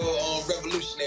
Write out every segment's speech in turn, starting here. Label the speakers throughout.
Speaker 1: Punches.
Speaker 2: I'm real um,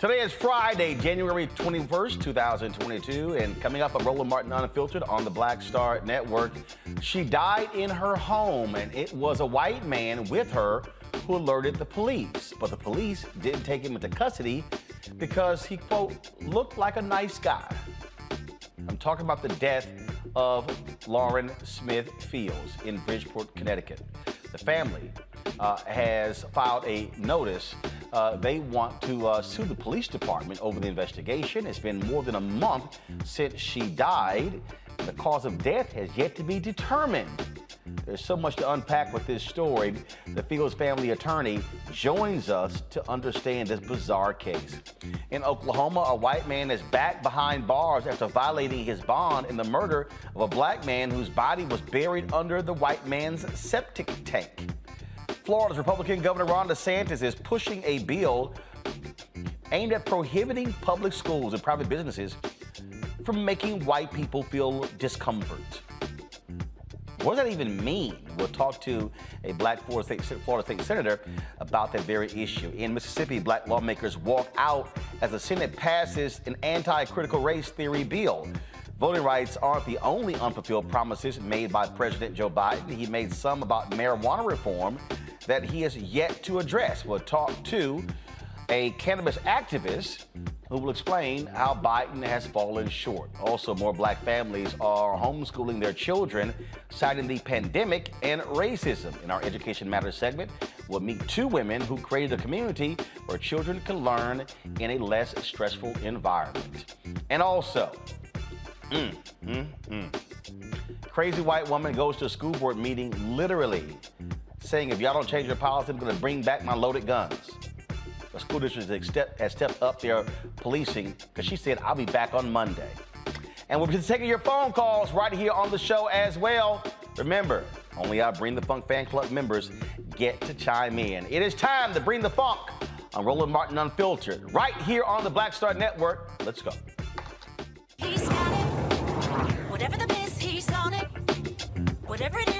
Speaker 3: Today is Friday, January 21st, 2022, and coming up on Roland Martin Unfiltered on the Black Star Network. She died in her home, and it was a white man with her who alerted the police. But the police didn't take him into custody because he, quote, looked like a nice guy. I'm talking about the death of Lauren Smith Fields in Bridgeport, Connecticut. The family uh, has filed a notice. Uh, they want to uh, sue the police department over the investigation. It's been more than a month since she died. The cause of death has yet to be determined. There's so much to unpack with this story. The Fields family attorney joins us to understand this bizarre case. In Oklahoma, a white man is back behind bars after violating his bond in the murder of a black man whose body was buried under the white man's septic tank. Florida's Republican Governor Ron DeSantis is pushing a bill aimed at prohibiting public schools and private businesses from making white people feel discomfort. What does that even mean? We'll talk to a black Florida State, Florida State Senator about that very issue. In Mississippi, black lawmakers walk out as the Senate passes an anti critical race theory bill. Voting rights aren't the only unfulfilled promises made by President Joe Biden. He made some about marijuana reform that he has yet to address. We'll talk to a cannabis activist who will explain how Biden has fallen short. Also, more black families are homeschooling their children, citing the pandemic and racism. In our Education Matters segment, we'll meet two women who created a community where children can learn in a less stressful environment. And also, mm, mm, mm. crazy white woman goes to a school board meeting literally saying, if y'all don't change your policy, I'm going to bring back my loaded guns. The school district has stepped, up their policing because she said, I'll be back on Monday. And we'll be taking your phone calls right here on the show as well. Remember, only our Bring the Funk fan club members get to chime in. It is time to bring the funk on Roland Martin Unfiltered, right here on the Black Star Network. Let's go.
Speaker 4: Whatever the miss, he's on it. Whatever it is,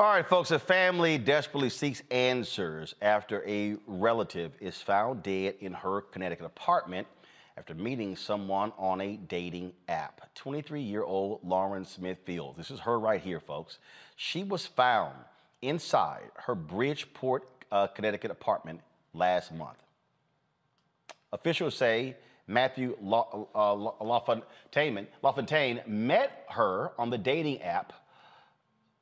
Speaker 3: All right, folks, a family desperately seeks answers after a relative is found dead in her Connecticut apartment after meeting someone on a dating app. 23 year old Lauren Smith Fields. This is her right here, folks. She was found inside her Bridgeport, uh, Connecticut apartment last month. Officials say Matthew La- uh, La- LaFountain, met her on the dating app,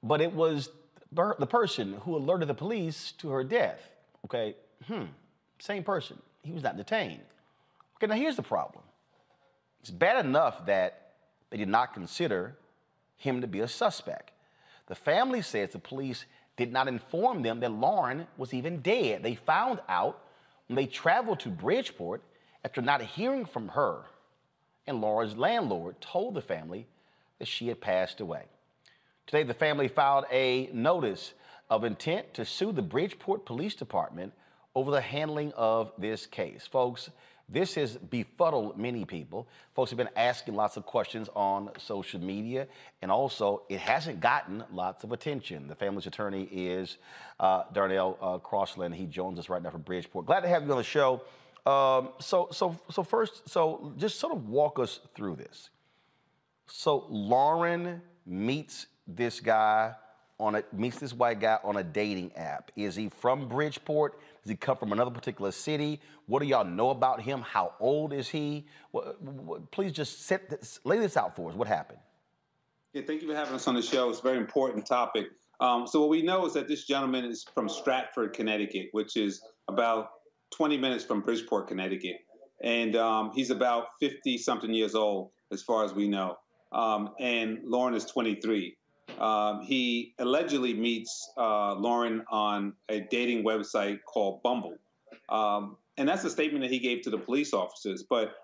Speaker 3: but it was the person who alerted the police to her death. Okay, hmm, same person. He was not detained. Okay, now here's the problem. It's bad enough that they did not consider him to be a suspect. The family says the police did not inform them that Lauren was even dead. They found out when they traveled to Bridgeport after not hearing from her, and Lauren's landlord told the family that she had passed away. Today, the family filed a notice of intent to sue the Bridgeport Police Department over the handling of this case. Folks, this has befuddled many people. Folks have been asking lots of questions on social media, and also it hasn't gotten lots of attention. The family's attorney is uh, Darnell uh, Crossland. He joins us right now from Bridgeport. Glad to have you on the show. Um, so, so, so first, so just sort of walk us through this. So Lauren meets this guy on a meets this white guy on a dating app. Is he from Bridgeport? Does he come from another particular city? What do y'all know about him? How old is he? Please just set this, lay this out for us. What happened?
Speaker 5: Yeah, thank you for having us on the show. It's a very important topic. Um, so what we know is that this gentleman is from Stratford, Connecticut, which is about 20 minutes from Bridgeport, Connecticut, and um, he's about 50 something years old, as far as we know. Um, and Lauren is 23. Um, he allegedly meets uh, Lauren on a dating website called Bumble. Um, and that's a statement that he gave to the police officers. But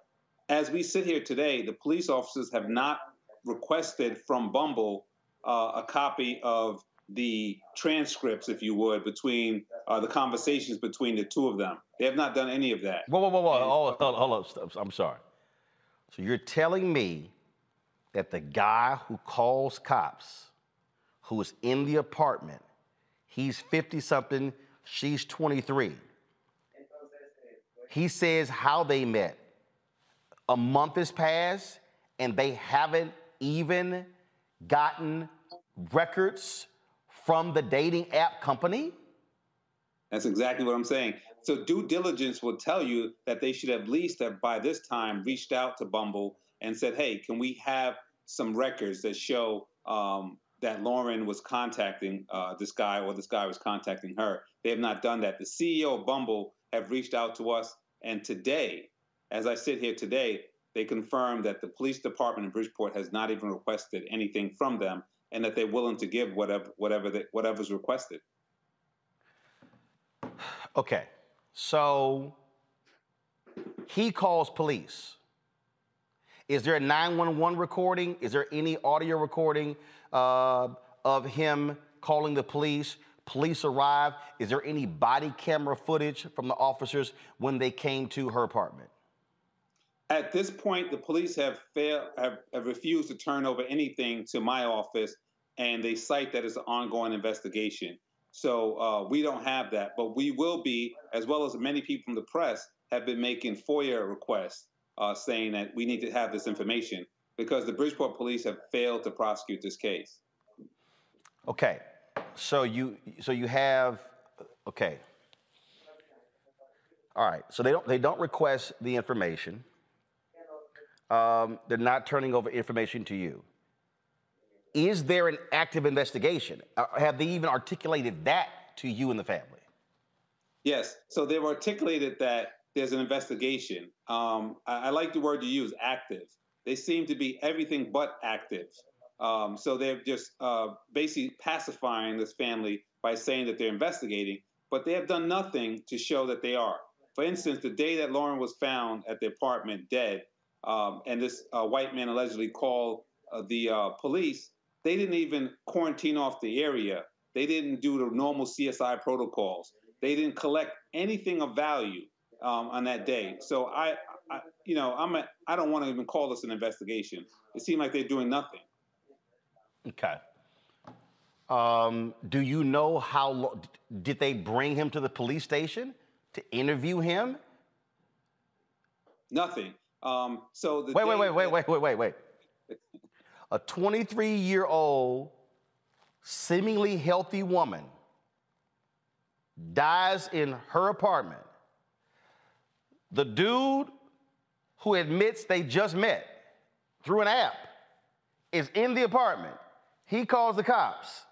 Speaker 5: as we sit here today, the police officers have not requested from Bumble uh, a copy of the transcripts, if you would, between uh, the conversations between the two of them. They have not done any of that.
Speaker 3: Whoa, whoa, whoa, whoa. hold, hold, hold up. I'm sorry. So you're telling me that the guy who calls cops who is in the apartment. He's 50 something, she's 23. He says how they met. A month has passed and they haven't even gotten records from the dating app company?
Speaker 5: That's exactly what I'm saying. So due diligence will tell you that they should at least have by this time reached out to Bumble and said, "Hey, can we have some records that show um, that Lauren was contacting uh, this guy or this guy was contacting her. They have not done that. The CEO of Bumble have reached out to us, and today, as I sit here today, they confirmed that the police department in Bridgeport has not even requested anything from them, and that they're willing to give whatever whatever they, whatever's requested.
Speaker 3: Okay, so he calls police. Is there a 911 recording? Is there any audio recording uh, of him calling the police? Police arrive. Is there any body camera footage from the officers when they came to her apartment?
Speaker 5: At this point, the police have failed, have, have refused to turn over anything to my office, and they cite that it's an ongoing investigation. So uh, we don't have that, but we will be, as well as many people from the press, have been making FOIA requests uh, saying that we need to have this information because the Bridgeport police have failed to prosecute this case.
Speaker 3: Okay, so you so you have okay. All right, so they don't they don't request the information. Um, they're not turning over information to you. Is there an active investigation? Uh, have they even articulated that to you and the family?
Speaker 5: Yes. So they've articulated that there's an investigation. Um, I, I, like the word you use, active. They seem to be everything but active. Um, so they're just uh, basically pacifying this family by saying that they're investigating, but they have done nothing to show that they are. For instance, the day that Lauren was found at the apartment dead, um, and this uh, white man allegedly called uh, the uh, police, they didn't even quarantine off the area. They didn't do the normal CSI protocols. They didn't collect anything of value um, on that day. So I, you know, I'm a, I don't want to even call this an investigation. It seemed like they're doing nothing.
Speaker 3: Okay. Um, do you know how lo- did they bring him to the police station to interview him?
Speaker 5: Nothing. Um, so
Speaker 3: wait, wait, wait, wait, wait, wait, wait, wait. A 23 year old, seemingly healthy woman dies in her apartment the dude who admits they just met through an app is in the apartment. He calls the cops.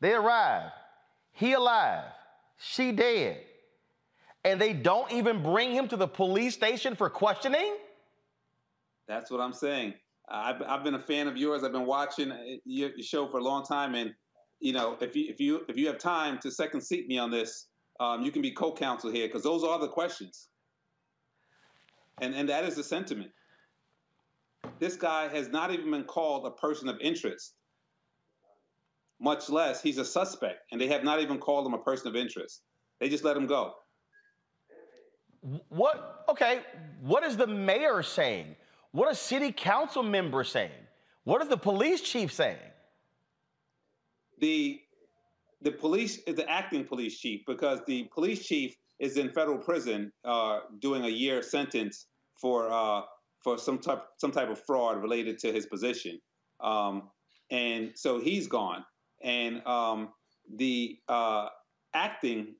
Speaker 3: They arrive. He alive. She dead. and they don't even bring him to the police station for questioning?
Speaker 5: That's what I'm saying. I've, I've been a fan of yours. I've been watching uh, your, show for a long time, and you know, if you if you if you have time to second seat me on this, um, you can be co-counsel here because those are the questions, and and that is the sentiment. This guy has not even been called a person of interest, much less he's a suspect, and they have not even called him a person of interest. They just let him go.
Speaker 3: What? Okay. What is the mayor saying? What are city council member saying? What is the police chief saying?
Speaker 5: The the police is the acting police chief because the police chief is in federal prison uh, doing a year sentence for uh, for some type some type of fraud related to his position, um, and so he's gone. And um, the uh, acting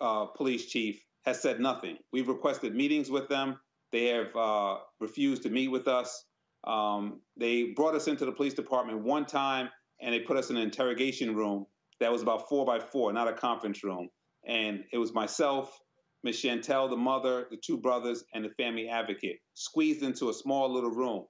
Speaker 5: uh, police chief has said nothing. We've requested meetings with them. They have uh, refused to meet with us. Um, they brought us into the police department one time and they put us in an interrogation room that was about four by four, not a conference room. And it was myself, Miss Chantel, the mother, the two brothers, and the family advocate, squeezed into a small little room.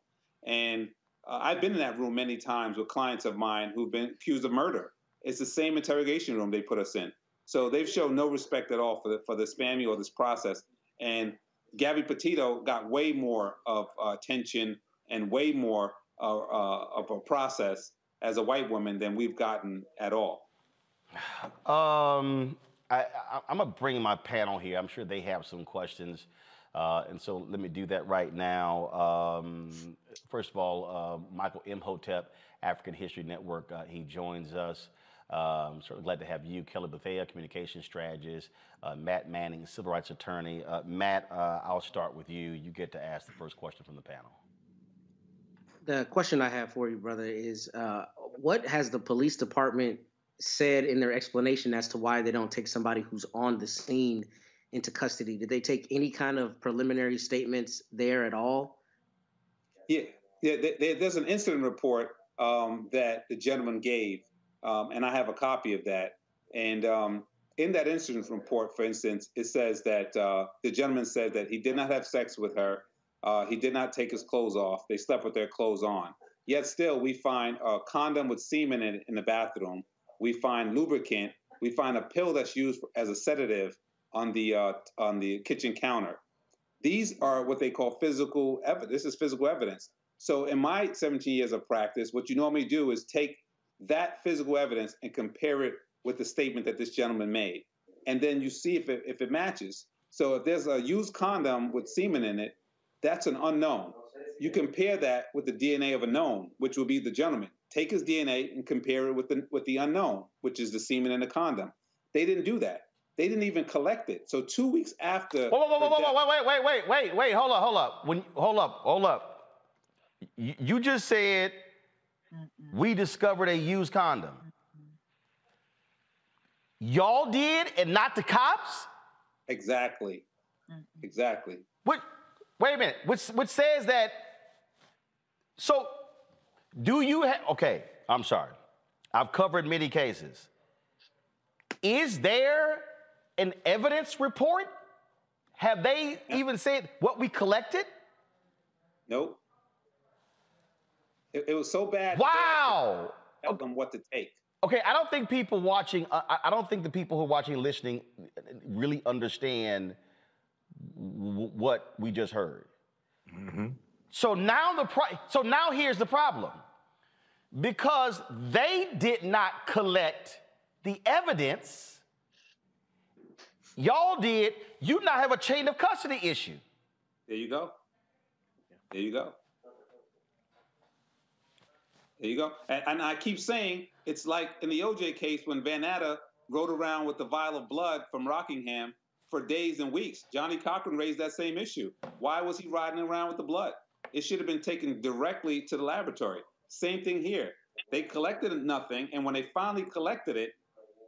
Speaker 5: And uh, I've been in that room many times with clients of mine who've been accused of murder. It's the same interrogation room they put us in. So they've shown no respect at all for the, for this family or this process. And Gabby Petito got way more of uh, attention and way more uh, uh, of a process as a white woman than we've gotten at all.
Speaker 3: Um, I, am gonna bring my panel here. I'm sure they have some questions, uh, and so let me do that right now. Um, first of all, uh, Michael Imhotep, African History Network. Uh, he joins us. Um, certainly glad to have you, Kelly Bethea, communication strategist, uh, Matt Manning, civil rights attorney. Uh, Matt, uh, I'll start with you. You get to ask the first question from the panel.
Speaker 6: The question I have for you, brother, is what has the police department said in their explanation as to why they don't take somebody who's on the scene into custody? Did they take any kind of preliminary statements there at all?
Speaker 5: Yeah, yeah. there's an incident report um, that the gentleman gave um, and I have a copy of that. And um, in that incident report, for instance, it says that uh, the gentleman said that he did not have sex with her. Uh, he did not take his clothes off. They slept with their clothes on. Yet still, we find a condom with semen in in the bathroom. We find lubricant. We find a pill that's used as a sedative on the uh, on the kitchen counter. These are what they call physical evidence. This is physical evidence. So, in my 17 years of practice, what you normally do is take that physical evidence and compare it with the statement that this gentleman made. And then you see if it, if it matches. So if there's a used condom with semen in it, that's an unknown. You compare that with the DNA of a known, which would be the gentleman. Take his DNA and compare it with the with the unknown, which is the semen in the condom. They didn't do that. They didn't even collect it. So two weeks after.
Speaker 3: Whoa, whoa, whoa, whoa, whoa, wait, wait, wait, wait, wait, hold up, hold up. When hold up, hold up. You, you just said we discovered a used condom. Y'all did and not the cops?
Speaker 5: Exactly. Exactly.
Speaker 3: What, wait a minute. Which, which says that, so do you have, okay, I'm sorry. I've covered many cases. Is there an evidence report? Have they even said what we collected?
Speaker 5: Nope. It, it was so bad.
Speaker 3: Wow.
Speaker 5: Tell them what to take.
Speaker 3: Okay, I don't think people watching, uh, I don't think the people who are watching listening really understand w- what we just heard. Mm-hmm. So now the pro- so now here's the problem. Because they did not collect the evidence, y'all did, you now have a chain of custody issue.
Speaker 5: There you go. There you go. There you go. And, and, I keep saying it's like in the OJ case when Vannatter rode around with the vial of blood from Rockingham for days and weeks. Johnnie Cochran raised that same issue. Why was he riding around with the blood? It should have been taken directly to the laboratory. Same thing here. They collected nothing, and when they finally collected it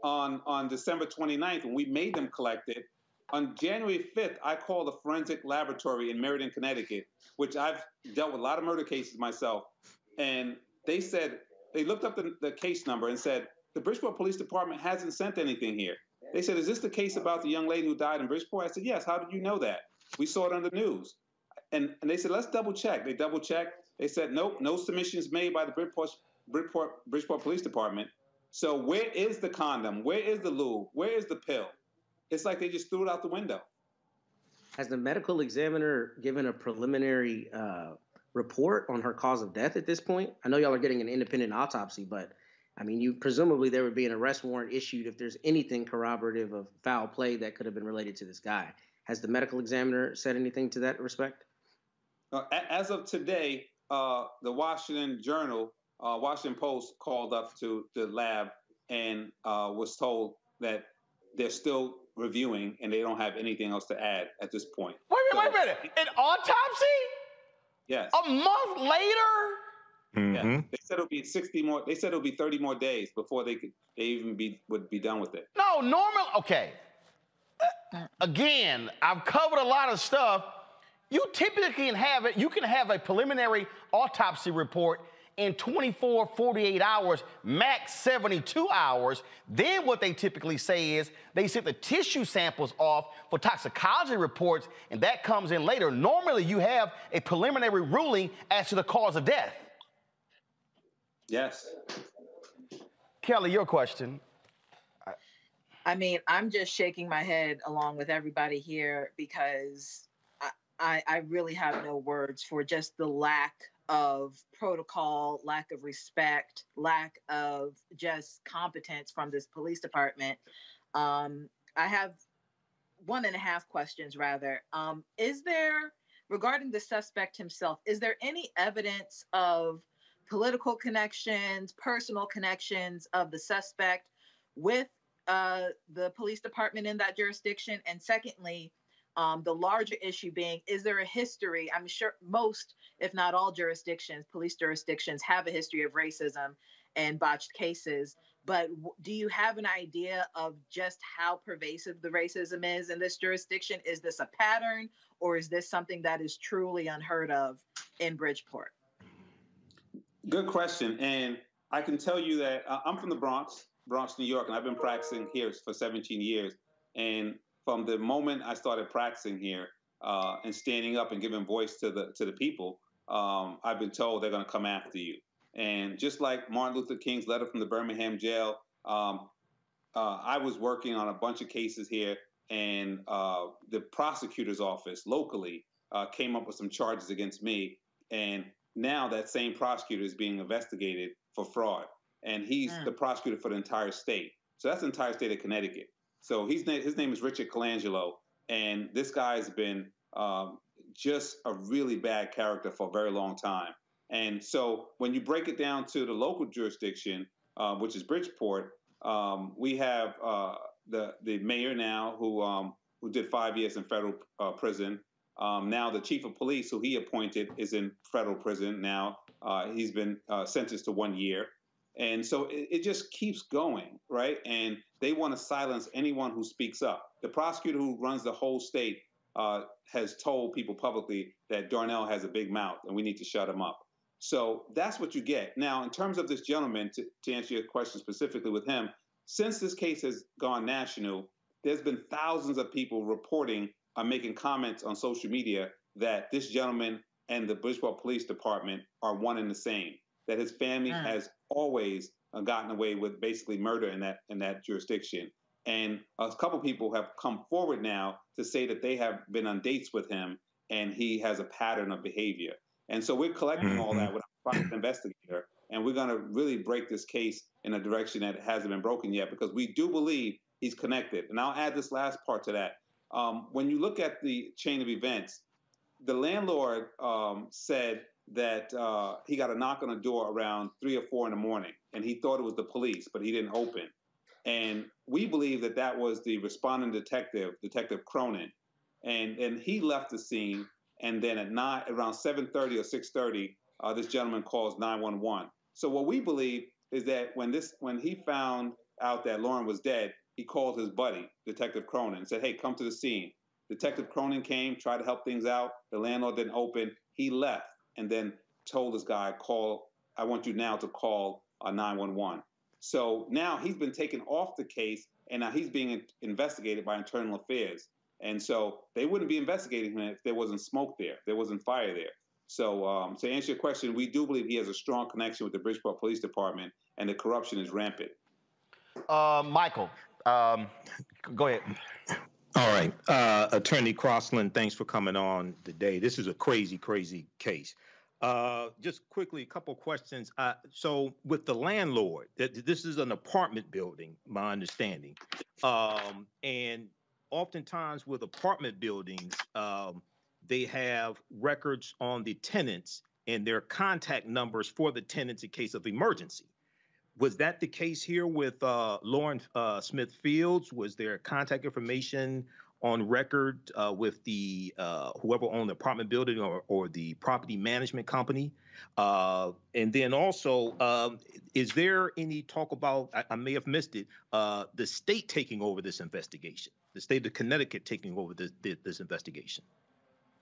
Speaker 5: on, on December 29th, when we made them collect it, on January 5th, I called the forensic laboratory in Meriden, Connecticut, which I've dealt with a lot of murder cases myself. And they said they looked up the, the case number and said the Bridgeport Police Department hasn't sent anything here. They said, "Is this the case about the young lady who died in Bridgeport?" I said, "Yes." How did you know that? We saw it on the news. And and they said, "Let's double check." They double checked. They said, "Nope, no submissions made by the Bridgeport Bridgeport Bridgeport Police Department." So where is the condom? Where is the lube? Where is the pill? It's like they just threw it out the window.
Speaker 6: Has the medical examiner given a preliminary uh, report on her cause of death at this point? I know y'all are getting an independent autopsy, but I mean, you presumably there would be an arrest warrant issued if there's anything corroborative of foul play that could have been related to this guy. Has the medical examiner said anything to that respect?
Speaker 5: Uh, as of today, uh, the Washington Journal, uh, Washington Post called up to the lab and uh, was told that they're still reviewing and they don't have anything else to add at this point.
Speaker 3: Wait a minute, so, wait a minute. An autopsy?
Speaker 5: Yes.
Speaker 3: A month later?
Speaker 5: Mm-hmm. Yeah. They said it'll be 60 more. They said it'll be 30 more days before they could they even be would be done with it.
Speaker 3: No, normal. Okay. Uh, again, I've covered a lot of stuff. You typically can have it. You can have a preliminary autopsy report in 24, 48 hours, max 72 hours. Then what they typically say is they send the tissue samples off for toxicology reports, and that comes in later. Normally, you have a preliminary ruling as to the cause of death.
Speaker 5: Yes.
Speaker 3: Kelly, your question.
Speaker 7: I mean, I'm just shaking my head along with everybody here because I, I, really have no words for just the lack of protocol, lack of respect, lack of just competence from this police department. Um, I have one and a half questions rather. Um, is there, regarding the suspect himself, is there any evidence of political connections, personal connections of the suspect with uh, the police department in that jurisdiction? And secondly, um, the larger issue being, is there a history? I'm sure most, if not all jurisdictions, police jurisdictions have a history of racism and botched cases. But do you have an idea of just how pervasive the racism is in this jurisdiction? Is this a pattern or is this something that is truly unheard of in Bridgeport?
Speaker 5: Good question. And I can tell you that uh, I'm from the Bronx, Bronx, New York, and I've been practicing here for 17 years. And from the moment I started practicing here uh, and standing up and giving voice to the to the people, um, I've been told they're going to come after you. And just like Martin Luther King's letter from the Birmingham jail, um, uh, I was working on a bunch of cases here, and uh, the prosecutor's office locally uh, came up with some charges against me. And now that same prosecutor is being investigated for fraud, and he's mm. the prosecutor for the entire state. So that's the entire state of Connecticut. So he's his name is Richard Colangelo, and this guy's been um, just a really bad character for a very long time. And so when you break it down to the local jurisdiction, uh, which is Bridgeport, um, we have uh, the the mayor now who um, who did five years in federal uh, prison. Um, now the chief of police, who he appointed, is in federal prison now. Uh, he's been uh, sentenced to one year. And so it, it, just keeps going, right? And they want to silence anyone who speaks up. The prosecutor who runs the whole state uh, has told people publicly that Darnell has a big mouth and we need to shut him up. So that's what you get. Now, in terms of this gentleman, to, to answer your question specifically with him, since this case has gone national, there's been thousands of people reporting or uh, making comments on social media that this gentleman and the Bridgeport Police Department are one and the same that his family mm. has always uh, gotten away with basically murder in that in that jurisdiction. And a couple people have come forward now to say that they have been on dates with him and he has a pattern of behavior. And so we're collecting mm-hmm. all that with a private investigator, and we're going to really break this case in a direction that hasn't been broken yet because we do believe he's connected. And I'll add this last part to that. Um, when you look at the chain of events, the landlord um, said that uh, he got a knock on the door around three or four in the morning, and he thought it was the police, but he didn't open. And we believe that that was the responding detective, Detective Cronin, and and he left the scene. And then at nine, around 7:30 or 6:30, uh, this gentleman calls 911. So what we believe is that when this when he found out that Lauren was dead, he called his buddy, Detective Cronin, and said, "Hey, come to the scene." Detective Cronin came, tried to help things out. The landlord didn't open. He left and then told this guy, call, I want you now to call uh, 911. So now he's been taken off the case and now he's being investigated by Internal Affairs. And so they wouldn't be investigating him if there wasn't smoke there, if there wasn't fire there. So um, to answer your question, we do believe he has a strong connection with the Bridgeport Police Department, and the corruption is rampant.
Speaker 3: Uh, Michael, um, go ahead.
Speaker 8: All right. Uh, Attorney Crossland, thanks for coming on today. This is a crazy, crazy case. Uh, just quickly, a couple questions. Uh, so, with the landlord, th- this is an apartment building, my understanding, um, and oftentimes with apartment buildings, um, they have records on the tenants and their contact numbers for the tenants in case of emergency. Was that the case here with uh, Lauren uh, Smith Fields? Was there contact information on record uh, with the uh, whoever owned the apartment building or, or the property management company? Uh, and then also, um, is there any talk about? I, I may have missed it. Uh, the state taking over this investigation, the state of Connecticut taking over this this investigation.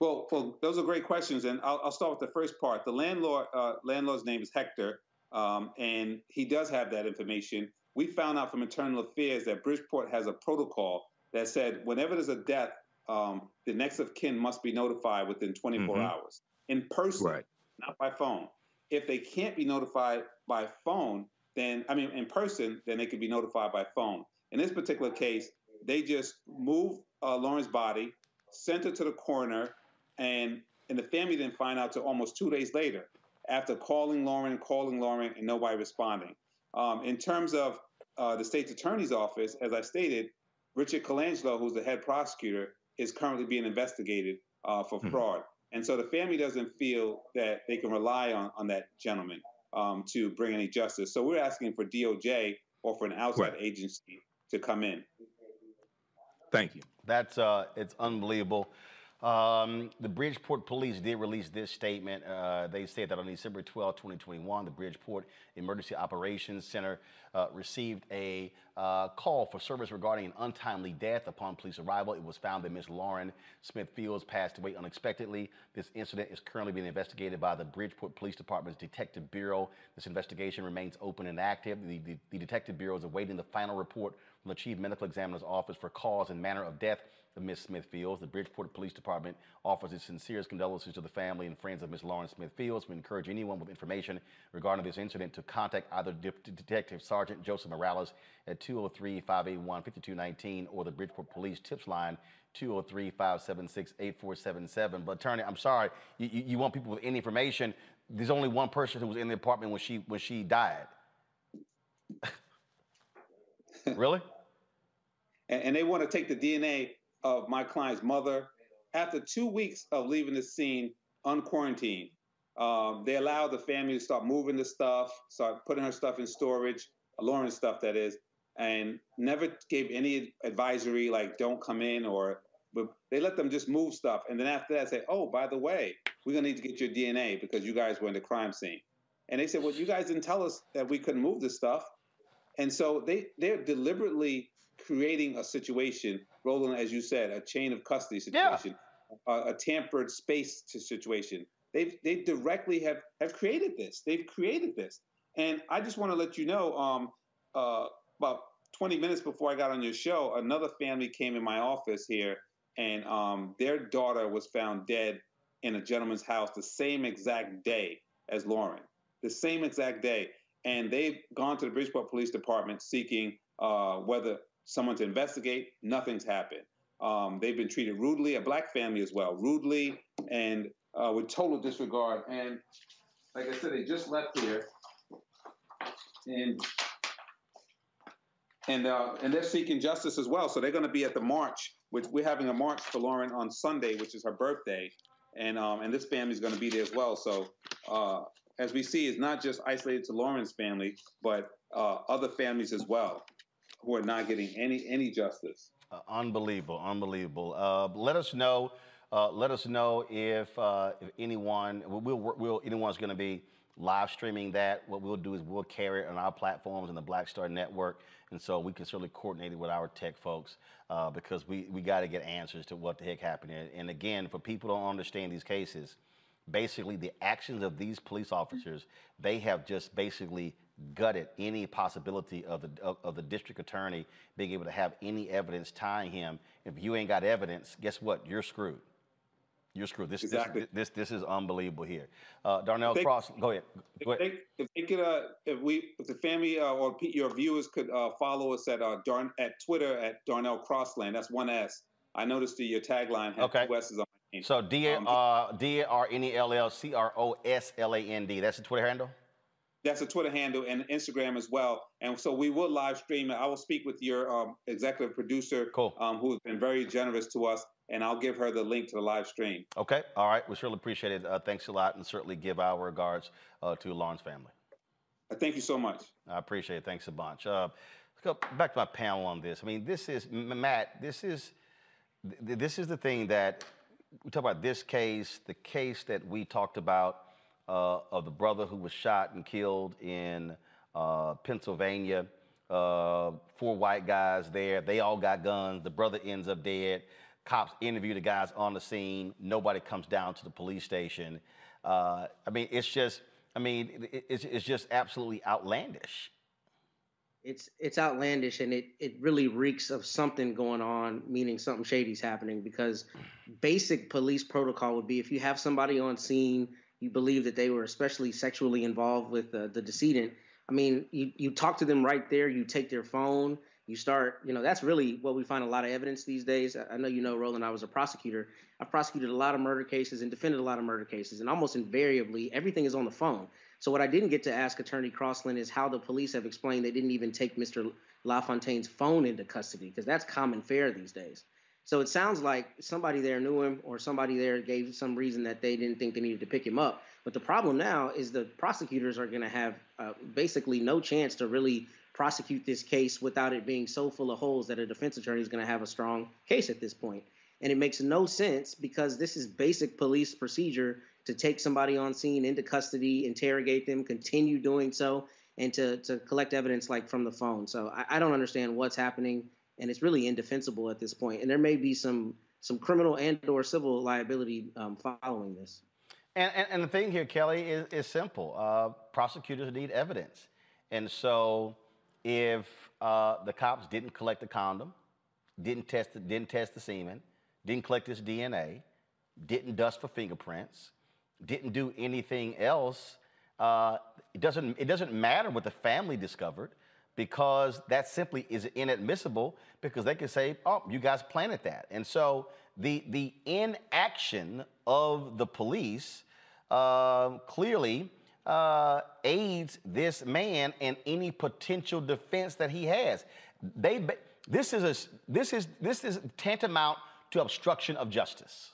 Speaker 5: Well, well, those are great questions, and I'll, I'll start with the first part. The landlord landlord's name is Hector. Um, and he does have that information. We found out from internal affairs that Bridgeport has a protocol that said whenever there's a death, um, the next of kin must be notified within 24 mm-hmm. hours in person, right. not by phone. If they can't be notified by phone, then I mean in person, then they could be notified by phone. In this particular case, they just moved uh, Lauren's body, sent her to the coroner, and and the family didn't find out till almost two days later after calling Lauren, calling Lauren, and nobody responding. Um, in terms of uh, the state's attorney's office, as I stated, Richard Colangelo, who's the head prosecutor, is currently being investigated uh, for mm-hmm. fraud. And so the family doesn't feel that they can rely on, on that gentleman um, to bring any justice. So we're asking for DOJ or for an outside right. agency to come in.
Speaker 8: Thank you.
Speaker 3: That's uh, it's unbelievable. Um, the Bridgeport police did release this statement. Uh, they said that on December 12, 2021, the Bridgeport Emergency Operations Center uh, received a uh, call for service regarding an untimely death. Upon police arrival, it was found that Ms. Lauren Smith Fields passed away unexpectedly. This incident is currently being investigated by the Bridgeport Police Department's Detective Bureau. This investigation remains open and active. The, the, the Detective Bureau is awaiting the final report from the Chief Medical Examiner's Office for cause and manner of death of Ms. Smith Fields. The Bridgeport Police Department offers its sincerest condolences to the family and friends of Ms. Lauren Smith Fields. We encourage anyone with information regarding this incident to contact either De Detective Sergeant Joseph Morales at 203-581-5219 or the Bridgeport Police Tips Line 203-576-8477. But attorney, I'm sorry, you, you, want people with any information. There's only one person who was in the apartment when she when she died. really?
Speaker 5: And, they want to take the DNA of my client's mother. After two weeks of leaving the scene unquarantined, um, they allowed the family to start moving the stuff, start putting her stuff in storage, Lauren's stuff that is, and never gave any advisory like don't come in or but they let them just move stuff. And then after that say, oh, by the way, we're gonna need to get your DNA because you guys were in the crime scene. And they said, well, you guys didn't tell us that we couldn't move this stuff. And so they they're deliberately creating a situation, Roland, as you said, a chain of custody situation, yeah. a, a, tampered space situation. They've they directly have have created this. They've created this, and I just want to let you know. Um, uh, about 20 minutes before I got on your show, another family came in my office here, and um, their daughter was found dead in a gentleman's house the same exact day as Lauren, the same exact day. And they've gone to the Bridgeport Police Department seeking uh, whether someone to investigate. Nothing's happened. Um, they've been treated rudely, a black family as well, rudely and uh, with total disregard. And like I said, they just left here, and and uh, and they're seeking justice as well. So they're going to be at the march. Which we're having a march for Lauren on Sunday, which is her birthday, and um, and this family is going to be there as well. So uh, as we see, it's not just isolated to Lauren's family, but uh, other families as well who are not getting any any justice.
Speaker 3: Uh, unbelievable, unbelievable. Uh, let us know. Uh, let us know if uh, if anyone we'll, we'll anyone's going to be live streaming that. What we'll do is we'll carry it on our platforms and the Black Star Network, and so we can certainly coordinate it with our tech folks uh, because we we got to get answers to what the heck happened. And again, for people who don't understand these cases, basically the actions of these police officers, they have just basically gutted any possibility of the of, of, the district attorney being able to have any evidence tying him. If you ain't got evidence, guess what? You're screwed. You're screwed. This exactly. this, this, this is unbelievable here. Uh, Darnell they, Cross, go ahead. Go
Speaker 5: if, ahead. They, if they could, uh, if we, if the family uh, or your viewers could uh, follow us at uh, Darn at Twitter at Darnell Crossland. That's one S. I noticed the your tagline had okay. two S's on my.
Speaker 3: So D um, uh, D R N E L L C R O S L A N D. That's the Twitter handle.
Speaker 5: That's a Twitter handle and Instagram as well. And so we will live stream it. I will speak with your um, executive producer,
Speaker 3: cool.
Speaker 5: um, who has been very generous to us, and I'll give her the link to the live stream.
Speaker 3: Okay. All right. We surely appreciate it. Uh, thanks a lot, and certainly give our regards uh, to Lauren's family.
Speaker 5: Uh, thank you so much.
Speaker 3: I appreciate it. Thanks a bunch. Uh, let's go back to my panel on this. I mean, this is Matt. This is this is the thing that we talk about. This case, the case that we talked about uh, of the brother who was shot and killed in uh, Pennsylvania. Uh, four white guys there. They all got guns. The brother ends up dead. Cops interview the guys on the scene. Nobody comes down to the police station. Uh, I mean, it's just, I mean, it's, it's just absolutely outlandish.
Speaker 6: It's it's outlandish, and it it really reeks of something going on, meaning something shady's happening. Because basic police protocol would be if you have somebody on scene you believe that they were especially sexually involved with uh, the decedent, I mean, you, you talk to them right there, you take their phone, you start, you know, that's really what we find a lot of evidence these days. I know you know, Roland, I was a prosecutor. I've prosecuted a lot of murder cases and defended a lot of murder cases, and almost invariably, everything is on the phone. So, what I didn't get to ask Attorney Crossland is how the police have explained they didn't even take Mr. LaFountain's phone into custody, because that's common fare these days. So it sounds like somebody there knew him or somebody there gave some reason that they didn't think they needed to pick him up. But the problem now is the prosecutors are going to have uh, basically no chance to really prosecute this case without it being so full of holes that a defense attorney is going to have a strong case at this point. And it makes no sense because this is basic police procedure to take somebody on scene into custody, interrogate them, continue doing so, and to, to collect evidence like from the phone. So I, I don't understand what's happening and it's really indefensible at this point. And there may be some some criminal and or civil liability um, following this.
Speaker 3: And, and, and, the thing here, Kelly, is, is simple. Uh, prosecutors need evidence. And so if uh, the cops didn't collect the condom, didn't test, the, didn't test the semen, didn't collect his DNA, didn't dust for fingerprints, didn't do anything else, uh, it, doesn't, it doesn't matter what the family discovered because that simply is inadmissible because they can say, oh, you guys planted that. And so the, the inaction of the police uh, clearly uh, aids this man in any potential defense that he has. They, this, is a, this, is, this is tantamount to obstruction of justice.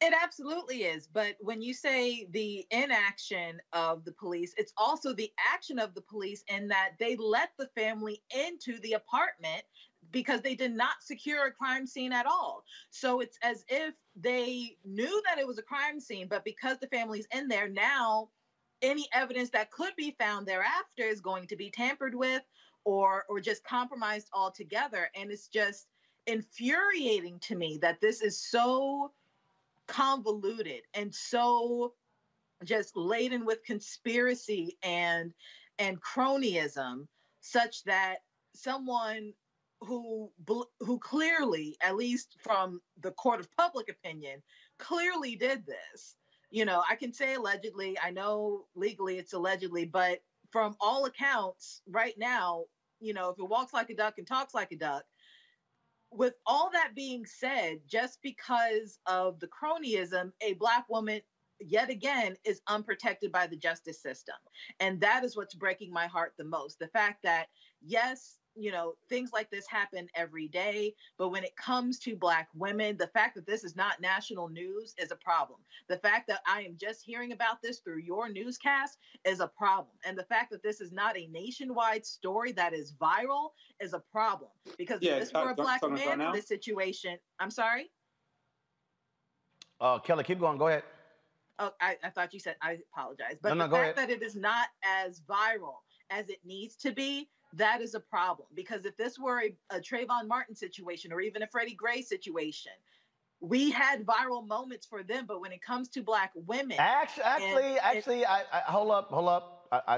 Speaker 7: It absolutely is. But when you say the inaction of the police, it's also the action of the police in that they let the family into the apartment because they did not secure a crime scene at all. So it's as if they knew that it was a crime scene, but because the family's in there now, any evidence that could be found thereafter is going to be tampered with or or just compromised altogether. And it's just infuriating to me that this is so convoluted and so just laden with conspiracy and and cronyism such that someone who who clearly at least from the court of public opinion clearly did this. You know i can say allegedly i know legally it's allegedly but from all accounts right now you know if it walks like a duck and talks like a duck with all that being said, just because of the cronyism, a Black woman yet again is unprotected by the justice system. And that is what's breaking my heart the most. The fact that, yes, you know, things like this happen every day. But when it comes to Black women, the fact that this is not national news is a problem. The fact that I am just hearing about this through your newscast is a problem. And the fact that this is not a nationwide story that is viral is a problem. Because yeah, if this were a Black man in this situation, I'm sorry?
Speaker 3: Uh, Kelly, keep going. Go ahead.
Speaker 7: Oh, I, I thought you said I apologize. But no, the no, fact that it is not as viral as it needs to be that is a problem because if this were a, a Trayvon Martin situation or even a Freddie Gray situation, we had viral moments for them, but when it comes to black women,
Speaker 3: actually, actually,
Speaker 7: and,
Speaker 3: actually, I, I, hold up, hold up. I, I,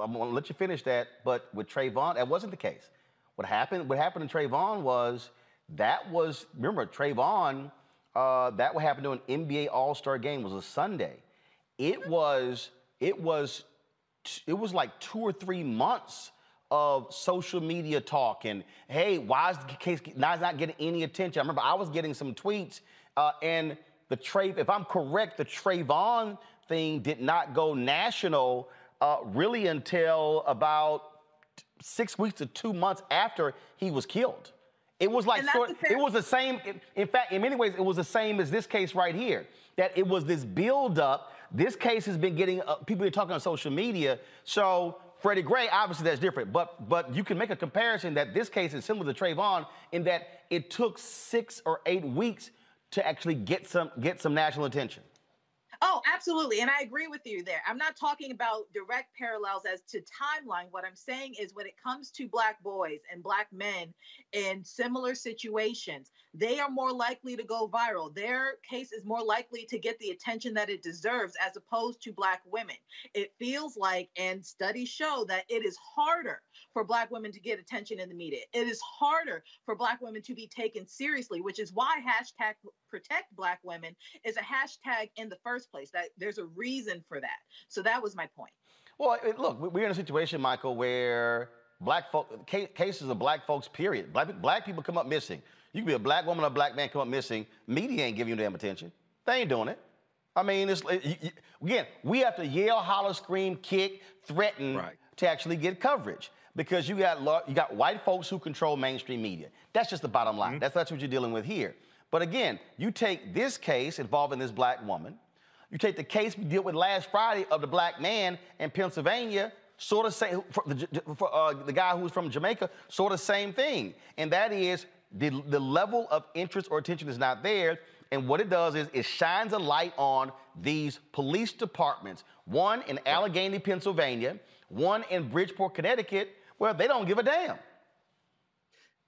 Speaker 3: I'm gonna let you finish that. But with Trayvon, that wasn't the case. What happened? What happened to Trayvon was that was remember Trayvon. Uh, that what happened to an NBA All Star game was a Sunday. It was it was it was like two or three months of social media talk and hey, why is the case not not getting any attention? I remember I was getting some tweets uh, and the Trey, if I'm correct, the Trayvon thing did not go national uh, really until about six weeks to two months after he was killed. It was like sort, it was the same. In fact, in many ways, it was the same as this case right here. That it was this buildup. This case has been getting uh, people are talking on social media. So Freddie Gray, obviously that's different, but but you can make a comparison that this case is similar to Trayvon in that it took six or eight weeks to actually get some get some national attention.
Speaker 7: Oh, absolutely. And I agree with you there. I'm not talking about direct parallels as to timeline. What I'm saying is when it comes to Black boys and Black men in similar situations, they are more likely to go viral. Their case is more likely to get the attention that it deserves as opposed to Black women. It feels like, and studies show that it is harder for Black women to get attention in the media. It is harder for Black women to be taken seriously, which is why hashtag protect Black women is a hashtag in the first place. That there's a reason for that. So that was my point.
Speaker 3: Well, look, we're in a situation, Michael, where black folk cases of black folks, period. Black, black people come up missing. You can be a black woman or a black man come up missing. Media ain't giving you damn attention. They ain't doing it. I mean, it's you, you, again, we have to yell, holler, scream, kick, threaten right. to actually get coverage because you got you got white folks who control mainstream media. That's just the bottom line. Mm-hmm. That's that's what you're dealing with here. But again, you take this case involving this black woman, you take the case we dealt with last Friday of the black man in Pennsylvania, sort of say for the, for, uh, the guy who was from Jamaica, sort of same thing, and that is the, the level of interest or attention is not there. And what it does is it shines a light on these police departments, one in Allegheny, Pennsylvania, one in Bridgeport, Connecticut, where they don't give a damn.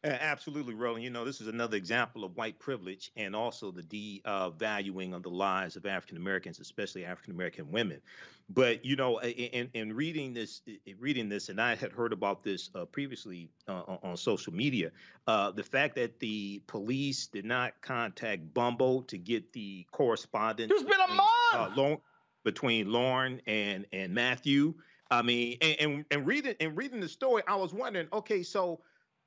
Speaker 8: Absolutely, Roland. You know, this is another example of white privilege and also the devaluing of the lives of African Americans, especially African American women. But you know, in, in reading this, reading this, and I had heard about this uh, previously uh, on social media. Uh, the fact that the police did not contact Bumble to get the correspondence.
Speaker 3: There's been a month
Speaker 8: uh, between Lauren and and Matthew. I mean, and, and and reading and reading the story, I was wondering, okay, so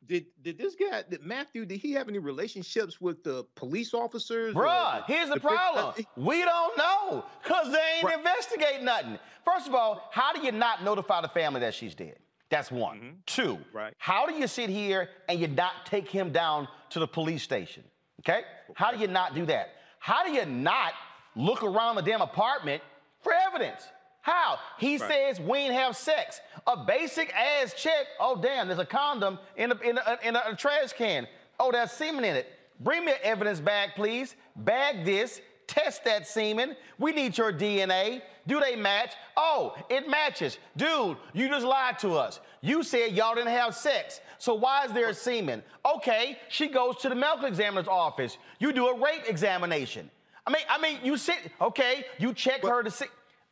Speaker 8: did did this guy did Matthew did he have any relationships with the police officers?
Speaker 3: Bruh, here's the, the problem. we don't know because they ain't right. investigate nothing. First of all, how do you not notify the family that she's dead? That's one. Mm-hmm. Two,
Speaker 8: right.
Speaker 3: how do you sit here and you not take him down to the police station? Okay? How do you not do that? How do you not look around the damn apartment for evidence? How? He right. says we ain't have sex. A basic ass check. Oh, damn, there's a condom in a, in a, in a trash can. Oh, there's semen in it. Bring me an evidence bag, please. Bag this. Test that semen. We need your DNA. Do they match? Oh, it matches. Dude, you just lied to us. You said y'all didn't have sex. So why is there a semen? Okay, she goes to the medical examiner's office. You do a rape examination. I mean, I mean, you sit, okay, you check but, her to see.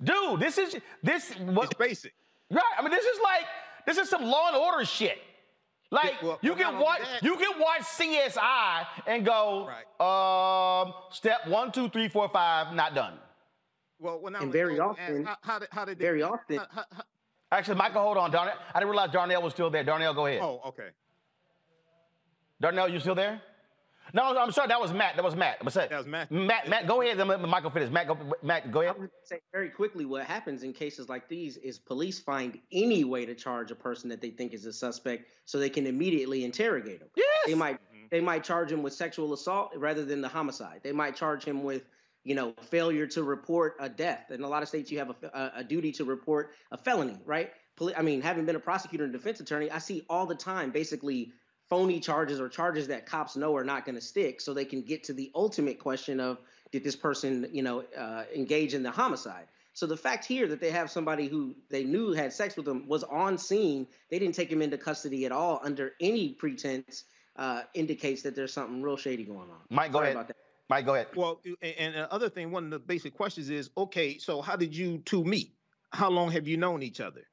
Speaker 3: Dude, this is this
Speaker 8: what it's basic.
Speaker 3: Right. I mean, this is like this is some law and order shit. Like well, you can watch you can watch CSI and go, right. um, step one, two, three, four, five, not done.
Speaker 8: Well, when
Speaker 6: and very often,
Speaker 8: how, how, did, how did
Speaker 6: very they, often.
Speaker 3: How, Actually, Michael, hold on, Darnell. I didn't realize Darnell was still there. Darnell, go ahead.
Speaker 8: Oh, okay.
Speaker 3: Darnell, you still there? No, I'm sorry. That was Matt. That was Matt. I'm
Speaker 8: That was Matt.
Speaker 3: Matt. Matt, go ahead. Let Michael finish. Matt, go. Matt, go ahead.
Speaker 6: I would say very quickly. What happens in cases like these is police find any way to charge a person that they think is a suspect, so they can immediately interrogate them.
Speaker 3: Yes.
Speaker 6: They might. Mm-hmm. They might charge him with sexual assault rather than the homicide. They might charge him with, you know, failure to report a death. In a lot of states, you have a, a, a duty to report a felony, right? I mean, having been a prosecutor and defense attorney, I see all the time basically phony charges or charges that cops know are not going to stick so they can get to the ultimate question of did this person you know uh, engage in the homicide? So the fact here that they have somebody who they knew had sex with them was on scene. They didn't take him into custody at all under any pretense uh, indicates that there's something real shady going on.
Speaker 3: Mike go Sorry ahead. mike go ahead.
Speaker 8: Well and the other thing one of the basic questions is okay so how did you two meet? How long have you known each other?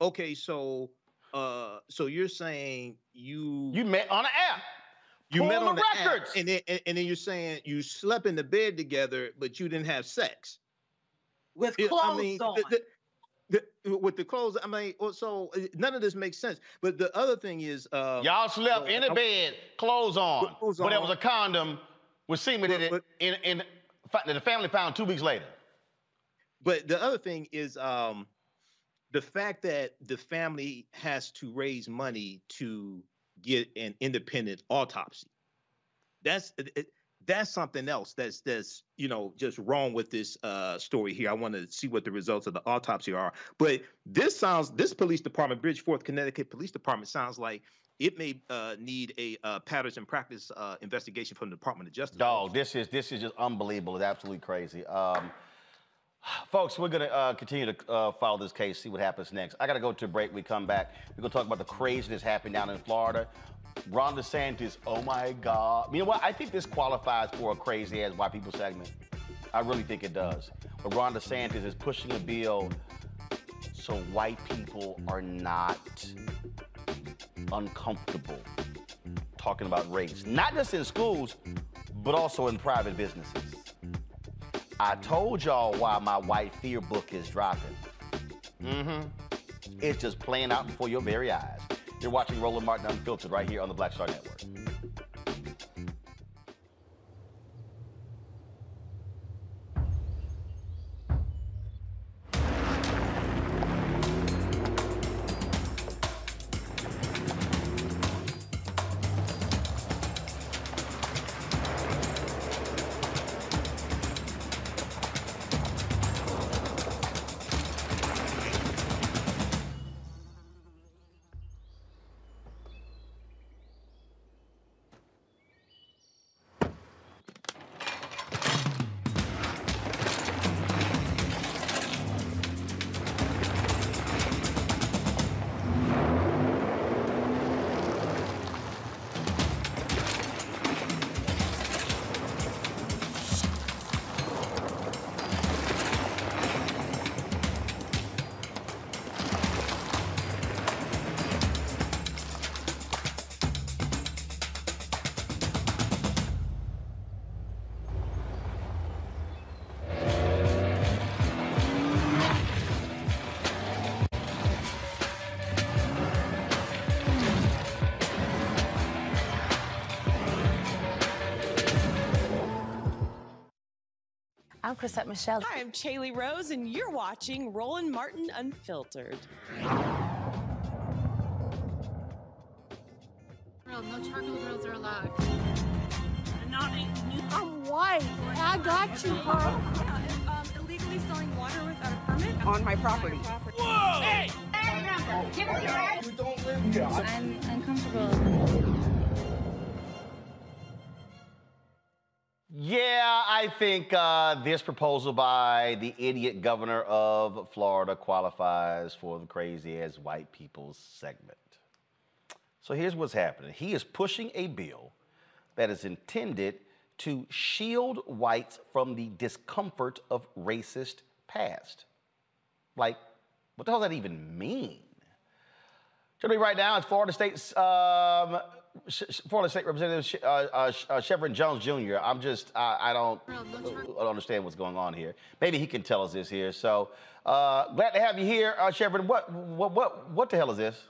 Speaker 8: Okay, so uh, so you're saying you
Speaker 3: you met on an app.
Speaker 8: You met on the
Speaker 3: records.
Speaker 8: app, and then and, and then you're saying you slept in the bed together, but you didn't have sex
Speaker 7: with
Speaker 8: Yeah,
Speaker 7: clothes
Speaker 8: I mean,
Speaker 7: on.
Speaker 8: the- the- the- with the clothes. I mean, well, so uh, none of this makes sense. But the other thing is, uh,
Speaker 3: Y'all slept in the bed, clothes on,
Speaker 8: Clothes
Speaker 3: but there was a condom with semen in it, in, in, that the family found two weeks later.
Speaker 8: But the other thing is um, the fact that the family has to raise money to get an independent autopsy. That's that's something else. That's that's you know just wrong with this uh, story here. I want to see what the results of the autopsy are. But this sounds this police department, Bridgeport, Connecticut Police Department, sounds like it may uh, need a uh, patterns and practice uh, investigation from the Department of Justice.
Speaker 3: Dog, this is this is just unbelievable. It's absolutely crazy. Um, folks, we're gonna uh, continue to uh, follow this case, see what happens next. I gotta go to a break. We come back. We're gonna talk about the craziness happening down in Florida. Ron DeSantis, oh my God. You know what? I think this qualifies for a crazy ass white people segment. I really think it does. But Ron DeSantis is pushing a bill so white people are not uncomfortable talking about race, not just in schools, but also in private businesses. I told y'all why my white fear book is dropping. Mm-hmm. It's just playing out before your very eyes. You're watching Roland Martin Unfiltered right here on the Black Star Network.
Speaker 9: Chrisette Michelle.
Speaker 10: Hi, I'm Chaley Rose, and you're watching Roland Martin Unfiltered.
Speaker 11: Grill, no charcoal grills are allowed.
Speaker 12: I'm white. I got you, bro.
Speaker 11: Um, illegally selling water without a permit
Speaker 12: On my property.
Speaker 11: Whoa! Hey!
Speaker 12: Give us your ass.
Speaker 11: You don't live here.
Speaker 9: I'm uncomfortable.
Speaker 3: Think uh, this proposal by the idiot governor of Florida qualifies for the crazy as white people's segment. So here's what's happening he is pushing a bill that is intended to shield whites from the discomfort of racist past. Like, what the hell does that even mean? Joining me right now is Florida State's um, Florida State Representative uh, uh, uh, Shevrin Jones Jr. I'm just, I, I don't, I don't understand what's going on here. Maybe he can tell us this here. So uh, glad to have you here, uh, Shevrin. What, what, what, what the hell is this?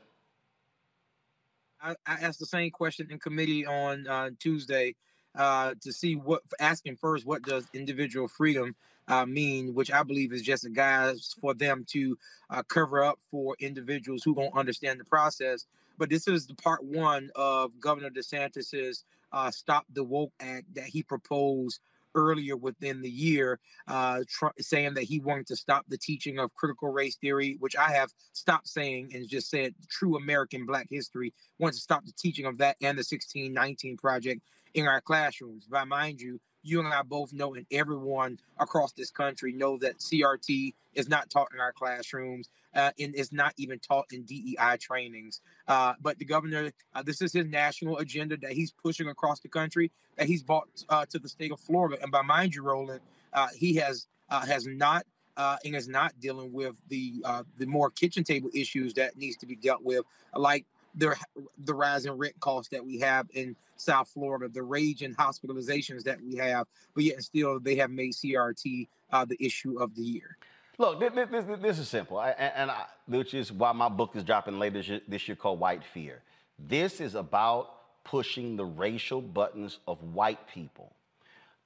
Speaker 13: I, I asked the same question in committee on uh, Tuesday uh, to see what asking first what does individual freedom uh, mean, which I believe is just a guise for them to uh, cover up for individuals who don't understand the process. But this is the part one of Governor DeSantis's uh, "Stop the Woke" Act that he proposed earlier within the year, uh, tr- saying that he wanted to stop the teaching of critical race theory, which I have stopped saying and just said true American Black history. Wanted to stop the teaching of that and the 1619 Project in our classrooms. But mind you, you and I both know, and everyone across this country know that CRT is not taught in our classrooms uh, and is not even taught in DEI trainings. Uh, but the governor, uh, this is his national agenda that he's pushing across the country, that he's brought uh, to the state of Florida. And by mind you, Roland, uh, he has uh, has not uh, and is not dealing with the uh, the more kitchen table issues that needs to be dealt with, like the the rise in rent costs that we have in South Florida, the rage in hospitalizations that we have, but yet still they have made CRT uh, the issue of the year.
Speaker 3: Look, this, this, this is simple, I, and I, which is why my book is dropping later this year, this year called White Fear. This is about pushing the racial buttons of white people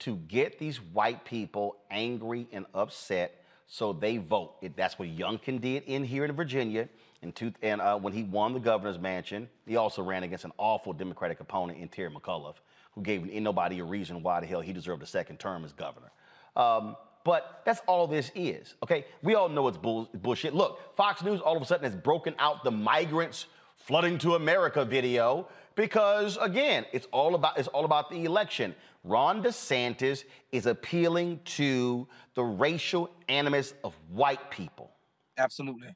Speaker 3: to get these white people angry and upset so they vote. It, that's what Youngkin did in here in Virginia. In two, and uh, when he won the governor's mansion, he also ran against an awful Democratic opponent in Terry McAuliffe, who gave nobody a reason why the hell he deserved a second term as governor. Um, but that's all this is, okay? We all know it's bull- bullshit. Look, Fox News all of a sudden has broken out the migrants flooding to America video because again, it's all about it's all about the election. Ron DeSantis is appealing to the racial animus of white people.
Speaker 13: Absolutely,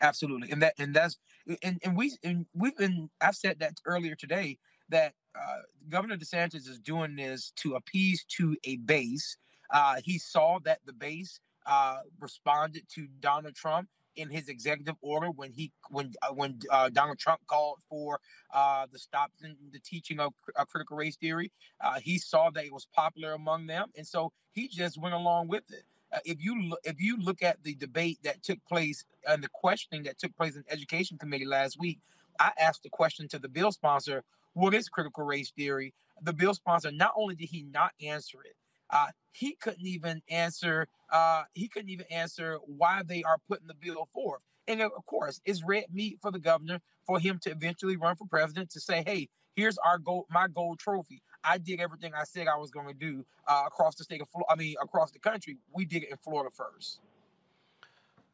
Speaker 13: absolutely, and that and that's and, and we and we've been. I've said that earlier today that uh, Governor DeSantis is doing this to appease to a base. Uh, he saw that the base uh, responded to Donald Trump in his executive order when he when uh, when uh, Donald Trump called for uh, the stop the teaching of critical race theory. He saw that it was popular among them, and so he just went along with it. Uh, if you look, if you look at the debate that took place and the questioning that took place in the education committee last week, I asked the question to the bill sponsor, "What is critical race theory?" The bill sponsor not only did he not answer it, uh, he couldn't even answer. Uh, he couldn't even answer why they are putting the bill forth. And of course, it's red meat for the governor for him to eventually run for president to say, "Hey, here's our gold, my gold trophy. I did everything I said I was going to do uh, across the state of Florida. I mean, across the country. We did it in Florida first.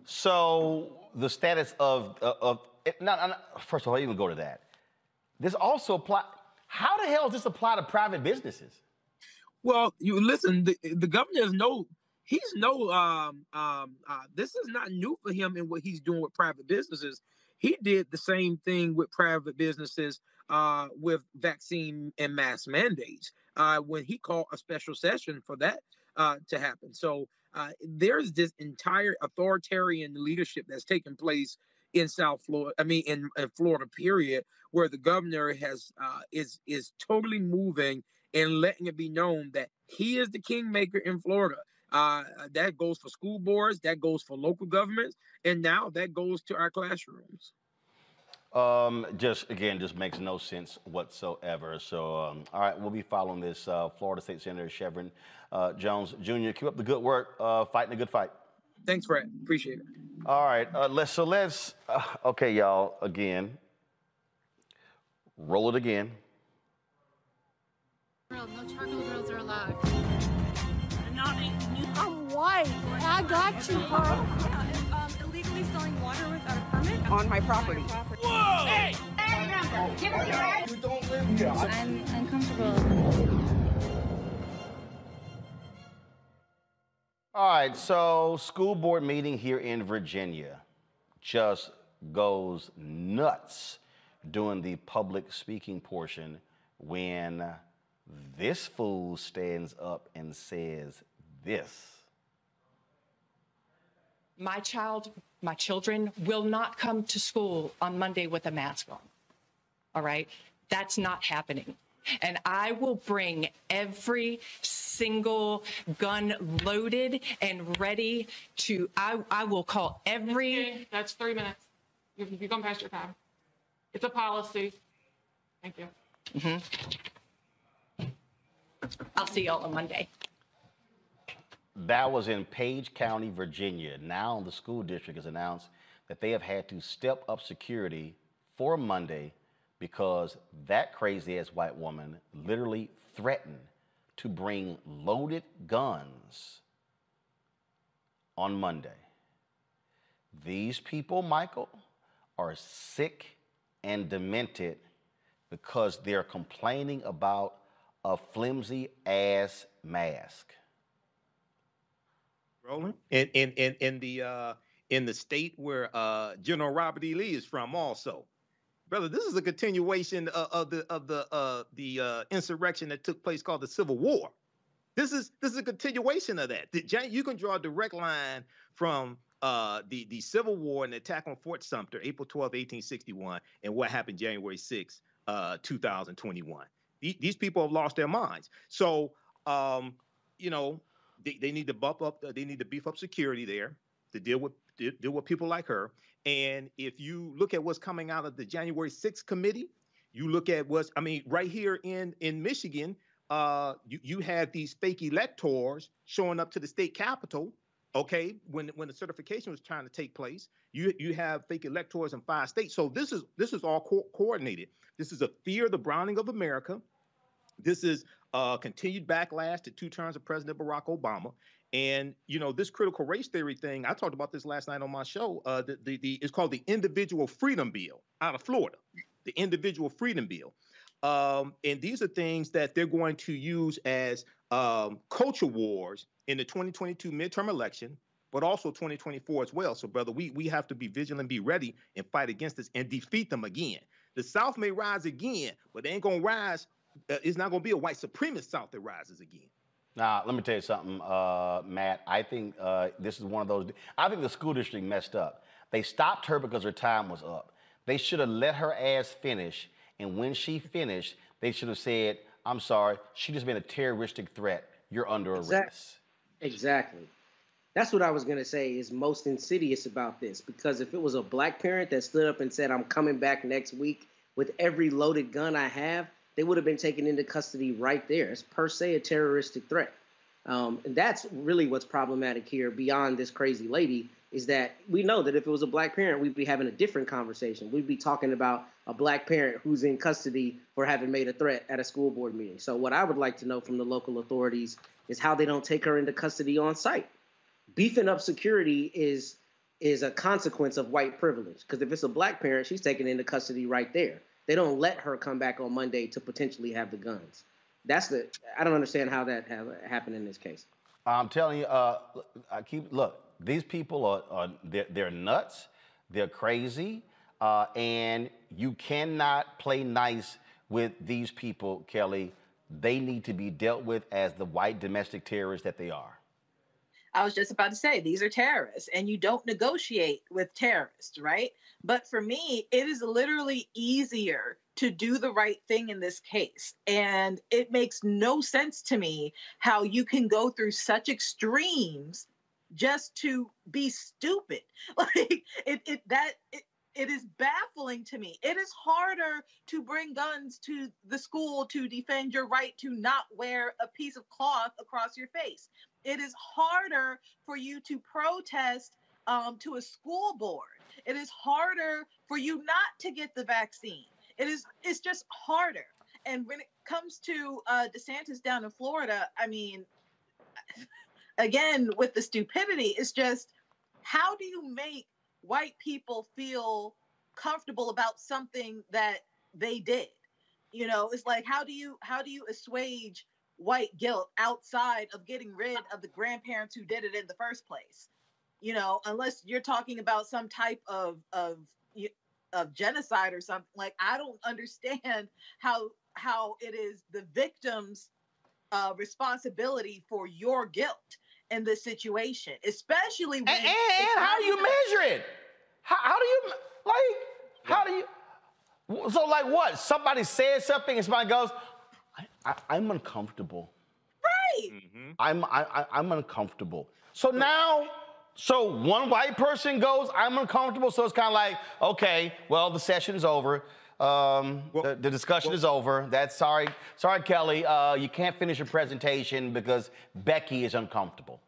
Speaker 3: So the status of of, of it, not, not, first of all, I even go to that. This also apply. How the hell does this apply to private businesses?
Speaker 13: Well, you listen. The, the governor is no. He's no. Um. Um. Uh, this is not new for him in what he's doing with private businesses. He did the same thing with private businesses. Uh, with vaccine and mask mandates. Uh, when he called a special session for that uh, to happen. So uh, there's this entire authoritarian leadership that's taking place in South Florida. I mean, in, in Florida, period, where the governor has uh, is is totally moving and letting it be known that he is the kingmaker in Florida. Uh, that goes for school boards, that goes for local governments, and now that goes to our classrooms.
Speaker 3: Um, just again, just makes no sense whatsoever. So, um, all right, we'll be following this. Uh, Florida State Senator Shevrin uh, Jones Jr. Keep up the good work, uh, fighting a good fight.
Speaker 13: Thanks, Fred. Appreciate it.
Speaker 3: All right, uh, let's. So let's. Uh, okay, y'all. Again, roll it again.
Speaker 12: No charcoal grills are allowed. I'm white. I got you, Carl.
Speaker 11: Um, illegally selling water without a permit
Speaker 14: on my property.
Speaker 12: Whoa! Hey! Give us your ID.
Speaker 14: You don't live here.
Speaker 9: I'm uncomfortable.
Speaker 3: All right, so school board meeting here in Virginia just goes nuts during the public speaking portion when this fool stands up and says this.
Speaker 15: My child, my children will not come to school on Monday with a mask on. All right? That's not happening. And I will bring every single gun loaded and ready to, I, I will call every.
Speaker 16: Okay, that's three minutes. You've, you've gone past your time. It's a policy. Thank you.
Speaker 15: Mm-hmm. I'll see y'all on Monday.
Speaker 3: That was in Page County, Virginia. Now the school district has announced that they have had to step up security for Monday because that crazy ass white woman literally threatened to bring loaded guns on Monday. These people, Michael, are sick and demented because they're complaining about a flimsy ass mask.
Speaker 8: Rolling in in in in the uh, in the state where uh, General Robert E. Lee is from, also, brother. This is a continuation of, of the of the uh, the uh, insurrection that took place called the Civil War. This is this is a continuation of that. The, you can draw a direct line from uh, the the Civil War and the attack on Fort Sumter, April 12, 1861, and what happened January 6, uh, 2021. The- These people have lost their minds. So, um, you know, they, they need to bump up. They need to beef up security there to deal with deal with people like her. And if you look at what's coming out of the January 6th committee, you look at what's I mean, right here in in Michigan, uh, you you had these fake electors showing up to the state capitol. Okay, when when the certification was trying to take place, you you have fake electors in five states. So this is this is all co- coordinated. This is a fear of the browning of America. This is a continued backlash to two terms of President Barack Obama. And you know this critical race theory thing. I talked about this last night on my show. Uh, the, the the it's called the Individual Freedom Bill out of Florida. The Individual Freedom Bill. Um, and these are things that they're going to use as um, culture wars in the 2022 midterm election, but also 2024 as well. So, brother, we we have to be vigilant, be ready, and fight against this and defeat them again. The South may rise again, but they ain't gonna rise. Uh, it's not gonna be a white supremacist South that rises again.
Speaker 3: Now, let me tell you something, uh, Matt. I think uh, this is one of those. I think the school district messed up. They stopped her because her time was up. They should have let her ass finish. And when she finished, they should have said, I'm sorry, she just made a terroristic threat. You're under arrest.
Speaker 6: Exact- Exactly. That's what I was gonna say is most insidious about this because if it was a black parent that stood up and said, "I'm coming back next week with every loaded gun I have," they would have been taken into custody right there. It's per se a terroristic threat, um, and that's really what's problematic here. Beyond this crazy lady, is that we know that if it was a black parent, we'd be having a different conversation. We'd be talking about a black parent who's in custody for having made a threat at a school board meeting. So what I would like to know from the local authorities is how they don't take her into custody on site beefing up security is is a consequence of white privilege. Because if it's a black parent, she's taken into custody right there. They don't let her come back on Monday to potentially have the guns. That's the I don't understand how that have, happened in this case.
Speaker 3: I'm telling you, uh, I keep look. These people are, are they're, they're nuts. They're crazy, uh, and you cannot play nice with these people, Kelly. They need to be dealt with as the white domestic terrorists that they are.
Speaker 7: I was just about to say these are terrorists and you don't negotiate with terrorists, right? But for me, it is literally easier to do the right thing in this case. And it makes no sense to me how you can go through such extremes just to be stupid. Like it it that it, it is baffling to me. It is harder to bring guns to the school to defend your right to not wear a piece of cloth across your face. It is harder for you to protest um, to a school board. It is harder for you not to get the vaccine. It is it's just harder. And when it comes to uh, DeSantis down in Florida, I mean, again with the stupidity, it's just how do you make white people feel comfortable about something that they did? You know, it's like how do you how do you assuage white guilt outside of getting rid of the grandparents who did it in the first place? You know, unless you're talking about some type of of of genocide or something like I don't understand how how it is the victim's uh, responsibility for your guilt in this situation, especially when
Speaker 3: And, and, and how do you measure it? How, how do you like? How do you? So like what? Somebody says something and somebody goes, I, I, I'm uncomfortable.
Speaker 7: Right.
Speaker 3: I'm I, I, I'm uncomfortable. So now, so one white person goes, I'm uncomfortable. So it's kind of like, okay, well the session is over. Um, the, the discussion is over. That's sorry, sorry, Kelly. Uh, you can't finish your presentation because Becky is uncomfortable.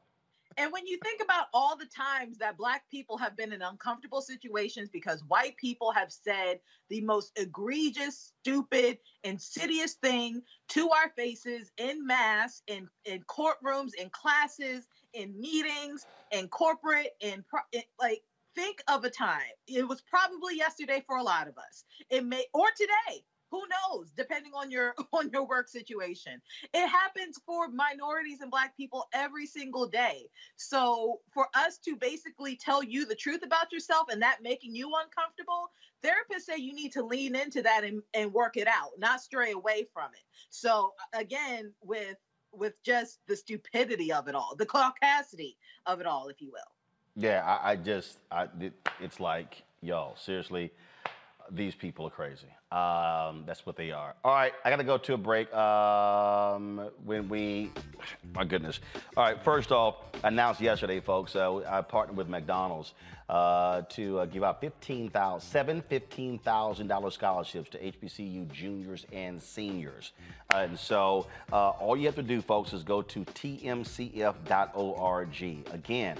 Speaker 7: And when you think about all the times that Black people have been in uncomfortable situations because white people have said the most egregious, stupid, insidious thing to our faces in mass, in, in courtrooms, in classes, in meetings, in corporate, in, in like, think of a time. It was probably yesterday for a lot of us. It may, or today who knows? Depending on your on your work situation. It happens for minorities and black people every single day. So for us to basically tell you the truth about yourself and that making you uncomfortable therapists say you need to lean into that and, and work it out not stray away from it. So again with with just the stupidity of it all, the caucasity of it all, if you will.
Speaker 3: Yeah, I, I just, I, it, it's like, y'all seriously, these people are crazy. Um, that's what they are. All right, I got to go to a break. Um, when we, my goodness. All right, first off, announced yesterday, folks, uh, I partnered with McDonald's uh, to uh, give out 15,000, seven $15,000 scholarships to HBCU juniors and seniors. And so uh, all you have to do, folks, is go to tmcf.org. Again,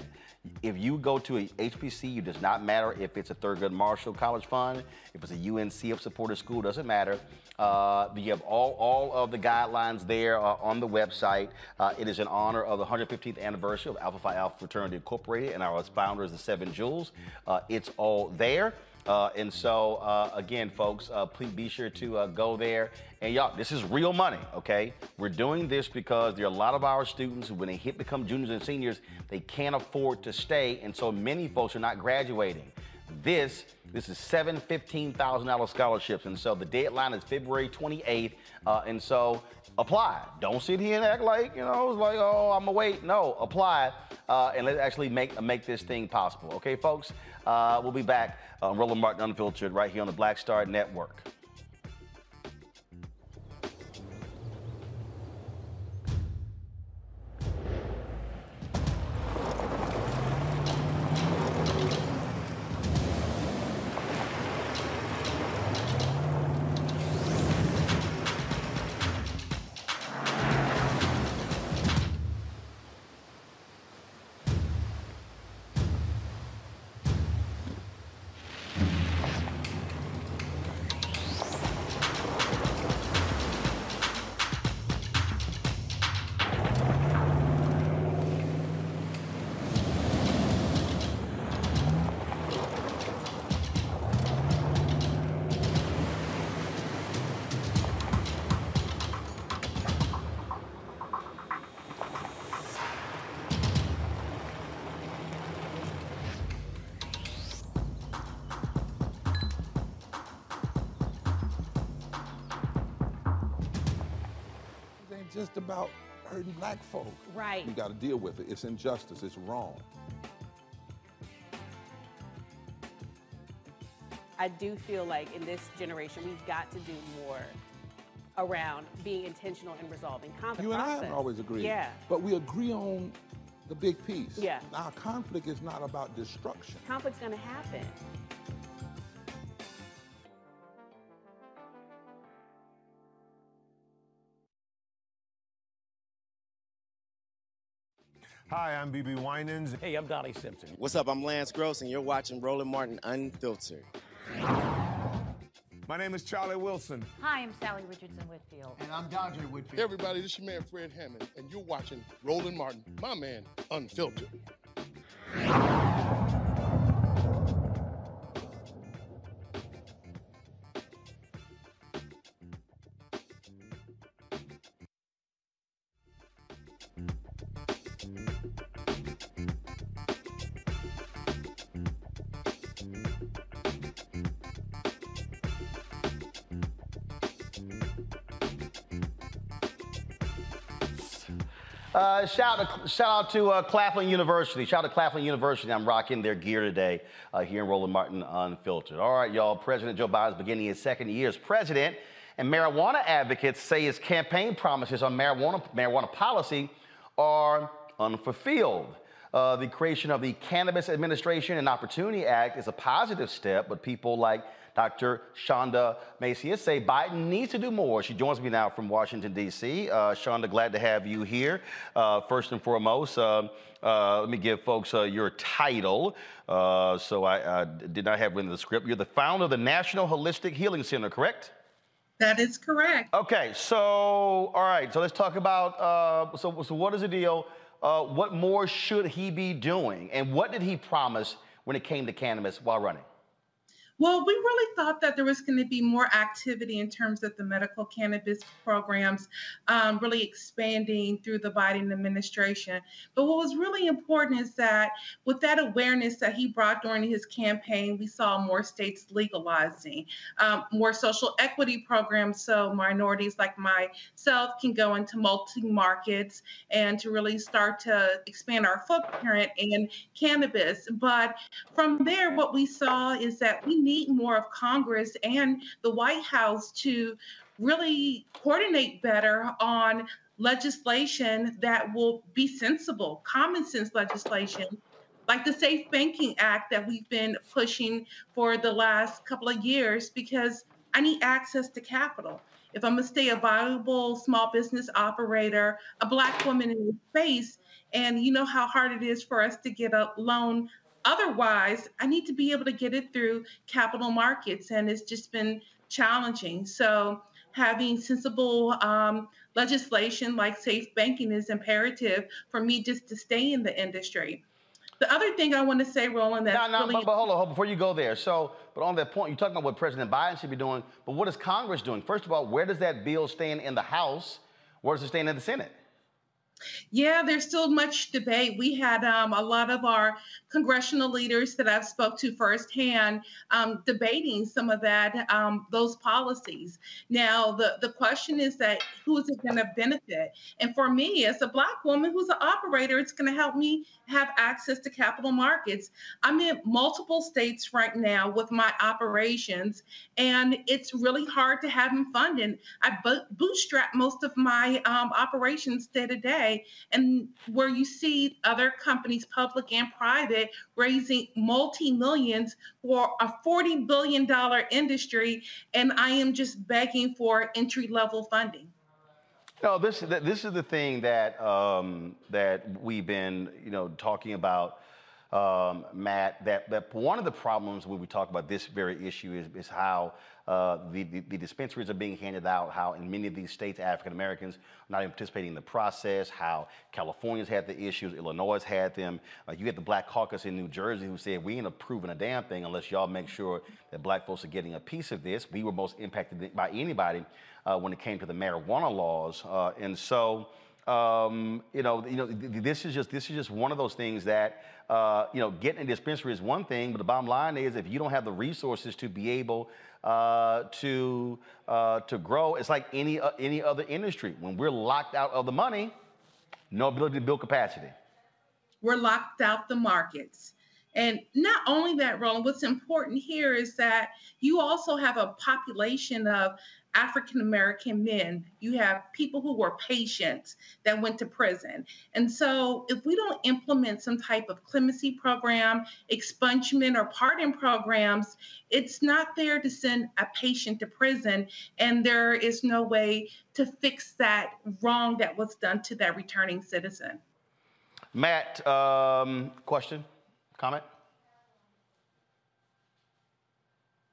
Speaker 3: if you go to a HBCU, does not matter if it's a Thurgood Marshall College Fund, if it's a UNCF supported school, doesn't matter. Uh, you have all, all of the guidelines there uh, on the website. Uh, it is in honor of the 115th anniversary of Alpha Phi Alpha Fraternity Incorporated, and our founder is the Seven Jewels. Uh, it's all there. Uh, and so, uh, again, folks, uh, please be sure to uh, go there. And y'all, this is real money, okay? We're doing this because there are a lot of our students when they hit become juniors and seniors, they can't afford to stay. And so many folks are not graduating. This, this is seven $15,000 scholarships. And so the deadline is February 28th. Uh, and so apply. Don't sit here and act like, you know, it's like, oh, I'm gonna wait. No, apply. Uh, and let's actually make, make this thing possible. Okay, folks? Uh, we'll be back on Roland Martin Unfiltered right here on the Black Star Network.
Speaker 17: Just about hurting black folk.
Speaker 18: Right.
Speaker 17: We got to deal with it. It's injustice. It's wrong.
Speaker 18: I do feel like in this generation, we've got to do more around being intentional in resolving conflict.
Speaker 17: You and I
Speaker 18: process.
Speaker 17: haven't always agreed.
Speaker 18: Yeah.
Speaker 17: But we agree on the big piece.
Speaker 18: Yeah.
Speaker 17: Our conflict is not about destruction.
Speaker 18: Conflict's going to happen.
Speaker 14: Hi, I'm BeBe Winans.
Speaker 19: Hey, I'm Donnie Simpson.
Speaker 20: What's up? I'm Lance Gross, and you're watching Roland Martin Unfiltered.
Speaker 14: My name is Charlie Wilson.
Speaker 21: Hi, I'm Salli Richardson Whitfield.
Speaker 22: And I'm Dondre Whitfield.
Speaker 23: Hey, everybody, this is your man Fred Hammond, and you're watching Roland Martin, my man, Unfiltered.
Speaker 3: Shout, out, shout out to uh, Claflin University. Shout out to Claflin University. I'm rocking their gear today uh, here in Roland Martin Unfiltered. All right, y'all. President Joe Biden is beginning his second year as president, and marijuana advocates say his campaign promises on marijuana, marijuana policy are unfulfilled. Uh, the creation of the Cannabis Administration and Opportunity Act is a positive step, but people like Dr. Chanda Macias say Biden needs to do more. She joins me now from Washington, D.C. Uh, Chanda, glad to have you here. Uh, first and foremost, uh, uh let me give folks uh, your title. Uh, so I did not have it in the script. You're the founder of the National Holistic Healing Center, correct?
Speaker 24: That is correct.
Speaker 3: Okay, so all right, so let's talk about. so, so what is the deal? Uh, what more should he be doing, and what did he promise when it came to cannabis while running?
Speaker 24: Well, we really thought that there was going to be more activity in terms of the medical cannabis programs um, really expanding through the Biden administration. But what was really important is that with that awareness that he brought during his campaign, we saw more states legalizing, um, more social equity programs so minorities like myself can go into multi markets and to really start to expand our footprint in cannabis. But from there, what we saw is that we need more of Congress and the White House to really coordinate better on legislation that will be sensible, common sense legislation, like the Safe Banking Act that we've been pushing for the last couple of years, because I need access to capital. If I'm gonna stay a viable small business operator, a Black woman in the space, and you know how hard it is for us to get a loan Otherwise, I need to be able to get it through capital markets, and it's just been challenging. So, having sensible um, legislation like safe banking is imperative for me just to stay in the industry. The other thing I want to say, Roland, that's
Speaker 3: no, no,
Speaker 24: really
Speaker 3: but, but hold on, hold on, before you go there. So, but on that point, you're talking about what President Biden should be doing, but what is Congress doing? First of all, where does that bill stand in the House? Where does it stand in the Senate?
Speaker 24: Yeah, there's still much debate. We had um, a lot of our congressional leaders that I've spoke to firsthand um, debating some of that, um, those policies. Now, the, the question is that who is it going to benefit? And for me, as a Black woman who's an operator, it's going to help me have access to capital markets. I'm in multiple states right now with my operations, and it's really hard to have them funded. I bootstrap most of my um, operations day to day, and where you see other companies, public and private, raising multi millions for a $40 billion industry, and I am just begging for entry level funding.
Speaker 3: No, this this is the thing that um, that we've been you know talking about, um, Matt. That that one of the problems when we talk about this very issue is is how uh, the, the, dispensaries are being handed out. How in many of these states African Americans are not even participating in the process. How California's had the issues, Illinois had them. Uh, you had the Black Caucus in New Jersey who said we ain't approving a damn thing unless y'all make sure that Black folks are getting a piece of this. We were most impacted by anybody uh, when it came to the marijuana laws. Uh, and so, um, you know, you know, this is just this is just one of those things that uh, you know, getting a dispensary is one thing, but the bottom line is if you don't have the resources to be able uh, to uh, to grow, it's like any uh, any other industry. When we're locked out of the money, no ability to build capacity.
Speaker 24: We're locked out the markets. And not only that, Roland, what's important here is that you also have a population of African American men. You have people who were patients that went to prison. And so, if we don't implement some type of clemency program, expungement, or pardon programs, it's not fair to send a patient to prison. And there is no way to fix that wrong that was done to that returning citizen.
Speaker 3: Matt, um, question, comment?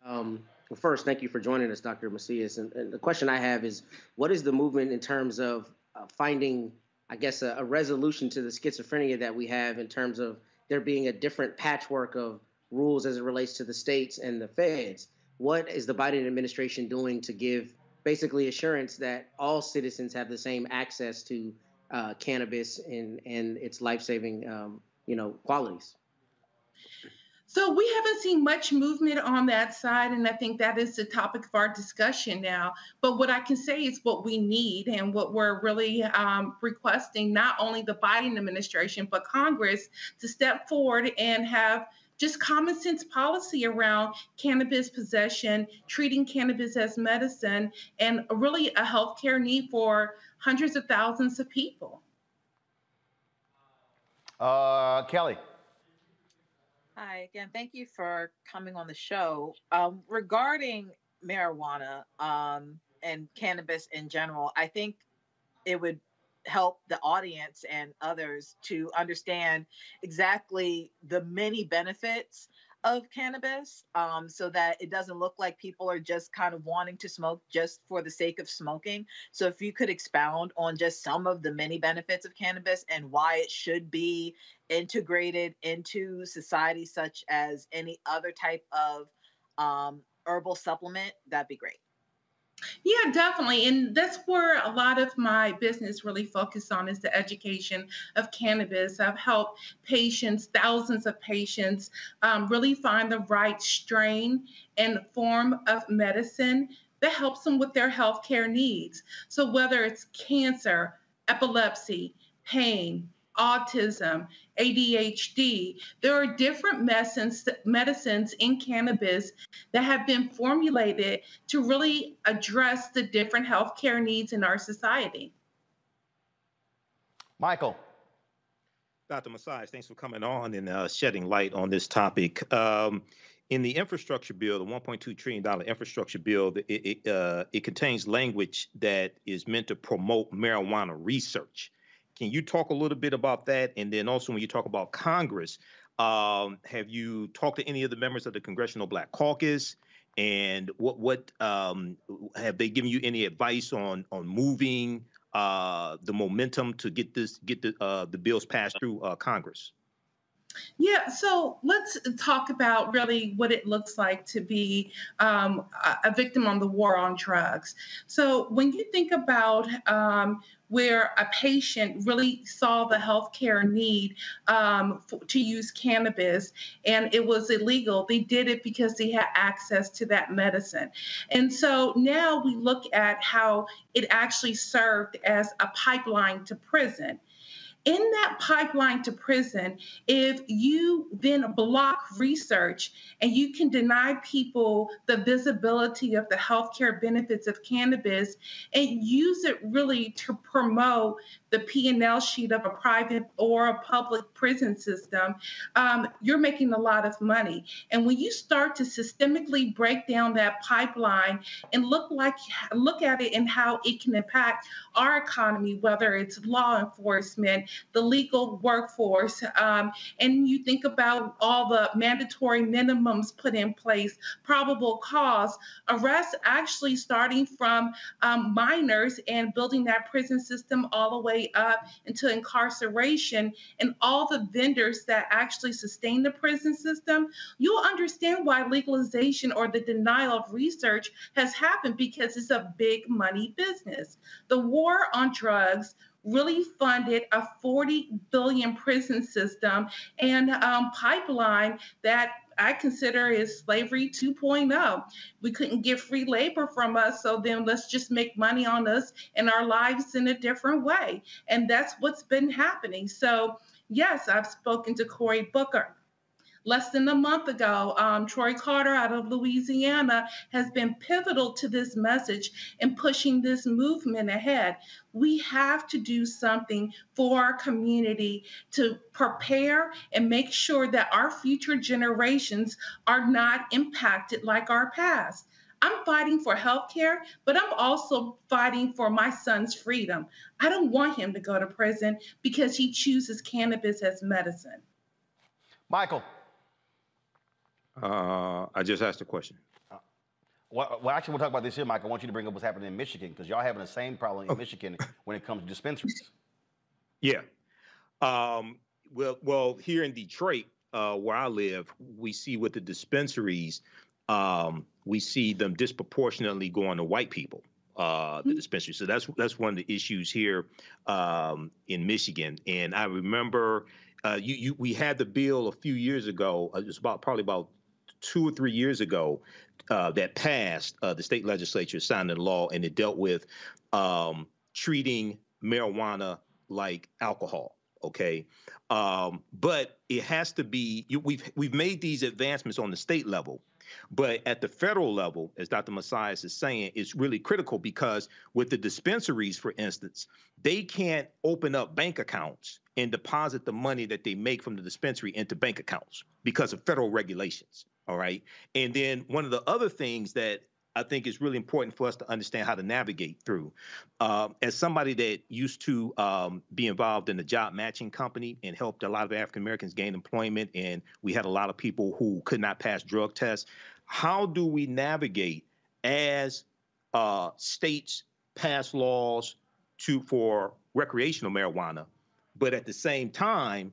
Speaker 6: Um, well, first, thank you for joining us, Dr. Macias. And, and the question I have is, what is the movement in terms of uh, finding, I guess, a, a, resolution to the schizophrenia that we have in terms of there being a different patchwork of rules as it relates to the states and the feds? What is the Biden administration doing to give basically assurance that all citizens have the same access to uh, cannabis and and its life-saving, um, you know, qualities?
Speaker 24: So we haven't seen much movement on that side, and I think that is the topic of our discussion now. But what I can say is what we need and what we're really um, requesting not only the Biden administration, but Congress to step forward and have just common sense policy around cannabis possession, treating cannabis as medicine, and really a healthcare need for hundreds of thousands of people.
Speaker 3: Uh, Kelly.
Speaker 7: Hi again. Thank you for coming on the show. Um, regarding marijuana um, and cannabis in general, I think it would help the audience and others to understand exactly the many benefits of cannabis um, so that it doesn't look like people are just kind of wanting to smoke just for the sake of smoking. So, if you could expound on just some of the many benefits of cannabis and why it should be integrated into society, such as any other type of um, herbal supplement, that'd be great.
Speaker 24: Yeah, definitely. And that's where a lot of my business really focuses on is the education of cannabis. I've helped patients, thousands of patients, um, really find the right strain and form of medicine that helps them with their healthcare needs. So whether it's cancer, epilepsy, pain, autism, ADHD. There are different medicines, medicines in cannabis that have been formulated to really address the different healthcare needs in our society.
Speaker 3: Michael.
Speaker 8: Dr. Macias, thanks for coming on and uh, shedding light on this topic. Um, in the infrastructure bill, the 1.2 trillion dollar infrastructure bill, it it, uh, it contains language that is meant to promote marijuana research. Can you talk a little bit about that? And then also, when you talk about Congress, um, have you talked to any of the members of the Congressional Black Caucus? And what what um, have they given you any advice on on moving uh, the momentum to get this get the uh, the bills passed through uh, Congress?
Speaker 24: Yeah, so let's talk about really what it looks like to be um, a victim on the war on drugs. So, when you think about um, where a patient really saw the healthcare need um, to use cannabis and it was illegal. They did it because they had access to that medicine. And so now we look at how it actually served as a pipeline to prison in that pipeline to prison, if you then block research and you can deny people the visibility of the healthcare benefits of cannabis and use it really to promote the P&L sheet of a private or a public prison system, um, you're making a lot of money. And when you start to systemically break down that pipeline and look like look at it and how it can impact our economy, whether it's law enforcement, the legal workforce, um, and you think about all the mandatory minimums put in place, probable cause, arrests actually starting from um, minors and building that prison system all the way up into incarceration and all the vendors that actually sustain the prison system, you'll understand why legalization or the denial of research has happened because it's a big money business. The war on drugs really funded a 40 billion prison system and um, pipeline that I consider is slavery 2.0. We couldn't get free labor from us, so then let's just make money on us and our lives in a different way. And that's what's been happening. So, yes, I've spoken to Cory Booker less than a month ago. Um, Troy Carter out of Louisiana has been pivotal to this message and pushing this movement ahead. We have to do something for our community to prepare and make sure that our future generations are not impacted like our past. I'm fighting for health care, but I'm also fighting for my son's freedom. I don't want him to go to prison because he chooses cannabis as medicine.
Speaker 3: Michael.
Speaker 8: Uh, I just asked a question.
Speaker 3: Uh, well, well, actually, we'll talk about this here, Mike. I want you to bring up what's happening in Michigan because y'all having the same problem in oh. Michigan when it comes to dispensaries.
Speaker 8: Yeah. Um, well, well, here in Detroit, uh, where I live, we see with the dispensaries, um, we see them disproportionately going to white people. Uh, the mm-hmm. dispensary. So that's that's one of the issues here um, in Michigan. And I remember uh, you, you we had the bill a few years ago. Uh, it was about probably about two or three years ago uh, that passed. Uh, the state legislature signed a law, and it dealt with um, treating marijuana like alcohol. Okay, um, but it has to be. You, we've we've made these advancements on the state level, but at the federal level, as Dr. Macias is saying, it's really critical because with the dispensaries, for instance, they can't open up bank accounts and deposit the money that they make from the dispensary into bank accounts because of federal regulations. All right. And then one of the other things that I think is really important for us to understand how to navigate through. Uh, as somebody that used to um, be involved in the job matching company and helped a lot of African Americans gain employment, and we had a lot of people who could not pass drug tests, how do we navigate as uh, states pass laws to for recreational marijuana, but at the same time,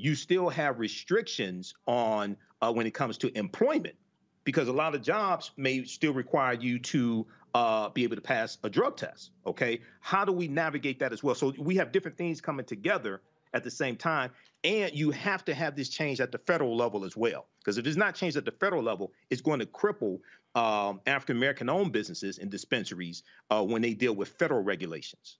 Speaker 8: you still have restrictions on uh, when it comes to employment because a lot of jobs may still require you to uh, be able to pass a drug test. Okay, how do we navigate that as well? So we have different things coming together at the same time, and you have to have this change at the federal level as well. Because if it's not changed at the federal level, it's going to cripple um, African American owned businesses and dispensaries uh, when they deal with federal regulations.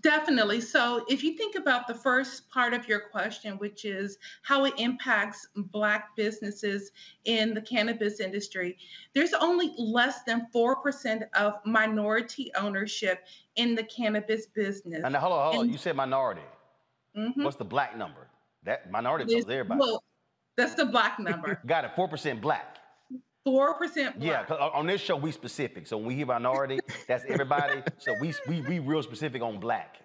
Speaker 24: Definitely. So, if you think about the first part of your question, which is how it impacts Black businesses in the cannabis industry, there's only less than 4% of minority ownership in the cannabis business.
Speaker 3: And now, hold on, hold on.
Speaker 24: And-
Speaker 3: You said minority.
Speaker 24: Mhm.
Speaker 3: What's the black number? That minority covers everybody.
Speaker 24: Well, that's the Black number.
Speaker 3: Got it. Four percent Yeah,
Speaker 24: on-
Speaker 3: uh, on this show we specific. So when we hear minority, that's everybody. so we we we real specific on black.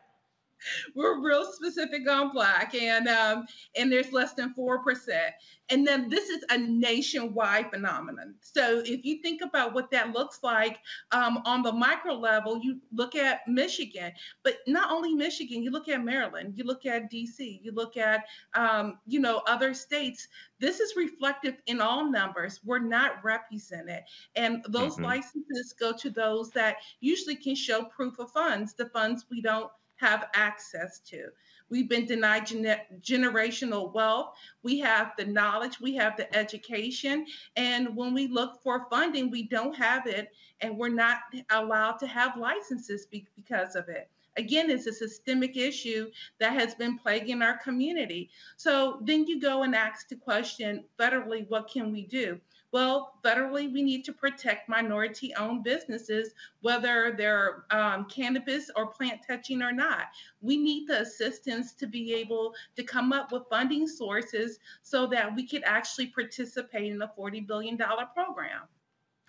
Speaker 24: we're real specific on black and um, and there's less than 4% and then this is a nationwide phenomenon. So if you think about what that looks like um, on the micro level you look at michigan but not only michigan you look at maryland you look at dc you look at um, you know other states this is reflective in all numbers. We're not represented. And those
Speaker 25: Mhm.
Speaker 24: licenses go to those that usually can show proof of funds the funds we don't have access to. We've been denied gene- generational wealth. We have the knowledge, we have the education. And when we look for funding, we don't have it, and we're not allowed to have licenses be- because of it. Again, it's a systemic issue that has been plaguing our community. So then you go and ask the question federally, what can we do? Well, federally, we need to protect minority owned businesses, whether they're um, cannabis or plant touching or not. We need the assistance to be able to come up with funding sources so that we could actually participate in a $40 billion program.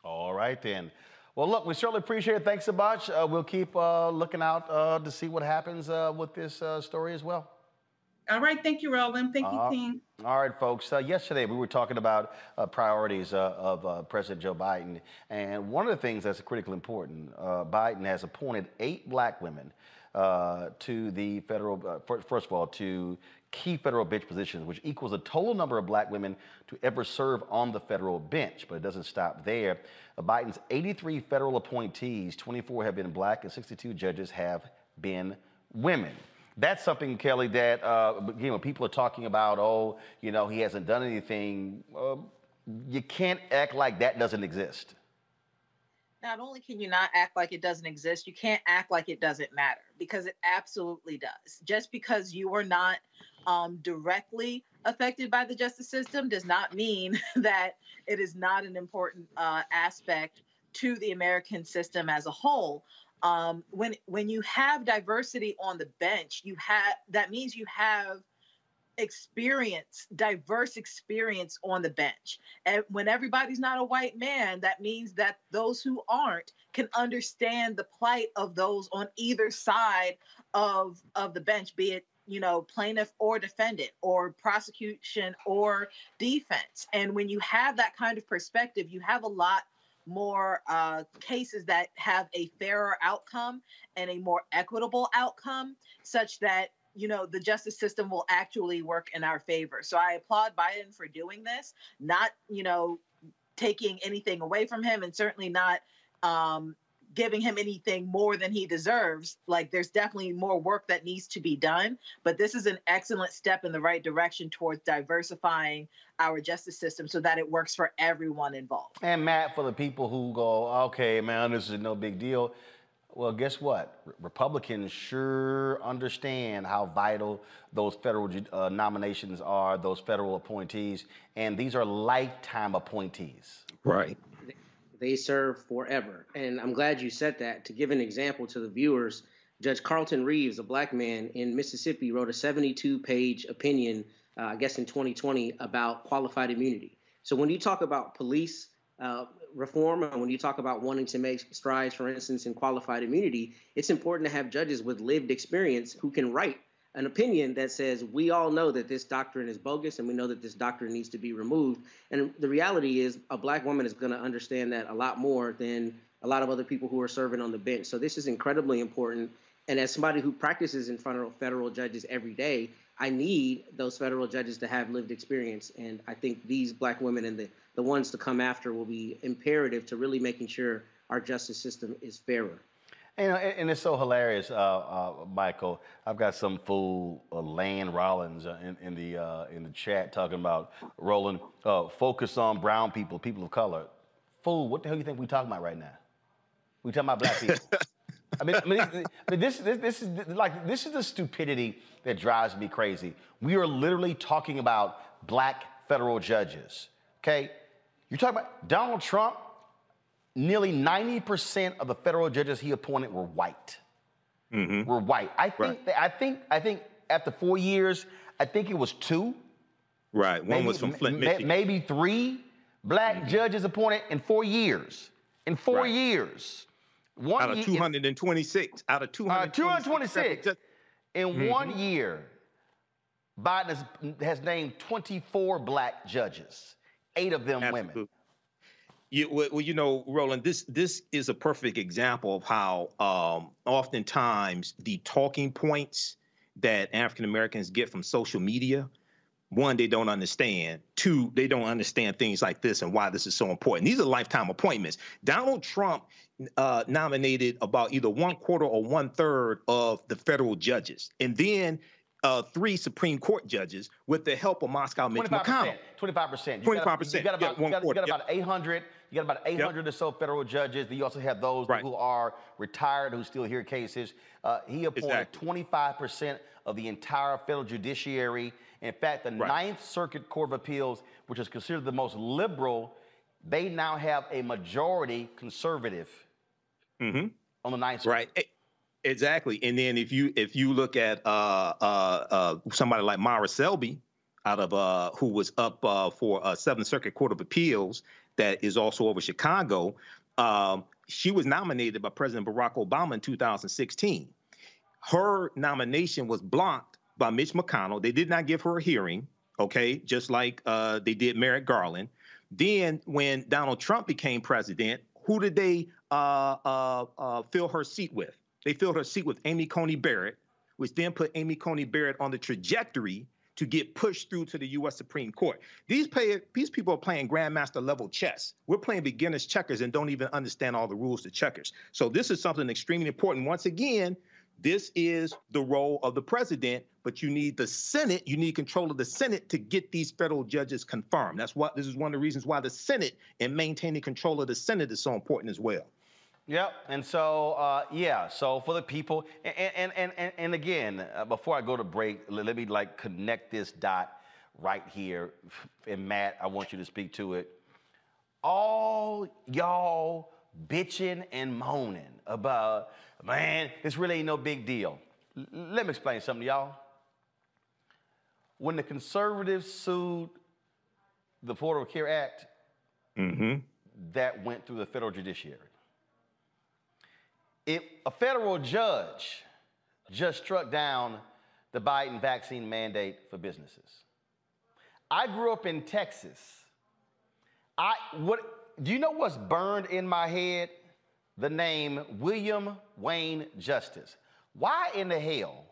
Speaker 3: All right then. Well, look, we certainly appreciate it. Thanks so much. Uh, we'll keep uh, looking out uh, to see what happens uh, with this uh, story as well.
Speaker 24: All right. Thank you, Roland. Thank you,
Speaker 3: Uh,
Speaker 24: team.
Speaker 3: All right, folks. Uh, yesterday we were talking about uh, priorities uh, of uh, President Joe Biden, and one of the things that's critically important, uh, Biden has appointed eight black women uh, to the federal, uh, fir- first of all, to key federal bench positions, which equals the total number of black women to ever serve on the federal bench. But it doesn't stop there. Uh, Biden's 83 federal appointees, 24 have been black, and 62 judges have been women. That's something, Kelly, that uh, you know people are talking about. Oh, you know, he hasn't done anything. Uh, you can't act like that doesn't exist.
Speaker 7: not only can you not act like it doesn't exist, you can't act like it doesn't matter because it absolutely does. Just because you are not um, directly affected by the justice system does not mean that it is not an important uh, aspect to the American system as a whole. Um, when when you have diversity on the bench, you have that means you have experience, diverse experience on the bench. And when everybody's not a white man, that means that those who aren't can understand the plight of those on either side of of the bench, be it you know plaintiff or defendant or prosecution or defense. And when you have that kind of perspective, you have a lot more uh, cases that have a fairer outcome and a more equitable outcome, such that you know the justice system will actually work in our favor. So I applaud Biden for doing this, not you know taking anything away from him, and certainly not um, giving him anything more than he deserves. Like there's definitely more work that needs to be done, but this is an excellent step in the right direction towards diversifying our justice system so that it works for everyone involved.
Speaker 3: And Matt, for the people who go, okay, man, this is no big deal. Well, guess what? Re- Republicans sure understand how vital those federal uh, nominations are, those federal appointees, and these are lifetime appointees.
Speaker 8: Right.
Speaker 6: They serve forever. And I'm glad you said that. To give an example to the viewers, Judge Carlton Reeves, a black man in Mississippi, wrote a 72 page opinion, uh, I guess in 2020, about qualified immunity. So when you talk about police uh, reform and when you talk about wanting to make strides, for instance, in qualified immunity, it's important to have judges with lived experience who can write an opinion that says we all know that this doctrine is bogus and we know that this doctrine needs to be removed. And the reality is, a black woman is going to understand that a lot more than a lot of other people who are serving on the bench. So this is incredibly important. And as somebody who practices in front of federal judges every day, I need those federal judges to have lived experience. And I think these black women and the, the ones to come after will be imperative to really making sure our justice system is fairer.
Speaker 3: And, uh, and it's so hilarious, uh, uh, Michael. I've got some fool, uh, Lan Rollins, uh, in, in the uh, in the chat talking about Roland. Uh, focus on brown people, people of color. Fool, what the hell you think we talking about right now? We talking about black people. I mean, I mean, I mean this, this, this is like this is the stupidity that drives me crazy. We are literally talking about black federal judges. Okay, you're talking about Donald Trump nearly 90% of the federal judges he appointed were white.
Speaker 8: Mm-hmm.
Speaker 3: Were white. I think that, I think I think after four years, I think it was two.
Speaker 8: Right. One
Speaker 3: maybe,
Speaker 8: was from Flint, Michigan.
Speaker 3: Maybe three black judges appointed in four years. In four
Speaker 8: Right.
Speaker 3: years. One
Speaker 8: out of
Speaker 3: ye-
Speaker 8: 226. Out of
Speaker 3: uh,
Speaker 8: 226.
Speaker 3: 226. In
Speaker 8: Mhm.
Speaker 3: one year, Biden has, has named 24 black judges, eight of them women.
Speaker 8: You, well, you know, Roland, this this is a perfect example of how um, oftentimes the talking points that African Americans get from social media, one, they don't understand. Two, they don't understand things like this and why this is so important. These are lifetime appointments. Donald Trump uh, nominated about either one quarter or one third of the federal judges, and then uh, three Supreme Court judges with the help of Moscow Mitch McConnell.
Speaker 3: 25%. 25%.
Speaker 8: 25%,
Speaker 3: You got about,
Speaker 8: one
Speaker 3: you got, you got about 800. You got about 800 or so federal judges. Then you also have those who are retired who still hear cases. Uh, he appointed 25% of the entire federal judiciary. In fact, the Ninth Circuit Court of Appeals, which is considered the most liberal, they now have a majority conservative
Speaker 8: Mm-hmm.
Speaker 3: on the Ninth Circuit.
Speaker 8: Right. Exactly. And then if you if you look at uh, uh, uh, somebody like Myra Selby, out of uh, who was up uh, for uh, Seventh Circuit Court of Appeals, that is also over Chicago. Um, she was nominated by President Barack Obama in 2016. Her nomination was blocked by Mitch McConnell. They did not give her a hearing. Okay, just like uh, they did Merrick Garland. Then when Donald Trump became president, who did they uh, uh, uh, fill her seat with? They filled her seat with Amy Coney Barrett, which then put Amy Coney Barrett on the trajectory to get pushed through to the U.S. Supreme Court. These pay, these people are playing grandmaster level chess. We're playing beginner's checkers and don't even understand all the rules to checkers. So this is something extremely important. Once again, this is the role of the president, but you need the Senate, you need control of the Senate to get these federal judges confirmed. That's what this is one of the reasons why the Senate and maintaining control of the Senate is so important as well.
Speaker 3: Yep. And so, uh, yeah. So for the people, and and and and, and again, uh, before I go to break, let, let me like connect this dot right here. And Matt, I want you to speak to it. All y'all bitching and moaning about, man, this really ain't no big deal. L- let me explain something to y'all. When the conservatives sued the Affordable Care Act,
Speaker 8: Mm-hmm.
Speaker 3: that went through the federal judiciary. If a federal judge just struck down the Biden vaccine mandate for businesses. I grew up in Texas. I what do you know what's burned in my head? The name William Wayne Justice. Why in the hell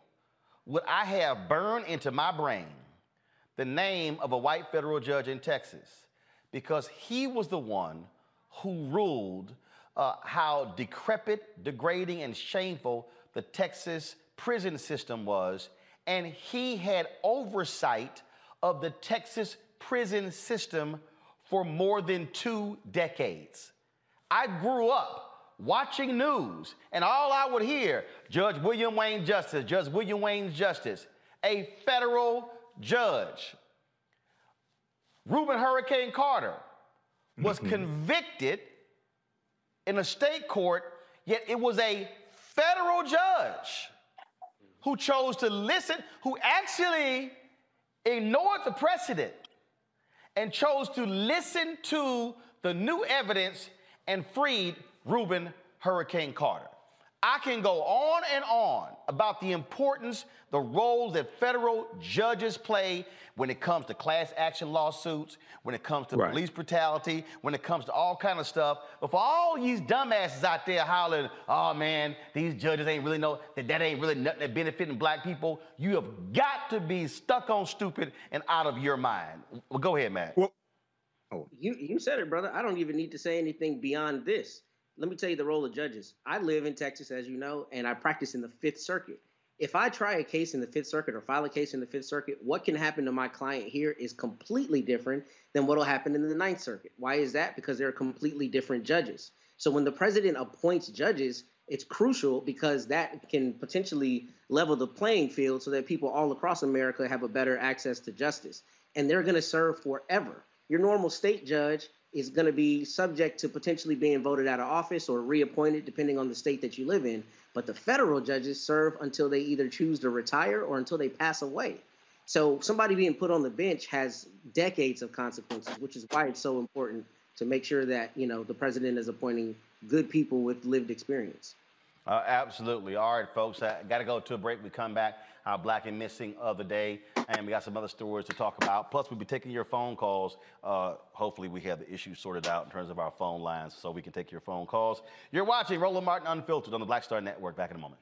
Speaker 3: would I have burned into my brain the name of a white federal judge in Texas? Because he was the one who ruled uh, how decrepit, degrading, and shameful the Texas prison system was, and he had oversight of the Texas prison system for more than two decades. I grew up watching news, and all I would hear Judge William Wayne Justice, Judge William Wayne Justice, a federal judge. Reuben Hurricane Carter was convicted in a state court, yet it was a federal judge who chose to listen, who actually ignored the precedent and chose to listen to the new evidence and freed Reuben Hurricane Carter. I can go on and on about the importance, the role that federal judges play when it comes to class action lawsuits, when it comes to
Speaker 8: Right.
Speaker 3: police brutality, when it comes to all kind of stuff. But for all these dumbasses out there hollering, "Oh man, these judges ain't really know that that ain't really nothing that benefiting black people," you have got to be stuck on stupid and out of your mind. Well, go ahead, Matt. Oh.
Speaker 6: You you said it, brother. I don't even need to say anything beyond this. Let me tell you the role of judges. I live in Texas, as you know, and I practice in the Fifth Circuit. If I try a case in the Fifth Circuit or file a case in the Fifth Circuit, what can happen to my client here is completely different than what will happen in the Ninth Circuit. Why is that? Because they're completely different judges. So when the president appoints judges, it's crucial because that can potentially level the playing field so that people all across America have a better access to justice. And they're going to serve forever. Your normal state judge is going to be subject to potentially being voted out of office or reappointed depending on the state that you live in. But the federal judges serve until they either choose to retire or until they pass away. So somebody being put on the bench has decades of consequences, which is why it's so important to make sure that, you know, the president is appointing good people with lived experience.
Speaker 3: Uh, absolutely. All right, folks. I got to go to a break. We come back. Our black and missing of the day, and we got some other stories to talk about. Plus, we'll be taking your phone calls. Uh, hopefully, we have the issue sorted out in terms of our phone lines, so we can take your phone calls. You're watching Roland Martin Unfiltered on the Black Star Network. Back in a moment.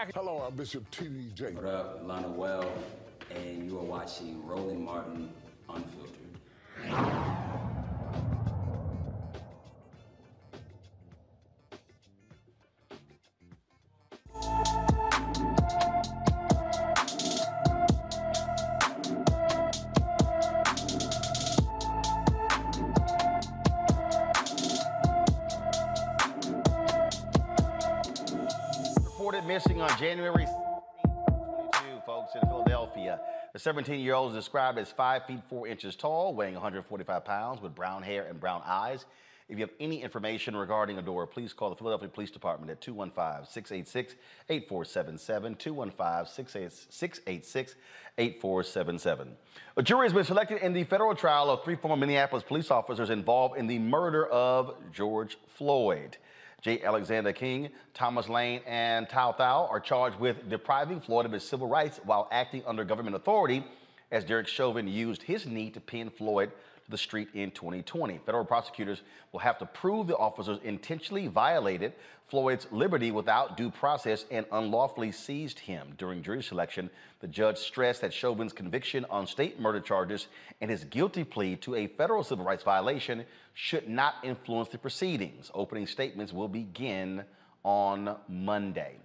Speaker 14: Y'all? I'm Will Packer. Hello, I'm Bishop T.D. Jakes.
Speaker 25: What up, Lana Well, and you are watching Roland Martin Unfiltered.
Speaker 3: 17 year old is described as 5 feet 4 inches tall, weighing 145 pounds, with brown hair and brown eyes. If you have any information regarding Adora, please call the Philadelphia Police Department at 215 686 8477. 215 686 8477. A jury has been selected in the federal trial of three former Minneapolis police officers involved in the murder of George Floyd. J. Alexander Kueng, Thomas Lane, and Tou Thao are charged with depriving Floyd of his civil rights while acting under government authority as Derek Chauvin used his knee to pin Floyd the street in 2020. Federal prosecutors will have to prove the officers intentionally violated Floyd's liberty without due process and unlawfully seized him. During jury selection, the judge stressed that Chauvin's conviction on state murder charges and his guilty plea to a federal civil rights violation should not influence the proceedings. Opening statements will begin on Monday.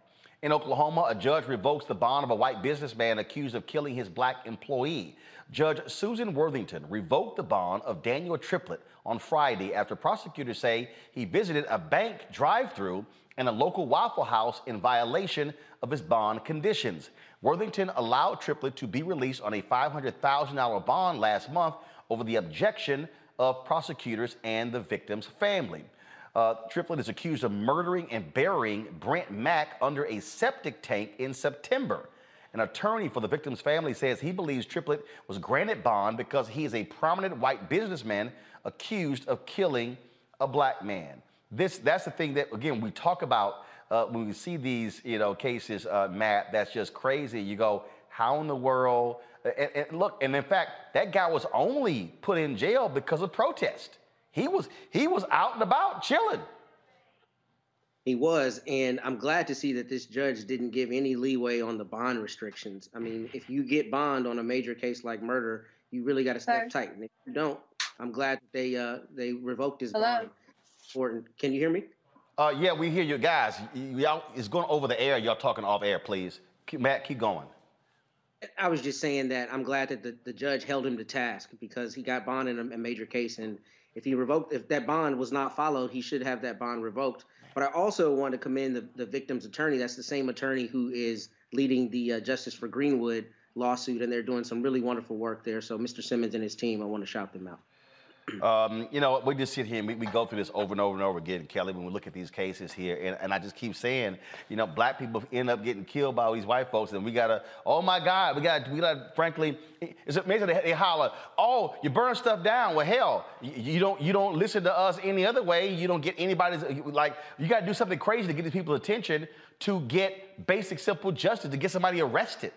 Speaker 3: In Oklahoma, a judge revokes the bond of a white businessman accused of killing his black employee. Judge Susan Worthington revoked the bond of Daniel Triplett on Friday after prosecutors say he visited a bank drive through and a local Waffle House in violation of his bond conditions. Worthington allowed Triplett to be released on a $500,000 bond last month over the objection of prosecutors and the victim's family. Uh, Triplett is accused of murdering and burying Brent Mack under a septic tank in September. An attorney for the victim's family says he believes Triplett was granted bond because he is a prominent white businessman accused of killing a black man. This that's the thing that again we talk about uh, when we see these you know cases, uh, Matt. That's just crazy. You go, how in the world? And, and look, and in fact, that guy was only put in jail because of protest. He was he was out and about chilling.
Speaker 6: He was, and I'm glad to see that this judge didn't give any leeway on the bond restrictions. I mean, if you get bond on a major case like murder, you really got to step tight. And if you don't, I'm glad that they uh, they revoked his
Speaker 18: Hello?
Speaker 6: bond. Important. Can you hear me?
Speaker 3: Uh, yeah, we hear you guys. Y'all, it's going over the air. Y'all talking off air, please. Keep, Matt, keep going.
Speaker 6: I was just saying that I'm glad that the, the judge held him to task because he got bond in a, a major case, and if he revoked, if that bond was not followed, he should have that bond revoked. But I also want to commend the, the victim's attorney. That's the same attorney who is leading the uh, Justice for Greenwood lawsuit, and they're doing some really wonderful work there. So Mr. Simmons and his team, I want to shout them out.
Speaker 3: Um, you know, we just sit here and we, we go through this over and over and over again, Kelly, when we look at these cases here. And, and I just keep saying, you know, black people end up getting killed by all these white folks. And we got to, oh my God, we got, we got, frankly, it's amazing they, they holler, oh, you burn stuff down. Well, hell, you, you don't, you don't listen to us any other way. You don't get anybody's, like, you got to do something crazy to get these people's attention to get basic, simple justice, to get somebody arrested.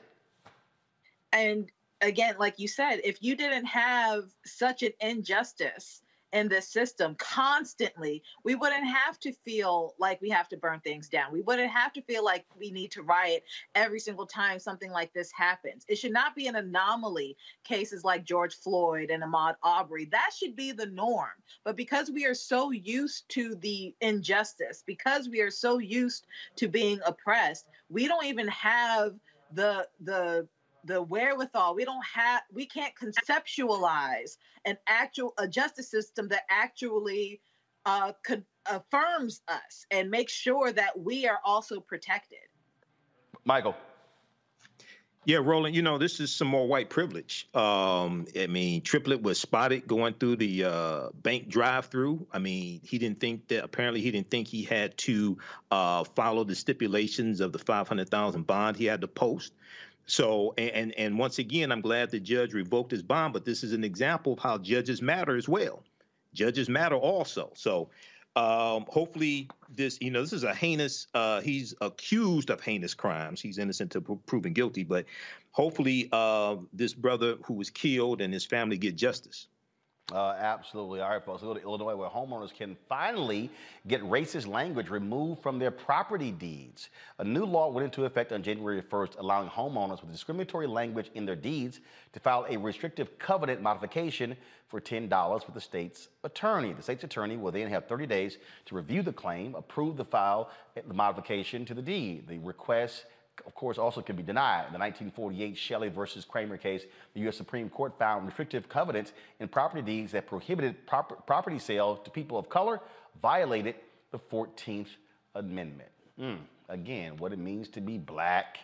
Speaker 7: and again like you said if you didn't have such an injustice in this system constantly we wouldn't have to feel like we have to burn things down. We wouldn't have to feel like we need to riot every single time something like this happens. It should not be an anomaly cases like george floyd and ahmaud Arbery. that should be the norm. But because we are so used to the injustice because we are so used to being oppressed we don't even have the the the wherewithal we don't have we can't conceptualize an actual a justice system that actually uh, con- affirms us and makes sure that we are also protected
Speaker 3: Michael.
Speaker 8: Yeah, Roland, you know, this is some more white privilege. Um, I mean, Triplett was spotted going through the uh, bank drive through. I mean, he didn't think that, apparently, he didn't think he had to uh, follow the stipulations of the 500,000 bond he had to post. So, and, and once again, I'm glad the judge revoked his bond, but this is an example of how judges matter as well. Judges matter also. So, um, hopefully, this you know this is a heinous. Uh, he's accused of heinous crimes. He's innocent to pro- proven guilty, but hopefully, uh, this brother who was killed and his family get justice.
Speaker 3: Uh, absolutely. All right, folks. We'll go to Illinois where homeowners can finally get racist language removed from their property deeds. A new law went into effect on January 1st, allowing homeowners with discriminatory language in their deeds to file a restrictive covenant modification for $10 with the state's attorney. The state's attorney will then have 30 days to review the claim, approve the file, the modification to the deed. The request of course, also can be denied. The 1948 Shelley versus Kraemer case, the U.S. Supreme Court found restrictive covenants in property deeds that prohibited prop- property sale to people of color violated the 14th Amendment. Mm, Again, what it means to be black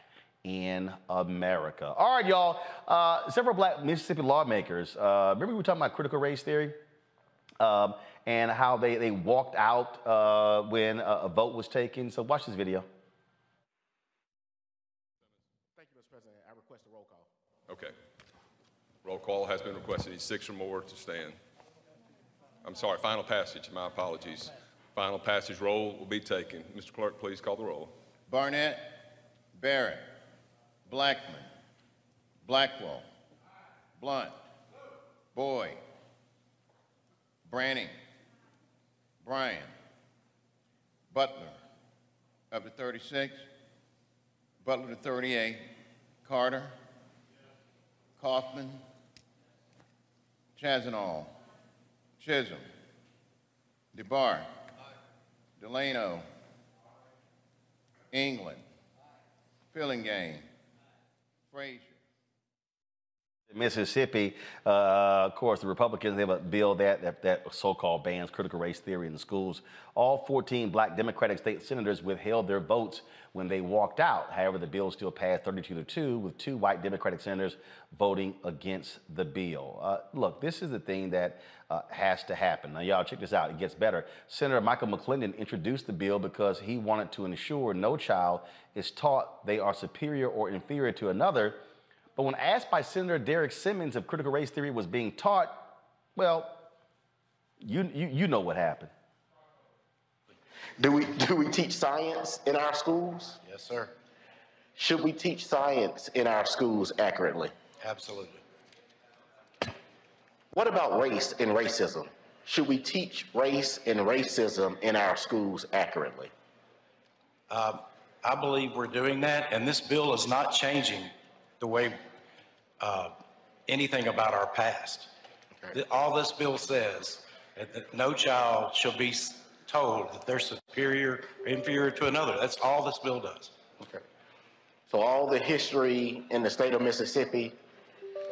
Speaker 3: in America. All right, y'all. Uh, several black Mississippi lawmakers. Uh, remember we were talking about critical race theory? Um, and how they, they walked out uh, when a, a vote was taken. So watch this video.
Speaker 23: Thank you, Mr. President. I request a roll call. Okay. Roll call has been requested. Six or more to stand. I'm sorry, final passage. My apologies. Final passage roll will be taken. Mr. Clerk, please call the roll.
Speaker 26: Barnett, Barrett, Blackmon, Blackwell, Blount, Boyd, Branning, Bryan, Butler, up to 36, Butler to 38, Carter, Caughman, Chassaniol, Chisholm, DeBar, Delano, England, Fillingane, Frazier.
Speaker 3: Mississippi, uh, of course, the Republicans have a bill that, that, that so-called bans critical race theory in the schools. All 14 black Democratic state senators withheld their votes when they walked out. However, the bill still passed 32 to 2, with two white Democratic senators voting against the bill. Uh, look, this is the thing that uh, has to happen. Now, y'all, check this out. It gets better. Senator Michael McLendon introduced the bill because he wanted to ensure no child is taught they are superior or inferior to another but when asked by Senator Derrick Simmons if critical race theory was being taught, well, you, you, you know what happened.
Speaker 27: Do we do we teach science in our schools?
Speaker 28: Yes, sir.
Speaker 27: Should we teach science in our schools accurately?
Speaker 28: Absolutely.
Speaker 27: What about race and racism? Should we teach race and racism in our schools accurately?
Speaker 28: Uh, I believe we're doing that, and this bill is not changing the way uh, anything about our past. Th- All this bill says that, that no child shall be told that they're superior or inferior to another. That's all this bill does.
Speaker 27: Okay. So all the history in the state of Mississippi,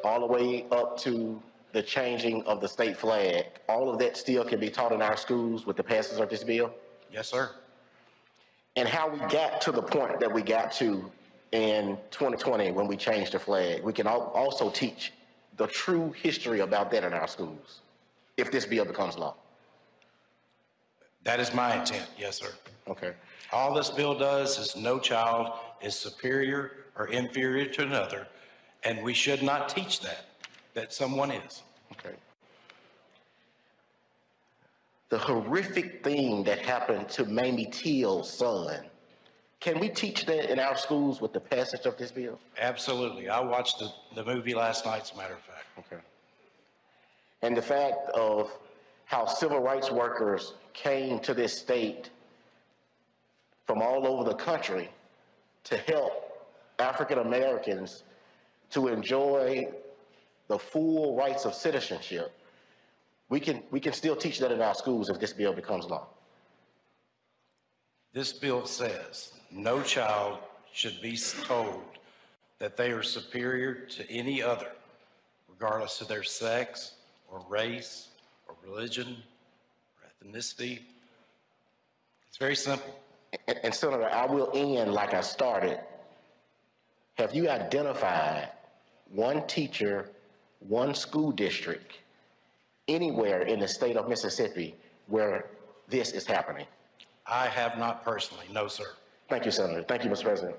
Speaker 27: all the way up to the changing of the state flag, all of that still can be taught in our schools with the passage of this bill?
Speaker 28: Yes, sir.
Speaker 27: And how we got to the point that we got to in 2020 when we changed the flag, we can al- also teach the true history about that in our schools, if this bill becomes law.
Speaker 28: That is my intent. Yes, sir.
Speaker 27: Okay.
Speaker 28: All this bill does is no child is superior or inferior to another, and we should not teach that, that someone is.
Speaker 27: Okay. The horrific thing that happened to Mamie Till's son, can we teach that in our schools with the passage of this bill?
Speaker 28: Absolutely. I watched the, the movie last night, as a matter of fact.
Speaker 27: Okay. And the fact of how civil rights workers came to this state from all over the country to help African Americans to enjoy the full rights of citizenship. We can, we can still teach that in our schools if this bill becomes law.
Speaker 28: This bill says no child should be told that they are superior to any other, regardless of their sex or race or religion or ethnicity. It's very simple.
Speaker 27: And, and Senator, I will end like I started. Have you identified one teacher, one school district, anywhere in the state of Mississippi where this is happening?
Speaker 28: I have not personally, no, sir.
Speaker 27: Thank you, Senator. Thank you, Mr. President.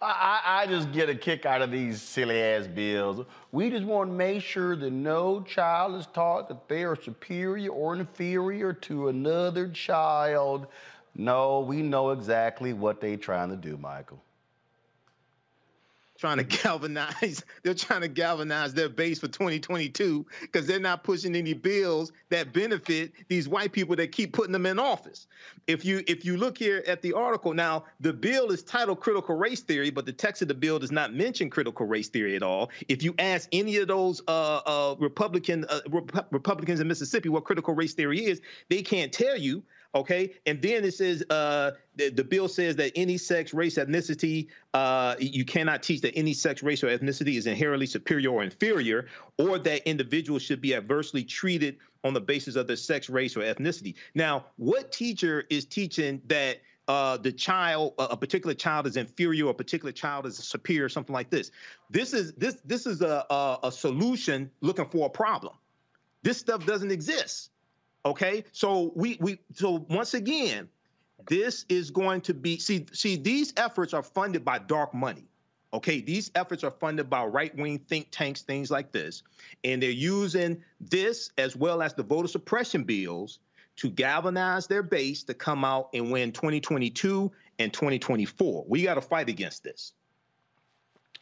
Speaker 3: I, I just get a kick out of these silly ass bills. We just want to make sure that no child is taught that they are superior or inferior to another child. No, we know exactly what they're trying to do, Michael.
Speaker 8: Trying to galvanize they're trying to galvanize their base for 2022 because they're not pushing any bills that benefit these white people that keep putting them in office. If you if you look here at the article now the bill is titled critical race theory but the text of the bill does not mention critical race theory at all. If you ask any of those uh, uh, republican uh, Rep- republicans in mississippi what critical race theory is they can't tell you okay and then it says uh, the, the bill says that any sex race ethnicity uh, you cannot teach that any sex race or ethnicity is inherently superior or inferior or that individuals should be adversely treated on the basis of their sex race or ethnicity now what teacher is teaching that uh, the child, a particular child is inferior, or a particular child is superior, something like this. This is this this is a, a, a solution looking for a problem. This stuff doesn't exist. Okay, so we we so once again, this is going to be see see these efforts are funded by dark money. Okay, these efforts are funded by right wing think tanks, things like this, and they're using this as well as the voter suppression bills to galvanize their base to come out and win 2022 and 2024. We got to fight against this.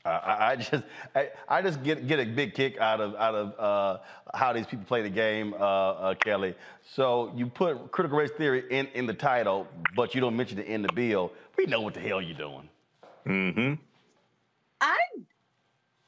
Speaker 3: I, I just, I, I just get get a big kick out of out of uh, how these people play the game, uh, uh, Kelly. So you put critical race theory in, in the title, but you don't mention it in the bill. We know what the hell you're doing.
Speaker 8: Mm-hmm.
Speaker 7: I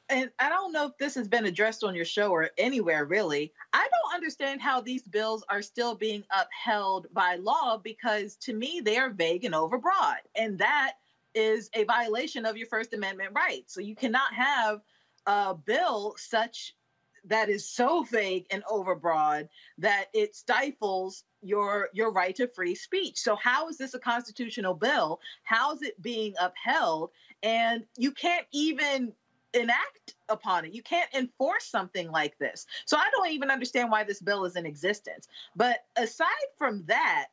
Speaker 7: and I don't know if this has been addressed on your show or anywhere really. I don't understand how these bills are still being upheld by law because to me they are vague and overbroad. And that is a violation of your First Amendment rights. So you cannot have a bill such that is so vague and overbroad that it stifles your your right to free speech. So how is this a constitutional bill? How is it being upheld? And you can't even enact upon it. You can't enforce something like this. So I don't even understand why this bill is in existence. But aside from that,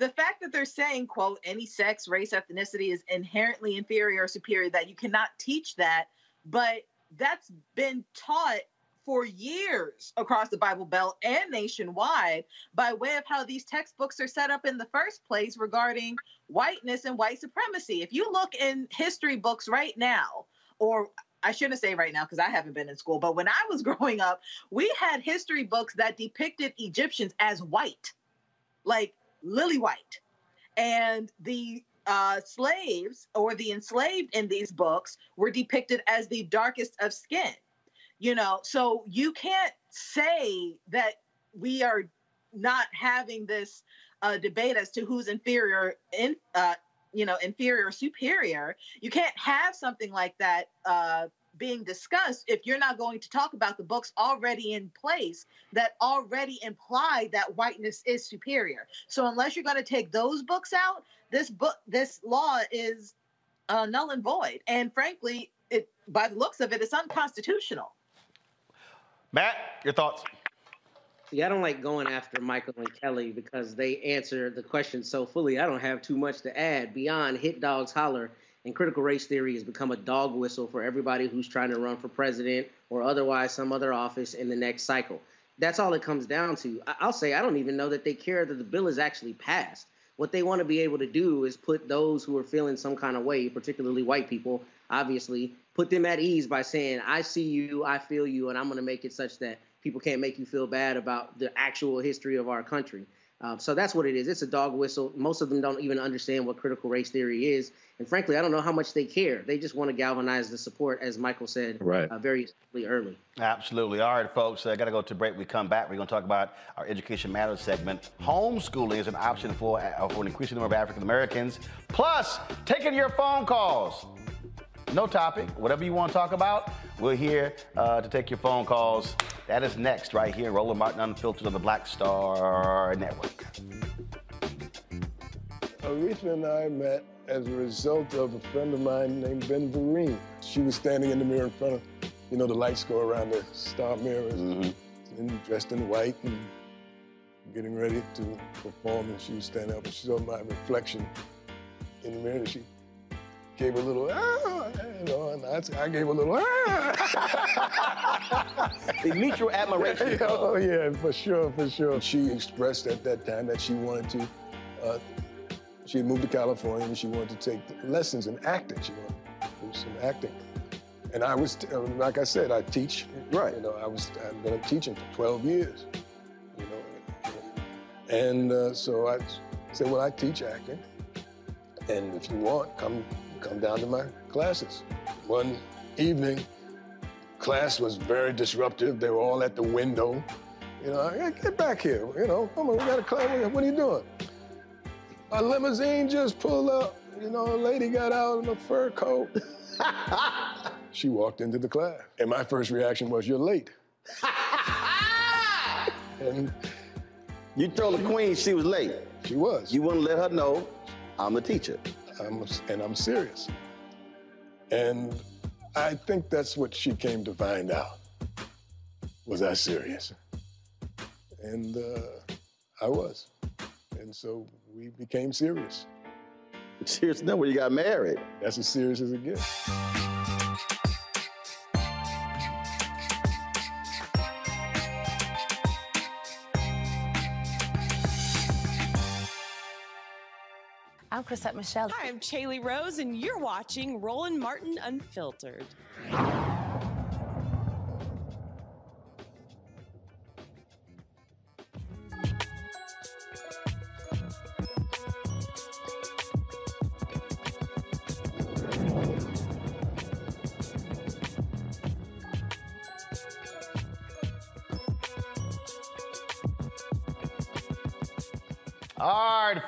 Speaker 7: the fact that they're saying, quote, any sex, race, ethnicity is inherently inferior or superior, that you cannot teach that, but that's been taught for years across the Bible Belt and nationwide by way of how these textbooks are set up in the first place regarding whiteness and white supremacy. If you look in history books right now, or I shouldn't say right now because I haven't been in school, but when I was growing up, we had history books that depicted Egyptians as white, like lily white. And the uh, slaves or the enslaved in these books were depicted as the darkest of skin. You know, so you can't say that we are not having this uh, debate as to who's inferior in uh, you know inferior or superior. You can't have something like that uh, being discussed if you're not going to talk about the books already in place that already imply that whiteness is superior. So unless you're going to take those books out, this book, this law is uh, null and void. And frankly, it by the looks of it, it's unconstitutional.
Speaker 3: Matt, your thoughts?
Speaker 6: See, I don't like going after Michael and Kelly because they answer the question so fully. I don't have too much to add beyond hit dogs holler. And critical race theory has become a dog whistle for everybody who's trying to run for president or otherwise some other office in the next cycle. That's all it comes down to. I'll say I don't even know that they care that the bill is actually passed. What they want to be able to do is put those who are feeling some kind of way, particularly white people, obviously, put them at ease by saying, I see you, I feel you, and I'm going to make it such that people can't make you feel bad about the actual history of our country. Um, so that's what it is. It's a dog whistle. Most of them don't even understand what critical race theory is. And frankly, I don't know how much they care. They just want to galvanize the support, as Michael said
Speaker 8: right.
Speaker 6: uh, very early.
Speaker 3: Absolutely. All right, folks, I got to go to break. We come back. We're going to talk about our Education Matters segment. Homeschooling is an option for, uh, for an increasing number of African Americans, plus taking your phone calls. No topic, whatever you want to talk about, we're here uh, to take your phone calls. That is next, right here, Roland Martin Unfiltered on the Black Star Network.
Speaker 17: Aretha and I met as a result of a friend of mine named Ben Vereen. She was standing in the mirror in front of, you know, the lights go around the star mirrors,
Speaker 3: mm-hmm.
Speaker 17: and dressed in white and getting ready to perform. And she was standing up and she saw my reflection in the mirror. And she gave a little, ah, you know, and I, I gave a little, ah.
Speaker 3: the mutual admiration.
Speaker 17: oh, yeah, for sure, for sure. She expressed at that time that she wanted to, uh, she had moved to California and she wanted to take lessons in acting. She wanted to do some acting. And I was, uh, like I said, I teach.
Speaker 3: Right.
Speaker 17: You know, I was, I've been teaching for 12 years, you know. And uh, so I said, well, I teach acting. And if you want, come come down to my classes. One evening, class was very disruptive. They were all at the window. You know, hey, get back here. You know, come on, we got a class. What are you doing? A limousine just pulled up. You know, a lady got out in a fur coat. she walked into the class. And my first reaction was, you're late. and
Speaker 3: you told the queen she was late.
Speaker 17: She was.
Speaker 3: You wouldn't let her know I'm a teacher.
Speaker 17: I'm, and I'm serious. And I think that's what she came to find out. Was I serious? And uh, I was. And so we became serious.
Speaker 3: Serious when you got married.
Speaker 17: That's as serious as it gets.
Speaker 21: I'm Chrisette Michelle.
Speaker 29: Hi, I'm Chaley Rose, and you're watching Roland Martin Unfiltered.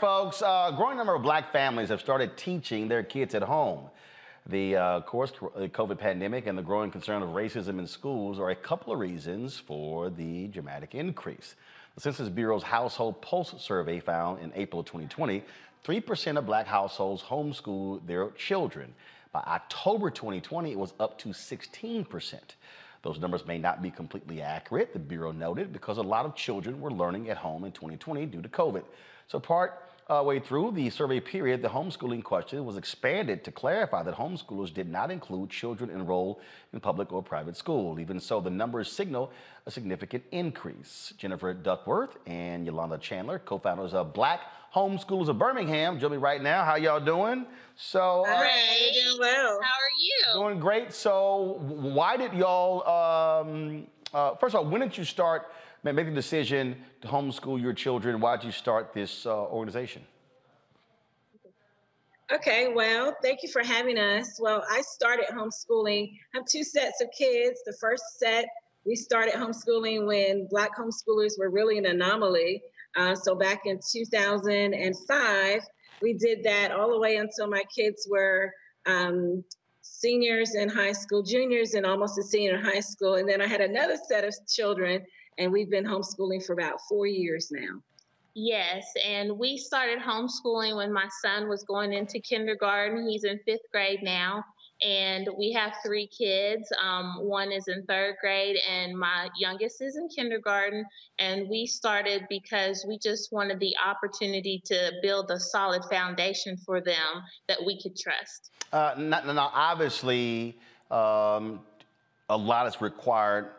Speaker 3: Folks. Uh, a growing number of black families have started teaching their kids at home. The, uh, of course, COVID pandemic and the growing concern of racism in schools are a couple of reasons for the dramatic increase. The Census Bureau's Household Pulse survey found in April of 2020, 3% of black households homeschool their children. By October 2020, it was up to 16%. Those numbers may not be completely accurate, the Bureau noted, because a lot of children were learning at home in 2020 due to COVID. So part uh, way through the survey period, the homeschooling question was expanded to clarify that homeschoolers did not include children enrolled in public or private school. Even so, the numbers signal a significant increase. Jennifer Duckworth and Yolanda Chandler, co-founders of Black Homeschoolers of Birmingham, join me right now. How y'all doing? So,
Speaker 30: uh, doing well. How are you?
Speaker 3: Doing great. So, why did y'all? Um, uh, first of all, when did you start? Make the decision to homeschool your children? Why did you start this uh, organization?
Speaker 30: Okay, well, thank you for having us. Well, I started homeschooling. I have two sets of kids. The first set, we started homeschooling when Black homeschoolers were really an anomaly. Uh, so back in 2005, we did that all the way until my kids were um, seniors in high school, juniors, and almost a senior in high school. And then I had another set of children and we've been homeschooling for about four years now. Yes, and we started homeschooling when my son was going into kindergarten. He's in fifth grade now, and we have three kids. Um, one is in third grade, and my youngest is in kindergarten. And we started because we just wanted the opportunity to build a solid foundation for them that we could trust.
Speaker 3: Uh, now, obviously, um, a lot is required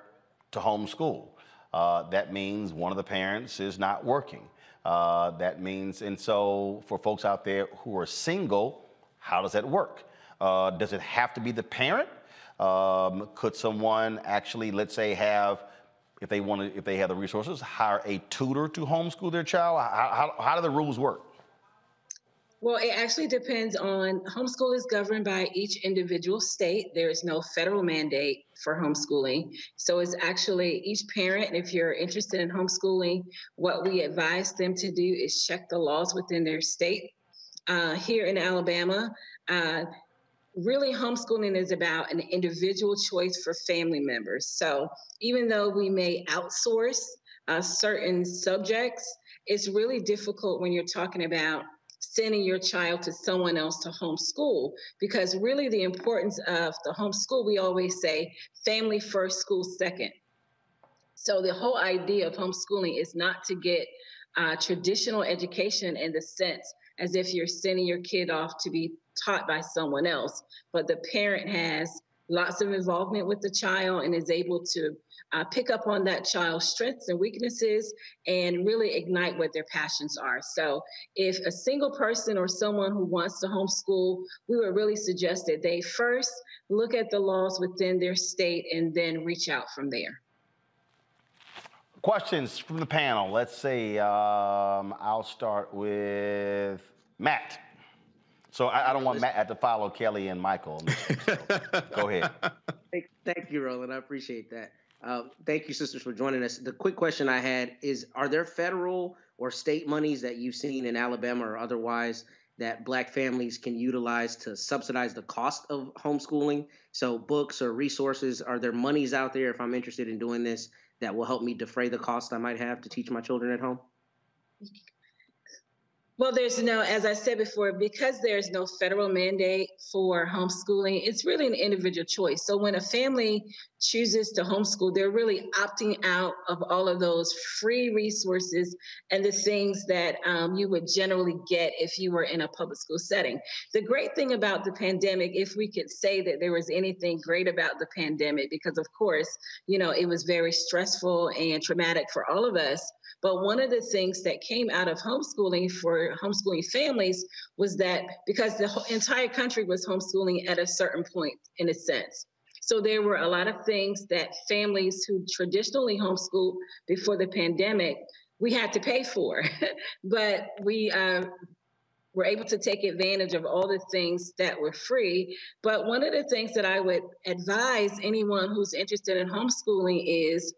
Speaker 3: to homeschool. Uh, that means one of the parents is not working. Uh, that means, and so for folks out there who are single, how does that work? Uh, does it have to be the parent? Um, could someone actually, let's say, have, if they want to, if they have the resources, hire a tutor to homeschool their child? How, how, how do the rules work?
Speaker 30: Well, it actually depends on homeschool is governed by each individual state. There is no federal mandate for homeschooling. So it's actually each parent, if you're interested in homeschooling, what we advise them to do is check the laws within their state. Uh, here in Alabama, uh, really homeschooling is about an individual choice for family members. So even though we may outsource uh, certain subjects, it's really difficult when you're talking about sending your child to someone else to homeschool because really the importance of the homeschool we always say family first school second. So the whole idea of homeschooling is not to get uh, traditional education in the sense as if you're sending your kid off to be taught by someone else but the parent has lots of involvement with the child and is able to uh, pick up on that child's strengths and weaknesses and really ignite what their passions are. So, if a single person or someone who wants to homeschool, we would really suggest that they first look at the laws within their state and then reach out from there.
Speaker 3: Questions from the panel. Let's see. Um, I'll start with Matt. So I, I, don't want Matt to follow Kelly and Michael. So go ahead.
Speaker 6: Thank, thank, you, Roland. I appreciate that. Uh, thank you, sisters, for joining us. The quick question I had is: Are there federal or state monies that you've seen in Alabama or otherwise that Black families can utilize to subsidize the cost of homeschooling? So, books or resources. Are there monies out there if I'm interested in doing this that will help me defray the cost I might have to teach my children at home?
Speaker 30: Well, there's no, as I said before, because there's no federal mandate for homeschooling, it's really an individual choice. So when a family chooses to homeschool, they're really opting out of all of those free resources and the things that um, you would generally get if you were in a public school setting. The great thing about the pandemic, if we could say that there was anything great about the pandemic, because of course, you know, it was very stressful and traumatic for all of us but one of the things that came out of homeschooling for homeschooling families was that because the entire country was homeschooling at a certain point, in a sense. So there were a lot of things that families who traditionally homeschooled before the pandemic, we had to pay for. but we uh, were able to take advantage of all the things that were free. But one of the things that I would advise anyone who's interested in homeschooling is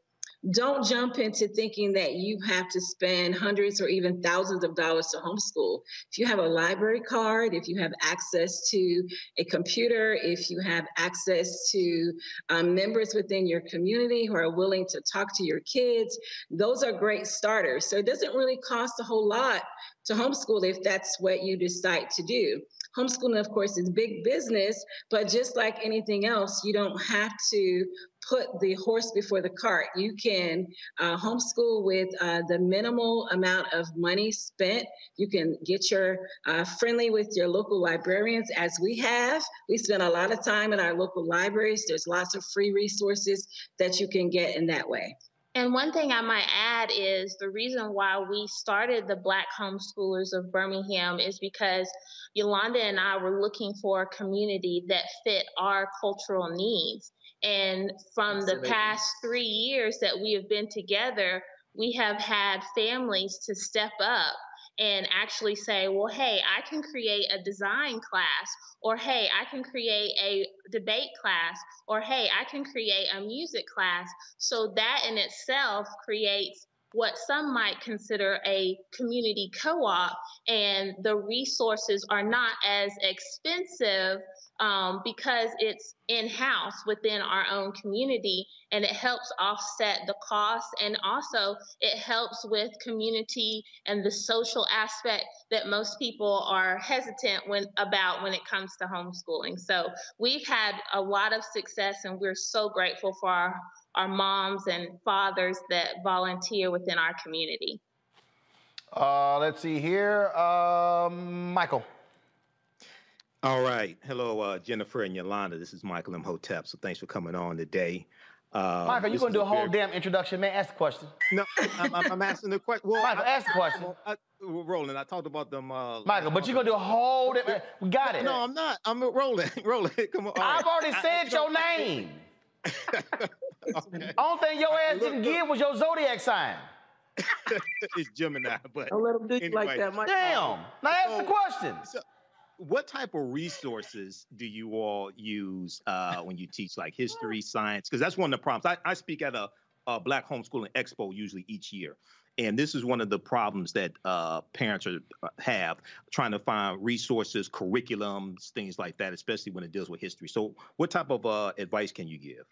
Speaker 30: don't jump into thinking that you have to spend hundreds or even thousands of dollars to homeschool. If you have a library card, if you have access to a computer, if you have access to um, members within your community who are willing to talk to your kids, those are great starters. So it doesn't really cost a whole lot to homeschool if that's what you decide to do. Homeschooling, of course, is big business, but just like anything else, you don't have to put the horse before the cart. You can uh, homeschool with uh, the minimal amount of money spent. You can get your uh, friendly with your local librarians, as we have. We spend a lot of time in our local libraries. There's lots of free resources that you can get in that way.
Speaker 31: And one thing I might add is the reason why we started the Black Homeschoolers of Birmingham is because Yolanda and I were looking for a community that fit our cultural needs. And from Absolutely. the past three years that we have been together, we have had families to step up and actually say, well, hey, I can create a design class, or hey, I can create a debate class, or hey, I can create a music class. So that in itself creates what some might consider a community co op, and the resources are not as expensive um, because it's in house within our own community and it helps offset the cost and also it helps with community and the social aspect that most people are hesitant when about when it comes to homeschooling. So we've had a lot of success and we're so grateful for our, our moms and fathers that volunteer within our community.
Speaker 3: Uh, let's see here. Um, michael
Speaker 8: all right. Hello, uh, Jennifer and Yolanda. This is Michael Imhotep. So thanks for coming on today.
Speaker 3: Uh, Michael, you going to do a whole very... damn introduction, man? Ask the question.
Speaker 8: No, I'm, I'm asking the question. Well,
Speaker 3: Michael, I, ask the question.
Speaker 8: I, Roland, I talked about them. Uh,
Speaker 3: Michael, but you're going to do a whole damn... We got it.
Speaker 8: No, I'm not. I'm Roland. Roland, come on.
Speaker 3: I've already said your name. okay. Only thing your ass didn't give was your zodiac sign.
Speaker 8: it's Gemini, but...
Speaker 6: Don't let them do anyway. like that, Michael.
Speaker 3: Damn. Now ask so, the question. So,
Speaker 8: what type of resources do you all use uh, when you teach like history, science? Because that's one of the problems. I, I speak at a, a, Black Homeschooling Expo usually each year. And this is one of the problems that uh, parents are, uh, have trying to find resources, curriculums, things like that, especially when it deals with history. So, what type of uh, advice can you give?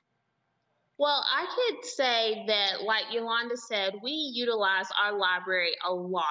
Speaker 31: Well, I could say that, like Yolanda said, we utilize our library a lot.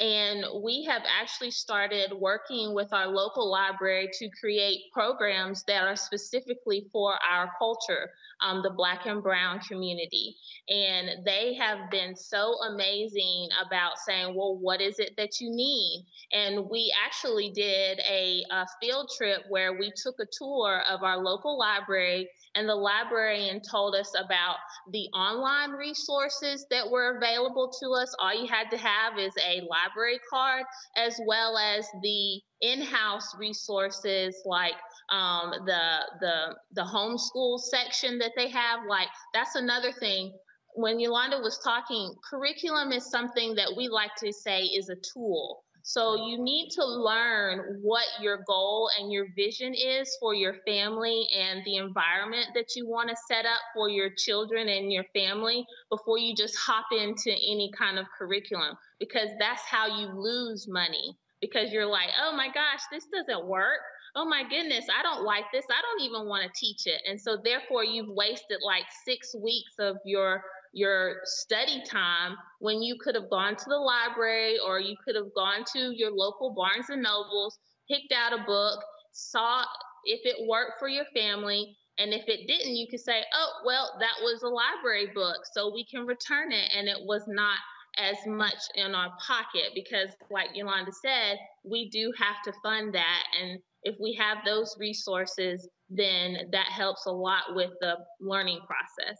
Speaker 31: And we have actually started working with our local library to create programs that are specifically for our culture, um, the Black and Brown community. And they have been so amazing about saying, well, what is it that you need? And we actually did a, a field trip where we took a tour of our local library and the librarian told us about the online resources that were available to us. All you had to have is a library card, as well as the in-house resources like um, the the the homeschool section that they have. Like that's another thing. When Yolanda was talking, curriculum is something that we like to say is a tool. So you need to learn what your goal and your vision is for your family and the environment that you want to set up for your children and your family before you just hop into any kind of curriculum because that's how you lose money because you're like, "Oh my gosh, this doesn't work." oh my goodness, I don't like this. I don't even want to teach it. And so therefore you've wasted like six weeks of your your study time when you could have gone to the library or you could have gone to your local Barnes and Nobles, picked out a book, saw if it worked for your family. And if it didn't, you could say, oh, well, that was a library book, so we can return it. And it was not as much in our pocket because, like Yolanda said, we do have to fund that. And if we have those resources, then that helps a lot with the learning process.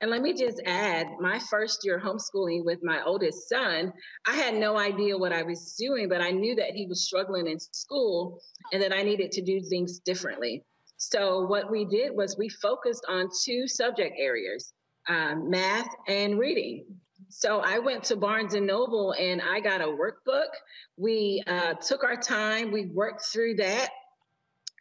Speaker 30: And let me just add my first year homeschooling with my oldest son, I had no idea what I was doing, but I knew that he was struggling in school and that I needed to do things differently. So, what we did was we focused on two subject areas um, math and reading. So I went to Barnes and Noble and I got a workbook. We uh, took our time, we worked through that.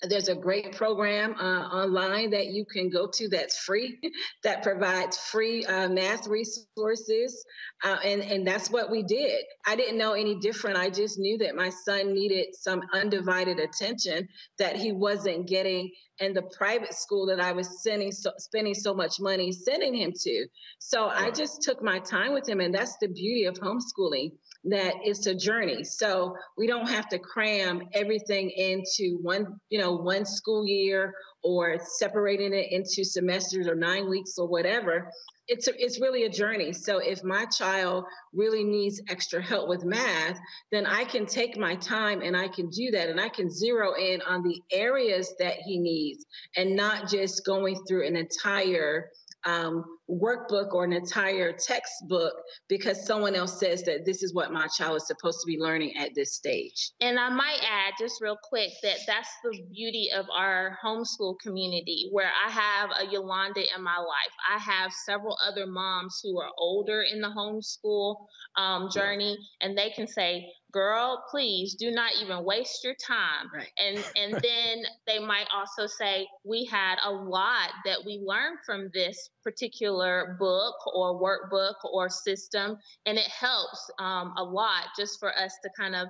Speaker 30: There's a great program uh, online that you can go to that's free, that provides free uh, math resources. Uh, and, and that's what we did. I didn't know any different. I just knew that my son needed some undivided attention that he wasn't getting in the private school that I was sending so, spending so much money sending him to. So I just took my time with him. And that's the beauty of homeschooling that it's a journey. So we don't have to cram everything into one, you know, one school year or separating it into semesters or nine weeks or whatever it's a, it's really a journey. So if my child really needs extra help with math, then I can take my time and I can do that and I can zero in on the areas that he needs and not just going through an entire um, workbook or an entire textbook because someone else says that this is what my child is supposed to be learning at this stage.
Speaker 31: And I might add, just real quick, that that's the beauty of our homeschool community, where I have a Yolanda in my life. I have several other moms who are older in the homeschool um, journey, and they can say, girl please do not even waste your time.
Speaker 30: Right.
Speaker 31: and and then they might also say we had a lot that we learned from this particular book or workbook or system and it helps um, a lot just for us to kind of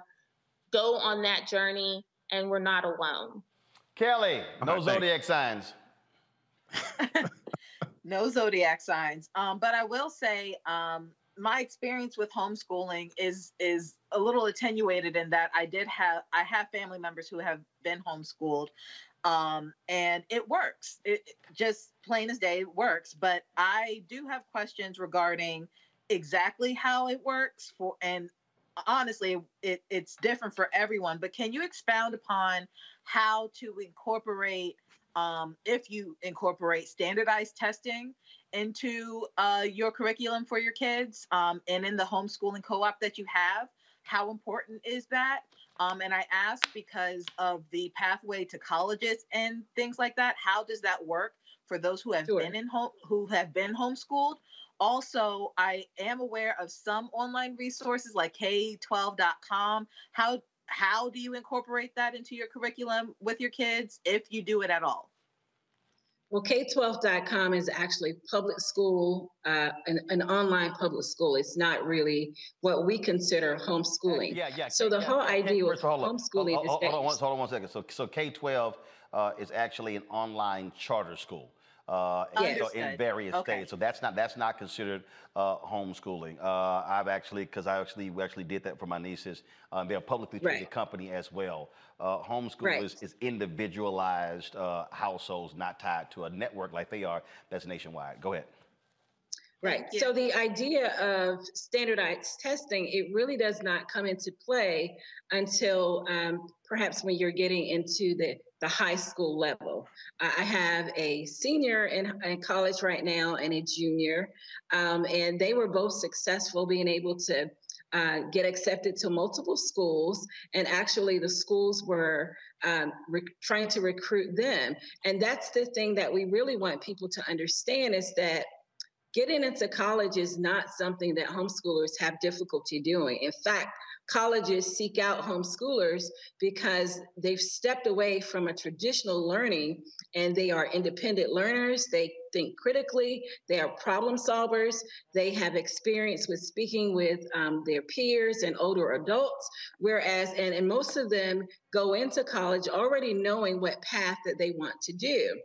Speaker 31: go on that journey and we're not alone.
Speaker 3: Kelly no zodiac signs.
Speaker 7: No zodiac signs. Um, but i will say um, my experience with homeschooling is is a little attenuated in that I did have I have family members who have been homeschooled, um, and it works. It just plain as day works. But I do have questions regarding exactly how it works for and honestly it, it's different for everyone but can you expound upon how to incorporate um, if you incorporate standardized testing into uh, your curriculum for your kids um, and in the homeschooling co-op that you have how important is that? Um, and i ask because of the pathway to colleges and things like that how does that work for those who have sure. been in home who have been homeschooled? Also i am aware of some online resources like k12.com how how do you incorporate that into your curriculum with your kids if you do it at all
Speaker 30: well, K12.com is actually public school, uh, an, an, online public school. It's not really what we consider homeschooling.
Speaker 3: Yeah, yeah.
Speaker 30: So the
Speaker 3: yeah,
Speaker 30: whole
Speaker 3: yeah,
Speaker 30: idea of homeschooling
Speaker 3: hold, hold,
Speaker 30: is
Speaker 3: hold, on, hold on one second. So, so K12 uh, is actually an online charter school uh, so in various
Speaker 7: okay.
Speaker 3: states. So that's not that's not considered uh, homeschooling. Uh, I've actually because I actually we actually did that for my nieces. Um, they're a publicly traded
Speaker 30: right.
Speaker 3: company as well. Uh, homeschool
Speaker 30: right.
Speaker 3: is, is individualized uh, households, not tied to a network like they are. That's nationwide. Go ahead.
Speaker 30: Right. So the idea of standardized testing, it really does not come into play until um, perhaps when you're getting into the, the high school level. I have a senior in, in college right now and a junior, um, and they were both successful being able to uh, get accepted to multiple schools, and actually the schools were um, re- trying to recruit them. And that's the thing that we really want people to understand is that getting into college is not something that homeschoolers have difficulty doing. In fact, colleges seek out homeschoolers because they've stepped away from a traditional learning and they are independent learners. They think critically, they are problem solvers, they have experience with speaking with um, their peers and older adults. Whereas, and, and most of them go into college already knowing what path that they want to do.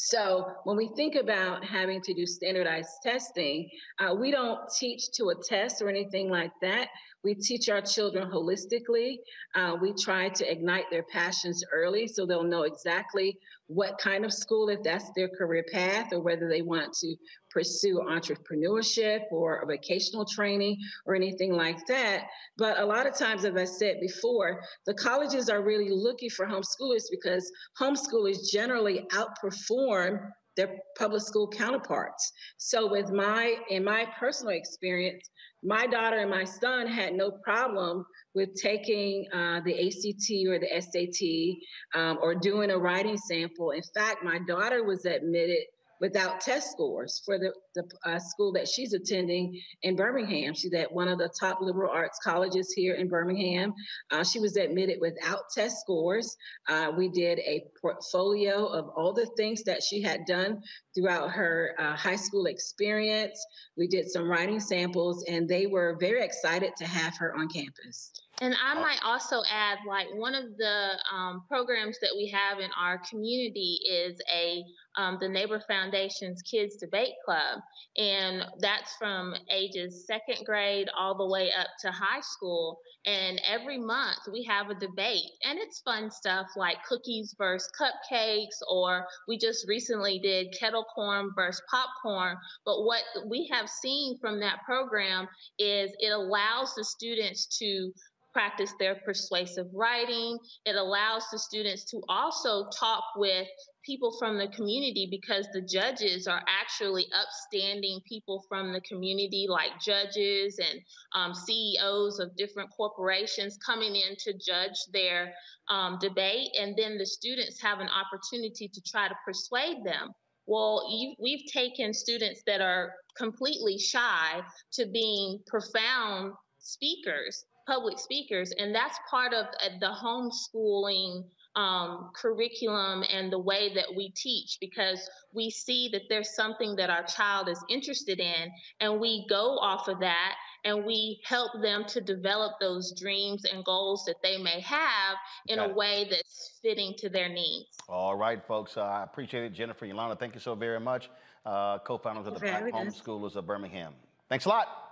Speaker 30: So when we think about having to do standardized testing, uh, we don't teach to a test or anything like that. We teach our children holistically. Uh, we try to ignite their passions early so they'll know exactly what kind of school, if that's their career path, or whether they want to pursue entrepreneurship or vocational training or anything like that. But a lot of times, as I said before, the colleges are really looking for homeschoolers because homeschoolers generally outperform their public school counterparts. So with my in my personal experience, my daughter and my son had no problem with taking uh, the ACT or the SAT um, or doing a writing sample. In fact, my daughter was admitted without test scores for the, the uh, school that she's attending in Birmingham. She's at one of the top liberal arts colleges here in Birmingham. Uh, she was admitted without test scores. Uh, we did a portfolio of all the things that she had done throughout her uh, high school experience. We did some writing samples, and they were very excited to have her on campus.
Speaker 31: And I might also add, like one of the um, programs that we have in our community is a um, the Neighbor Foundation's Kids Debate Club, and that's from ages second grade all the way up to high school. And every month we have a debate, and it's fun stuff like cookies versus cupcakes, or we just recently did kettle corn versus popcorn. But what we have seen from that program is it allows the students to practice their persuasive writing. It allows the students to also talk with people from the community because the judges are actually upstanding people from the community, like judges and um, CEOs of different corporations coming in to judge their um, debate. And then the students have an opportunity to try to persuade them. Well, you, we've taken students that are completely shy to being profound speakers public speakers, and that's part of uh, the homeschooling um, curriculum and the way that we teach because we see that there's something that our child is interested in, and we go off of that and we help them to develop those dreams and goals that they may have in a way that's fitting to their needs.
Speaker 3: All right, folks. Uh, I appreciate it, Jennifer Yolanda. Thank you so very much. Uh, co-founders of the Black Homeschoolers of Birmingham. Thanks a lot.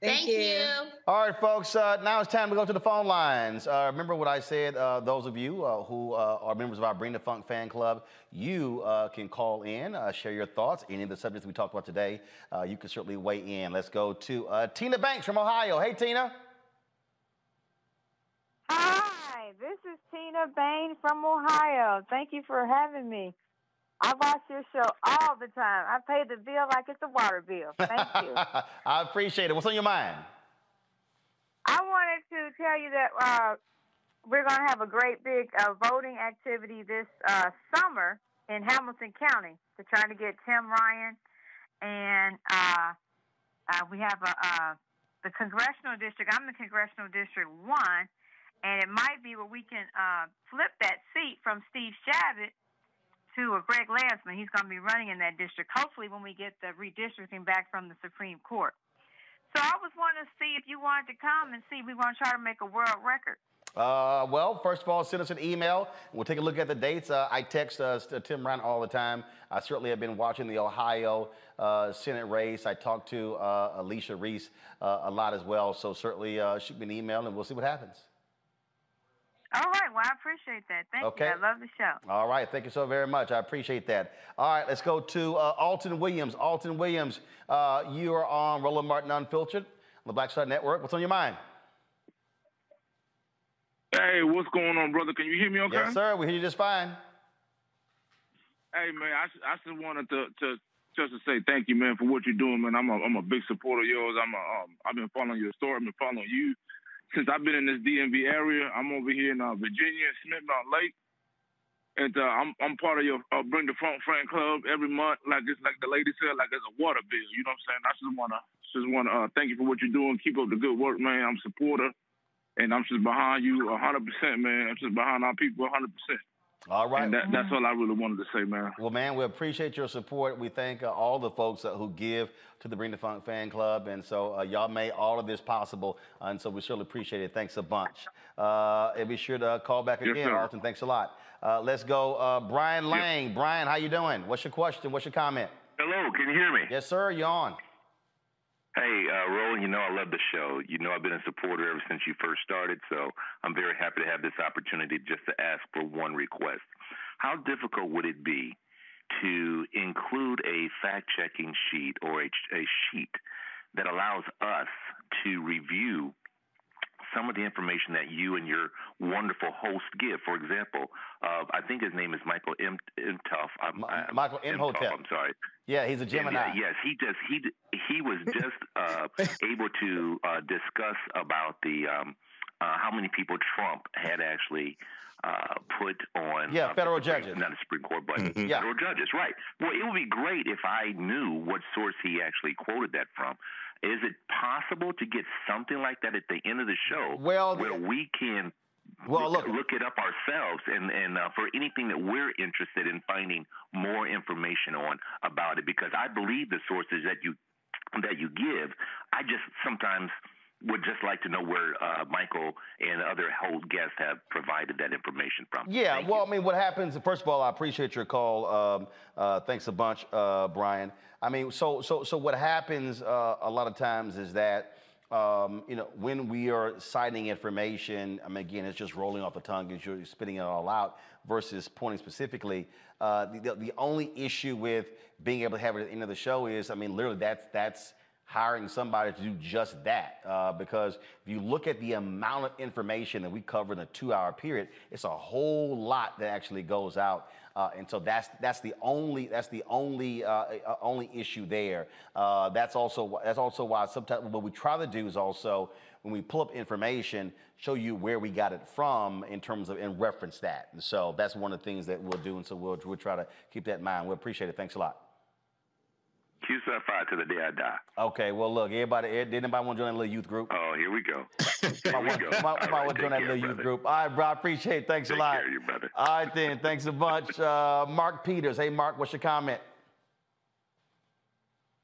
Speaker 31: Thank, Thank you. you.
Speaker 3: All right, folks. Uh, now it's time to go to the phone lines. Uh, remember what I said. Uh, those of you uh, who uh, are members of our Bring the Funk fan club, you uh, can call in, share your thoughts, any of the subjects we talked about today. you can certainly weigh in. Let's go to Tina Banks from Ohio. Hey, Tina.
Speaker 32: Hi, this is Tina Bain from Ohio. Thank you for having me. I watch your show all the time. I pay the bill like it's a water bill. Thank you.
Speaker 3: I appreciate it. What's on your mind?
Speaker 32: I wanted to tell you that uh, we're going to have a great big uh, voting activity this uh, summer in Hamilton County to try to get Tim Ryan, and uh, uh, we have a, uh, the congressional district. I'm the congressional district one, and it might be where we can flip that seat from Steve Chabot to a Greg Landsman. He's going to be running in that district, hopefully, when we get the redistricting back from the Supreme Court. So I was wanting to see if you wanted to come and see. We want to try to make a world record.
Speaker 3: Uh, well, first of all, send us an email. We'll take a look at the dates. Uh, I text uh, Tim Ryan all the time. I certainly have been watching the Ohio uh, Senate race. I talked to uh, Alicia Reece uh, a lot as well. So certainly shoot me an email and we'll see what happens.
Speaker 32: All right. Well, I appreciate that. Thank okay. you. I love the show.
Speaker 3: All right. Thank you so very much. I appreciate that. All right. Let's go to uh, Alton Williams. Alton Williams, uh, you are on Roland Martin Unfiltered on the Black Star Network. What's on your mind?
Speaker 33: Hey, what's going on, brother? Can you hear me okay?
Speaker 3: Yes, sir. We hear you just fine.
Speaker 33: Hey, man, I, I just wanted to, to just to say thank you, man, for what you're doing, man. I'm a, I'm a big supporter of yours. I'm a, um, I've been following your story. I've been following you since I've been in this DMV area. I'm over here in uh, Virginia, Smith Mountain Lake, and uh, I'm I'm part of your uh, Bring the Funk Fan Club every month. Like it's like the lady said, like it's a water bill. You know what I'm saying? I just wanna just wanna uh, thank you for what you're doing. Keep up the good work, man. I'm a supporter, and I'm just behind you 100, percent man. I'm just behind our people 100. percent
Speaker 3: all right.
Speaker 33: That, that's all I really wanted to say, man.
Speaker 3: Well, man, we appreciate your support. We thank uh, all the folks uh, who give to the Bring the Funk fan club. And so uh, y'all made all of this possible. and so we surely appreciate it. Thanks a bunch. Uh, and be sure to call back again, yes, Arthur. Thanks a lot. Uh, let's go. Uh, Brian Lang. Yes. Brian, how you doing? What's your question? What's your comment?
Speaker 34: Hello. Can you hear me?
Speaker 3: Yes, sir. You're on.
Speaker 34: Hey, uh, Roland, you know I love the show. You know I've been a supporter ever since you first started, so I'm very happy to have this opportunity just to ask for one request. How difficult would it be to include a fact checking sheet or a, a sheet that allows us to review some of the information that you and your wonderful host give. For example, uh, I think his name is Michael M. Imhoff. I'm,
Speaker 3: I'm, Michael Imhotep.
Speaker 34: I'm sorry.
Speaker 3: Yeah, he's a Gemini.
Speaker 34: yes, he just he he was just uh, able to uh, discuss about the um, uh, how many people Trump had actually uh, put on.
Speaker 3: Yeah, uh, federal judges.
Speaker 34: Not the Supreme Court, but
Speaker 3: mm-hmm.
Speaker 34: federal judges. Right. Well, it would be great if I knew what source he actually quoted that from. Is it possible to get something like that at the end of the show?
Speaker 3: Well,
Speaker 34: where we can
Speaker 3: well,
Speaker 34: look, look it up ourselves, and and uh, for anything that we're interested in finding more information on about it, because I believe the sources that you that you give, I just sometimes would just like to know where uh, Michael and other whole guests have provided that information from.
Speaker 3: Yeah,
Speaker 34: Thank
Speaker 3: well, I mean, what happens? First of all, I appreciate your call. Um, uh, thanks a bunch, uh, Brian. I mean, so so so what happens uh, a lot of times is that. Um, you know, when we are citing information, I mean, again, it's just rolling off the tongue as you're spitting it all out versus pointing specifically. Uh, the, the only issue with being able to have it at the end of the show is, I mean, literally, that's that's hiring somebody to do just that. Uh, because if you look at the amount of information that we cover in a two-hour period, it's a whole lot that actually goes out. Uh, and so that's that's the only that's the only uh, uh only issue there. Uh, that's also that's also why sometimes what we try to do is also when we pull up information, show you where we got it from in terms of and reference that. And so that's one of the things that we'll do. And so we'll we'll try to keep that in mind. We appreciate it. Thanks a lot.
Speaker 34: Q-Sub to the day I die.
Speaker 3: Okay, well, look, everybody, eh, did anybody want to join that little youth group?
Speaker 34: Oh, here we go. Here we go.
Speaker 3: Might, might
Speaker 34: right,
Speaker 3: want to join that
Speaker 34: care,
Speaker 3: little youth group. All right, bro, I appreciate it. Thanks
Speaker 34: Take
Speaker 3: a lot.
Speaker 34: care, you brother.
Speaker 3: All right, then. Thanks a bunch. Uh, Mark Peters. Hey, Mark, what's your comment?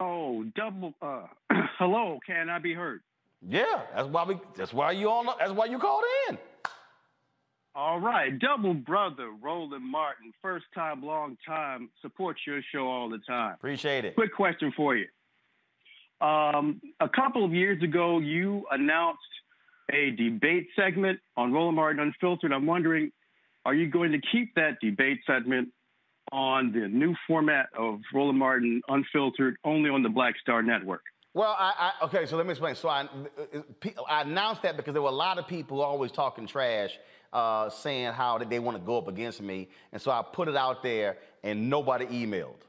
Speaker 35: Oh, double. Uh, hello, can I be heard?
Speaker 3: Yeah, that's why we. That's why you on. That's why you called in.
Speaker 35: All right, double brother Roland Martin, first time, long time, supports your show all the time.
Speaker 3: Appreciate it.
Speaker 35: Quick question for you. Um, a couple of years ago, you announced a debate segment on Roland Martin Unfiltered. I'm wondering, are you going to keep that debate segment on the new format of Roland Martin Unfiltered only on the Black Star Network?
Speaker 3: Well, I, I okay. So let me explain. So I, I announced that because there were a lot of people always talking trash, uh, saying how they want to go up against me, and so I put it out there, and nobody emailed.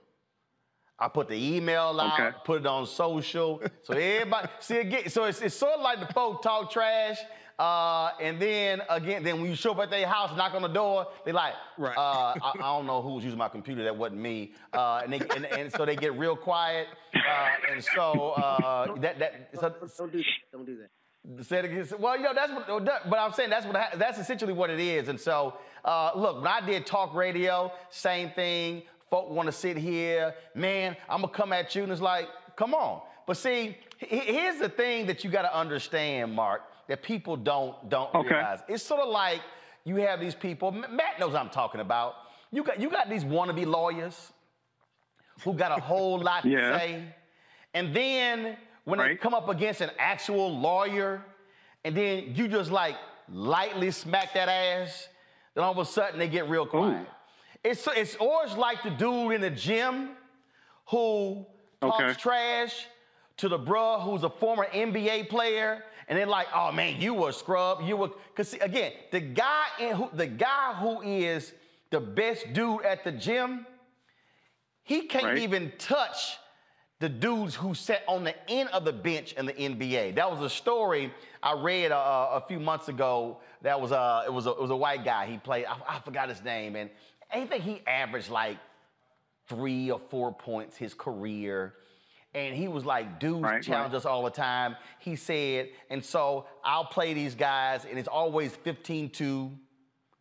Speaker 3: I put the email out,
Speaker 35: Okay.
Speaker 3: put it on social, so everybody see again. So it's, it's sort of like the folk talk trash, uh, and then again, then when you show up at their house, knock on the door, they like,
Speaker 6: Right.
Speaker 3: uh, I, I don't know who was using my computer. That wasn't me. Uh, and, they, and, and so they get real quiet, uh, and so uh, that that so,
Speaker 6: Don't do that. Don't do that.
Speaker 3: Say it again. Well, you know that's what. But I'm saying that's what. That's essentially what it is. And so, uh, look, when I did talk radio, same thing. Folk want to sit here, man. I'm gonna come at you, and it's like, come on. But see, here's the thing that you got to understand, Mark, that people don't don't
Speaker 35: Okay.
Speaker 3: realize. It's sort of like you have these people. Matt knows what I'm talking about. You got you got these wannabe lawyers who got a whole lot
Speaker 35: Yeah.
Speaker 3: to say. And then when they come up against an actual lawyer, and then you just like lightly smack that ass, then all of a sudden they get real quiet. It's it's always like the dude in the gym who talks
Speaker 35: Okay.
Speaker 3: trash to the bruh who's a former NBA player, and they're like, "Oh man, you were a scrub. You were." Because see, again, the guy in who the guy who is the best dude at the gym, he can't
Speaker 35: Right.
Speaker 3: even touch the dudes who sat on the end of the bench in the NBA. That was a story I read uh, a few months ago. That was uh, it was a, it was a white guy. He played. I, I forgot his name, and I think he averaged like three or four points his career. And he was like, dudes
Speaker 35: Right,
Speaker 3: challenge
Speaker 35: right.
Speaker 3: us all the time. He said, and so I'll play these guys, and it's always 15 2,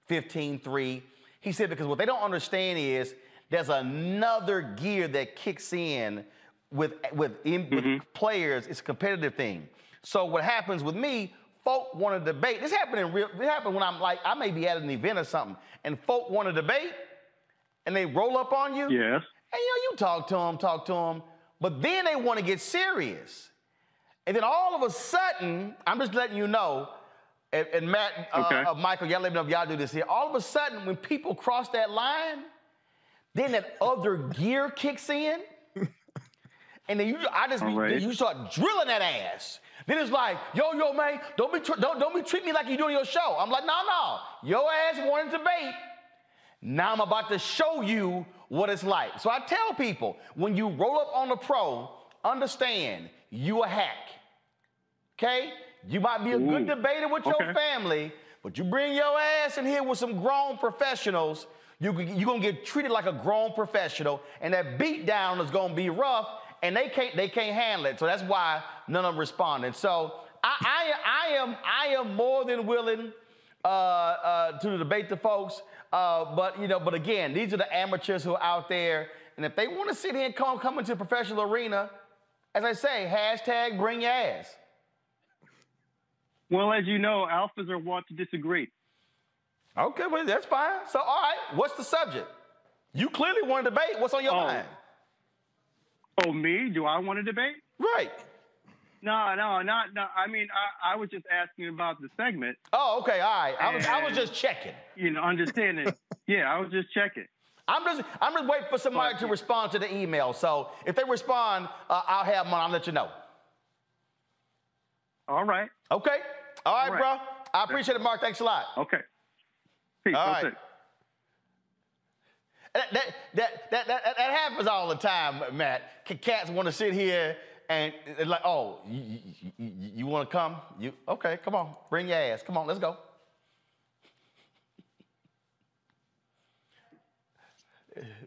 Speaker 3: 15 3. He said, because what they don't understand is there's another gear that kicks in with, with, in, with players. It's a competitive thing. So what happens with me, folk want to debate. This happened in real, this happened when I'm like, I may be at an event or something, and folk want to debate, and they roll up on you.
Speaker 35: Yes.
Speaker 3: And you know, you talk to them, talk to them, but then they want to get serious. And then all of a sudden, I'm just letting you know, and, and Matt, uh, uh, Michael, y'all let me know if y'all do this here. All of a sudden, when people cross that line, then that other gear kicks in. And then you, I just,
Speaker 35: right.
Speaker 3: you start drilling that ass. Then it's like, yo, yo, man, don't be, don't, don't be treat me like you doing your show. I'm like, no, no, your ass wanted to debate. Now I'm about to show you what it's like. So I tell people, when you roll up on the pro, understand you a hack. Okay? You might be a good debater with your family, but you bring your ass in here with some grown professionals, you, you're gonna get treated like a grown professional, and that beat down is gonna be rough, and they can't they can't handle it. So that's why none of them responded. So I I, I am I am more than willing uh, uh, to debate the folks. Uh, but you know, but again, these are the amateurs who are out there, and if they want to sit here and come come into the professional arena, as I say, hashtag bring your ass.
Speaker 35: Well, as you know, alphas are wont to disagree.
Speaker 3: Okay, well, that's fine. So, all right, what's the subject? You clearly want to debate. What's on your
Speaker 35: Oh.
Speaker 3: mind?
Speaker 35: Oh, me? Do I want to debate?
Speaker 3: Right.
Speaker 35: No, no, not. No, I mean, I, I was just asking about the segment.
Speaker 3: Oh, okay, all right. I was, I was just checking.
Speaker 35: You know, understanding. yeah, I was just checking.
Speaker 3: I'm just, I'm just waiting for somebody to respond to the email. So if they respond, uh, I'll have them on. I'll let you know.
Speaker 35: All right.
Speaker 3: Okay. All right,
Speaker 35: All right.
Speaker 3: bro. I appreciate it, Mark. Thanks a lot.
Speaker 35: Okay. Peace.
Speaker 3: All
Speaker 35: That's
Speaker 3: right.
Speaker 35: it.
Speaker 3: That, that, that, that, that, that happens all the time, Matt. Cats want to sit here and and like, oh, you, you, you want to come? You okay? Come on, bring your ass. Come on, let's go.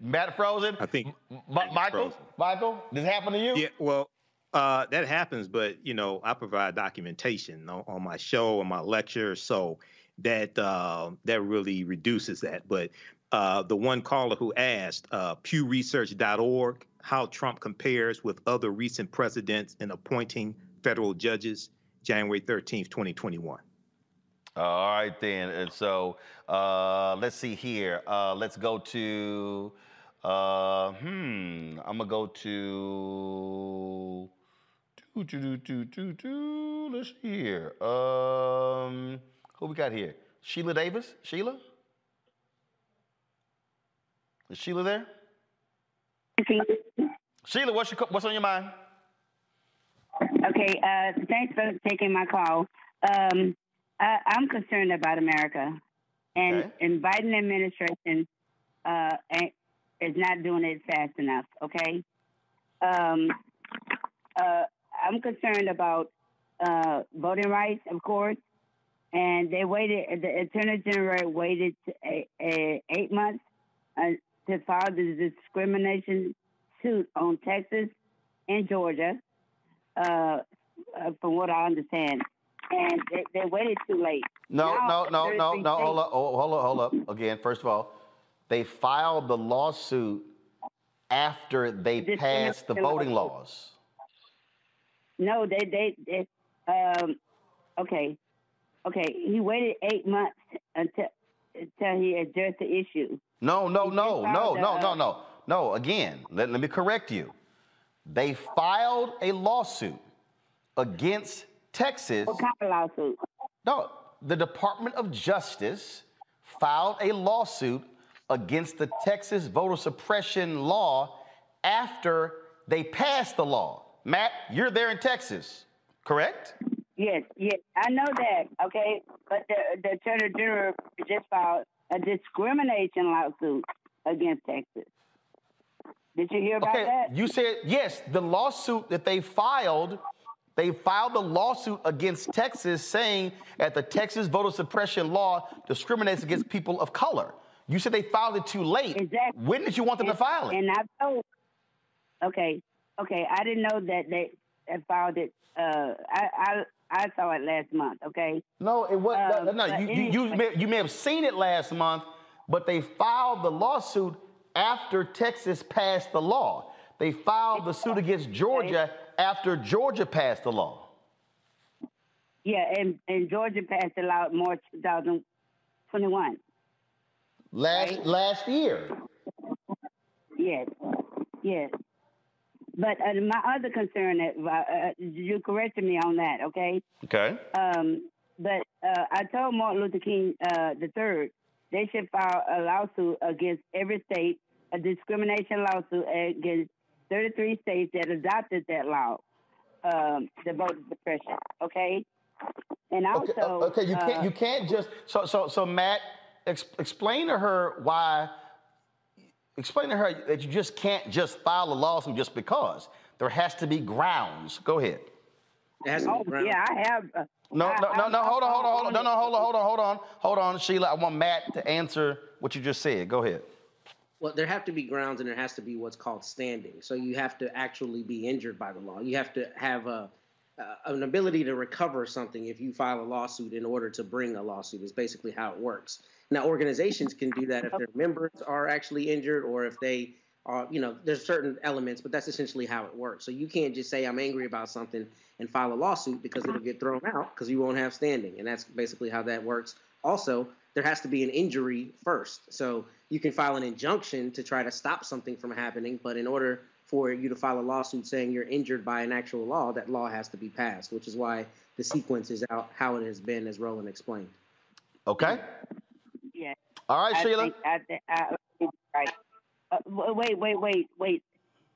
Speaker 3: Matt frozen.
Speaker 8: I think
Speaker 3: Michael. Michael, this happened to you?
Speaker 8: Yeah, well, uh, that happens, but you know, I provide documentation on, on my show and my lecture, so that uh, that really reduces that. But uh, the one caller who asked, uh, PewResearch.org, how Trump compares with other recent presidents in appointing federal judges, January 13th, 2021.
Speaker 3: All right, then. And so uh, let's see here. Uh, let's go to, uh, hmm, I'm going to go to, let's see here. Um, who we got here? Sheila Davis? Sheila? Is Sheila there? Sheila, what's, your, what's on your mind?
Speaker 36: Okay, uh, thanks for taking my call. Um, I, I'm concerned about America, and and Biden administration uh, is not doing it fast enough. Okay, um, uh, I'm concerned about uh, voting rights, of course, and they waited. The Attorney General waited a, a, eight months uh, to file the discrimination suit on Texas and Georgia uh, uh, from what I understand. And they, they waited too late.
Speaker 3: No,
Speaker 36: Now,
Speaker 3: no, no, no, no. Hold up, oh, hold up, hold up. Again, first of all, they filed the lawsuit after they passed the voting laws.
Speaker 36: No, they, they, they um, okay, okay. He waited eight months until until he addressed the issue.
Speaker 3: No, no, no, no, no, no, no, no. Again, let, let me correct you. They filed a lawsuit against Texas.
Speaker 36: What kind of lawsuit?
Speaker 3: No, the Department of Justice filed a lawsuit against the Texas voter suppression law after they passed the law. Matt, you're there in Texas, correct?
Speaker 36: Yes, yes, I know that. Okay, but the the Attorney General just filed a discrimination lawsuit against Texas. Did you hear about that?
Speaker 3: okay,
Speaker 36: that?
Speaker 3: you said yes. The lawsuit that they filed, they filed the lawsuit against Texas saying that the Texas voter suppression law discriminates against people of color. You said they filed it too late.
Speaker 36: Exactly.
Speaker 3: When did you want them to file it?
Speaker 36: And I told, okay, okay, I didn't know that they had filed it. Uh, I, I I saw it last month. Okay.
Speaker 3: No, it was
Speaker 36: Um,
Speaker 3: no. no you, you, you, may, you may have seen it last month, but they filed the lawsuit after Texas passed the law. They filed the suit against Georgia after Georgia passed the law.
Speaker 36: Yeah, and and Georgia passed the law in March 2021.
Speaker 3: Last last year.
Speaker 36: Yes, yes. But uh, my other concern, uh, uh, you corrected me on that, okay?
Speaker 3: Okay.
Speaker 36: Um, but uh, I told Martin Luther King uh, the third they should file a lawsuit against every state, a discrimination lawsuit against 33 states that adopted that law, um, the voter suppression. Okay, and also
Speaker 3: Okay, okay, you can't
Speaker 36: uh,
Speaker 3: you can't just so so so Matt, ex, explain to her why. Explain to her that you just can't just file a lawsuit just because. There has to be grounds. Go ahead.
Speaker 36: oh, yeah, I have. Uh,
Speaker 3: No,
Speaker 36: I-
Speaker 3: no, no, no. Hold on, hold on, hold on. No, no, hold on, hold on, hold on, hold on, Sheila. I want Matt to answer what you just said. Go ahead.
Speaker 6: Well, there have to be grounds, and there has to be what's called standing. So you have to actually be injured by the law. You have to have a, uh, an ability to recover something if you file a lawsuit in order to bring a lawsuit. Is basically how it works. Now, organizations can do that if their members are actually injured, or if they are, you know, there's certain elements, but that's essentially how it works. So you can't just say I'm angry about something and file a lawsuit because it'll get thrown out because you won't have standing, and that's basically how that works. Also, there has to be an injury first. So you can file an injunction to try to stop something from happening, but in order for you to file a lawsuit saying you're injured by an actual law, that law has to be passed, which is why the sequence is out how it has been, as Roland explained.
Speaker 3: Okay. All right,
Speaker 36: I
Speaker 3: Sheila.
Speaker 36: Think, I, I, right. Uh, wait, wait, wait, wait.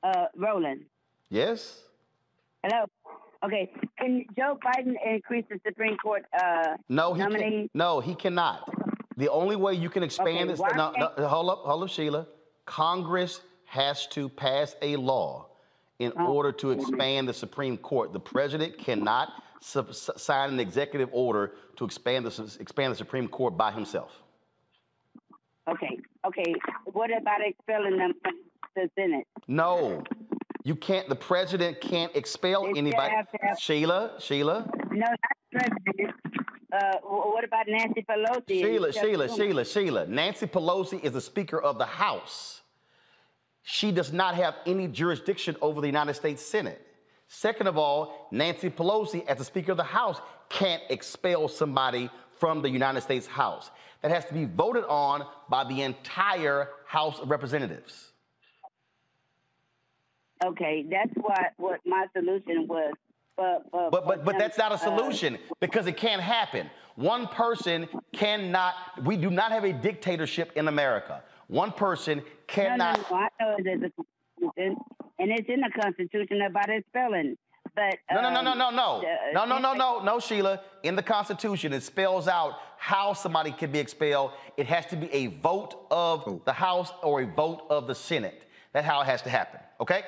Speaker 36: Uh, Roland.
Speaker 3: Yes.
Speaker 36: Hello. Okay. Can Joe Biden increase the Supreme Court uh,
Speaker 3: No, he
Speaker 36: nominee?
Speaker 3: can, no, he cannot. The only way you can expand
Speaker 36: Okay,
Speaker 3: this. No, no, hold up, hold up, Sheila. Congress has to pass a law in
Speaker 36: Oh,
Speaker 3: order to expand the Supreme Court. The president cannot sub- sign an executive order to expand the expand the Supreme Court by himself.
Speaker 36: Okay. Okay. What about expelling them from the Senate?
Speaker 3: No, you can't. The president can't expel
Speaker 36: They
Speaker 3: anybody.
Speaker 36: have have-
Speaker 3: Sheila, Sheila,
Speaker 36: No, not president. Uh, what about Nancy Pelosi?
Speaker 3: Sheila, Sheila? Sheila, Sheila. Nancy Pelosi is the Speaker of the House. She does not have any jurisdiction over the United States Senate. Second of all, Nancy Pelosi, as the Speaker of the House, can't expel somebody from the United States House. That has to be voted on by the entire House of Representatives.
Speaker 36: Okay, that's what what my solution was. But but
Speaker 3: But but but that's not a
Speaker 36: uh,
Speaker 3: solution because it can't happen. One person cannot. We do not have a dictatorship in America. One person cannot.
Speaker 36: no, no, I know there's a constitution, and it's in the Constitution about expelling. But
Speaker 3: No, no, no, no,
Speaker 36: um,
Speaker 3: no, no, no, no, no, no, no, Sheila. In the Constitution, it spells out how somebody can be expelled. It has to be a vote of the House or a vote of the Senate. That's how it has to happen. Okay.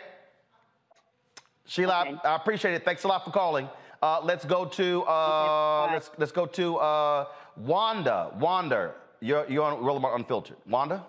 Speaker 3: Sheila, I, I appreciate it. Thanks a lot for calling. Uh, let's go to uh, let's let's go to uh, Wanda. Wanda, you're you're on Roland Unfiltered. Wanda.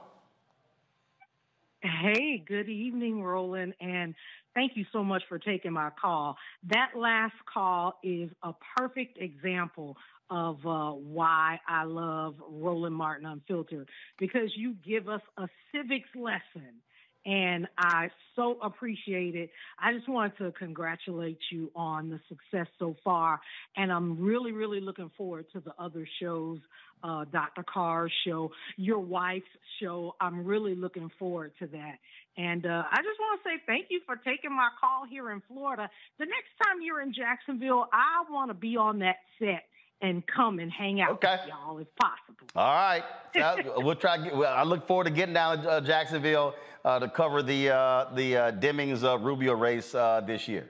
Speaker 37: Hey, good evening, Roland, and thank you so much for taking my call. That last call is a perfect example of uh, why I love Roland Martin Unfiltered because you give us a civics lesson. And I so appreciate it. I just wanted to congratulate you on the success so far. And I'm really, really looking forward to the other shows, uh, Dr. Carr's show, your wife's show. I'm really looking forward to that. And uh, I just want to say thank you for taking my call here in Florida. The next time you're in Jacksonville, I want to be on that set and come and hang out with y'all if possible.
Speaker 3: All right. We'll try. to Get, well, I look forward to getting down to uh, Jacksonville uh, to cover the uh, the uh, Demings uh, Rubio race uh, this year.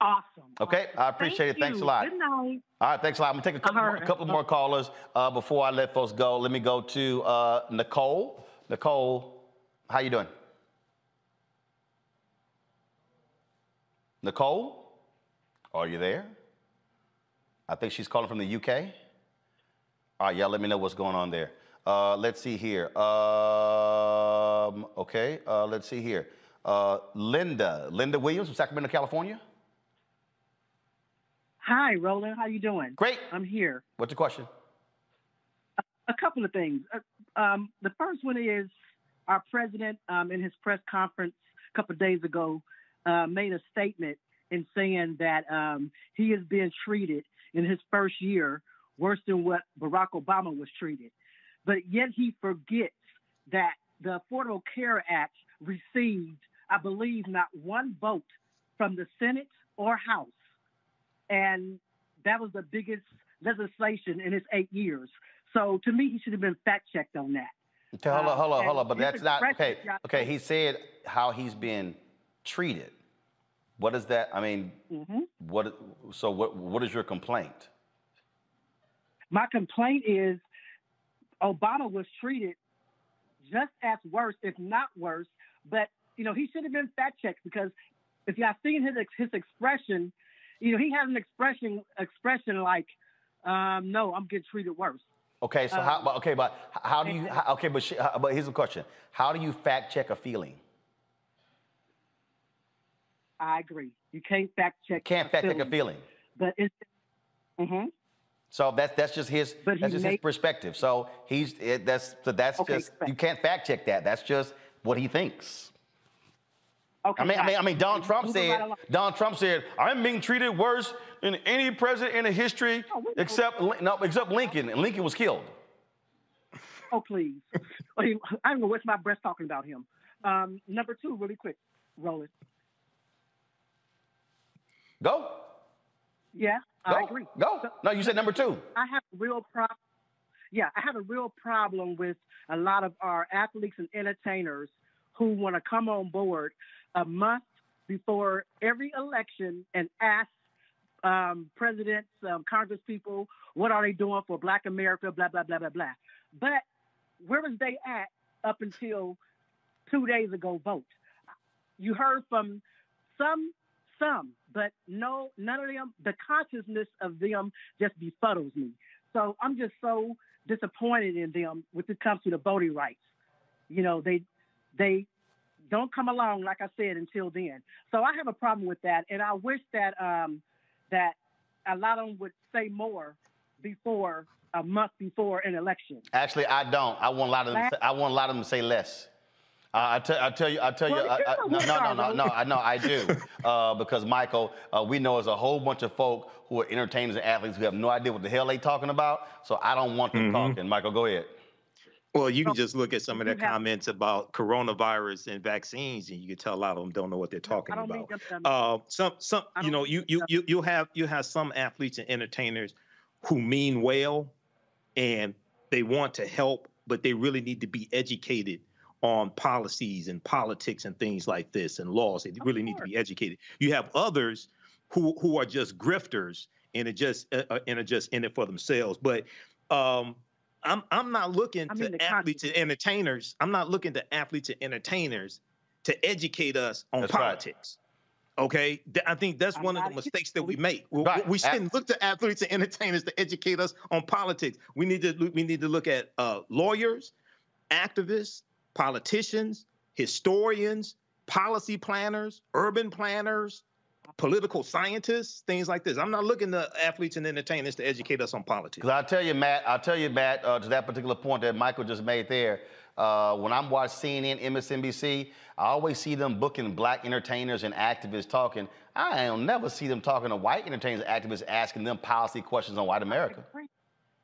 Speaker 37: Awesome.
Speaker 3: Okay, I appreciate
Speaker 37: Thank
Speaker 3: it. Thanks a lot.
Speaker 37: Good night.
Speaker 3: All right, thanks a lot. I'm gonna take a couple, more, a couple more callers uh, before I let folks go. Let me go to uh, Nicole. Nicole, how you doing? Nicole, are you there? I think she's calling from the UK. All right, y'all let me know what's going on there. Uh, let's see here. Um, okay, uh, let's see here. Uh, Linda, Linda Williams from Sacramento, California.
Speaker 38: Hi, Roland. How you doing?
Speaker 3: Great.
Speaker 38: I'm here.
Speaker 3: What's your question?
Speaker 38: A couple of things. Uh, Um, the first one is our president, um, in his press conference a couple days ago, uh, made a statement in saying that um, he is being treated in his first year worse than what Barack Obama was treated. But yet he forgets that the Affordable Care Act received, I believe, not one vote from the Senate or House. And that was the biggest legislation in his eight years. So to me, he should have been fact checked on that.
Speaker 3: Okay, hold on, hold on, hold on. But that's not okay. Okay, he said how he's been treated. What is that? I mean,
Speaker 38: Mhm.
Speaker 3: what? So what? What is your complaint?
Speaker 38: My complaint is Obama was treated just as worse, if not worse. But you know, he should have been fact checked because if y'all seen his his expression, you know, he has an expression expression like, um, "No, I'm getting treated worse."
Speaker 3: Okay, so how?
Speaker 38: Um,
Speaker 3: But okay, but how do you? How, okay, but sh- how- but here's the question: How do you fact check a feeling?
Speaker 38: I agree. You can't fact check.
Speaker 3: Can't fact check a feeling.
Speaker 38: But it's. hmm
Speaker 3: So that's that's just his
Speaker 38: But
Speaker 3: that's just his perspective. So he's it, that's so that's
Speaker 38: Okay,
Speaker 3: just you can't fact check that. That's just what he thinks.
Speaker 38: Okay,
Speaker 3: I mean, I mean, I mean, Donald Trump said. Donald Trump said, I'm being treated worse than any president in the history except no, except Lincoln, and Lincoln was killed.
Speaker 38: Oh, please. I don't know what's my breath talking about him. Um, number two, really quick, roll it.
Speaker 3: Go,
Speaker 38: Yeah,
Speaker 3: go,
Speaker 38: I agree.
Speaker 3: go. No, you said number two.
Speaker 38: I have a real problem. Yeah, I have a real problem with a lot of our athletes and entertainers who want to come on board a month before every election and ask um, presidents, um, Congress people, what are they doing for Black America, blah, blah, blah, blah, blah. But where was they at up until two days ago vote? You heard from some, some, but no, none of them, the consciousness of them just befuddles me. So I'm just so disappointed in them when it comes to the voting rights. You know, they they don't come along, like I said, until then. So I have a problem with that, and I wish that um, that a lot of them would say more before a month before an election.
Speaker 3: Actually, I don't. I want a lot of them. To, I want a lot of them to say less. Uh, I, tell, I tell you, I tell you,
Speaker 38: Well,
Speaker 3: I, I,
Speaker 38: you
Speaker 3: no,
Speaker 38: know
Speaker 3: no, no, no, no, I know, I do, uh, because Michael, uh, we know there's a whole bunch of folk who are entertainers and athletes who have no idea what the hell they talking about. So I don't want them talking. Michael, go ahead.
Speaker 8: Well, you can just look at some of their comments about coronavirus and vaccines, and you can tell a lot of them don't know what they're talking about. Uh, some, some, you know, you you you you have you have some athletes and entertainers who mean well, and they want to help, but they really need to be educated on policies and politics and things like this and laws. They really need to be educated. You have others who who are just grifters and are just uh, uh, and are just in it for themselves. But um, I'm I'm not looking
Speaker 38: I mean
Speaker 8: to athletes and entertainers. I'm not looking to athletes and entertainers to educate us on
Speaker 3: That's right.
Speaker 8: politics. Okay, Th- I think that's
Speaker 38: I'm
Speaker 8: one of the mistakes that we make. We,
Speaker 3: Right.
Speaker 8: we shouldn't look to athletes and entertainers to educate us on politics. We need to look- we need to look at uh, lawyers, activists, politicians, historians, policy planners, urban planners, political scientists, things like this. I'm not looking to athletes and entertainers to educate us on politics.
Speaker 3: Because I'll tell you, Matt, I'll tell you, Matt, uh, to that particular point that Michael just made there. Uh, when I'm watching CNN, MSNBC, I always see them booking black entertainers and activists talking. I don't never see them talking to white entertainers and activists asking them policy questions on white America.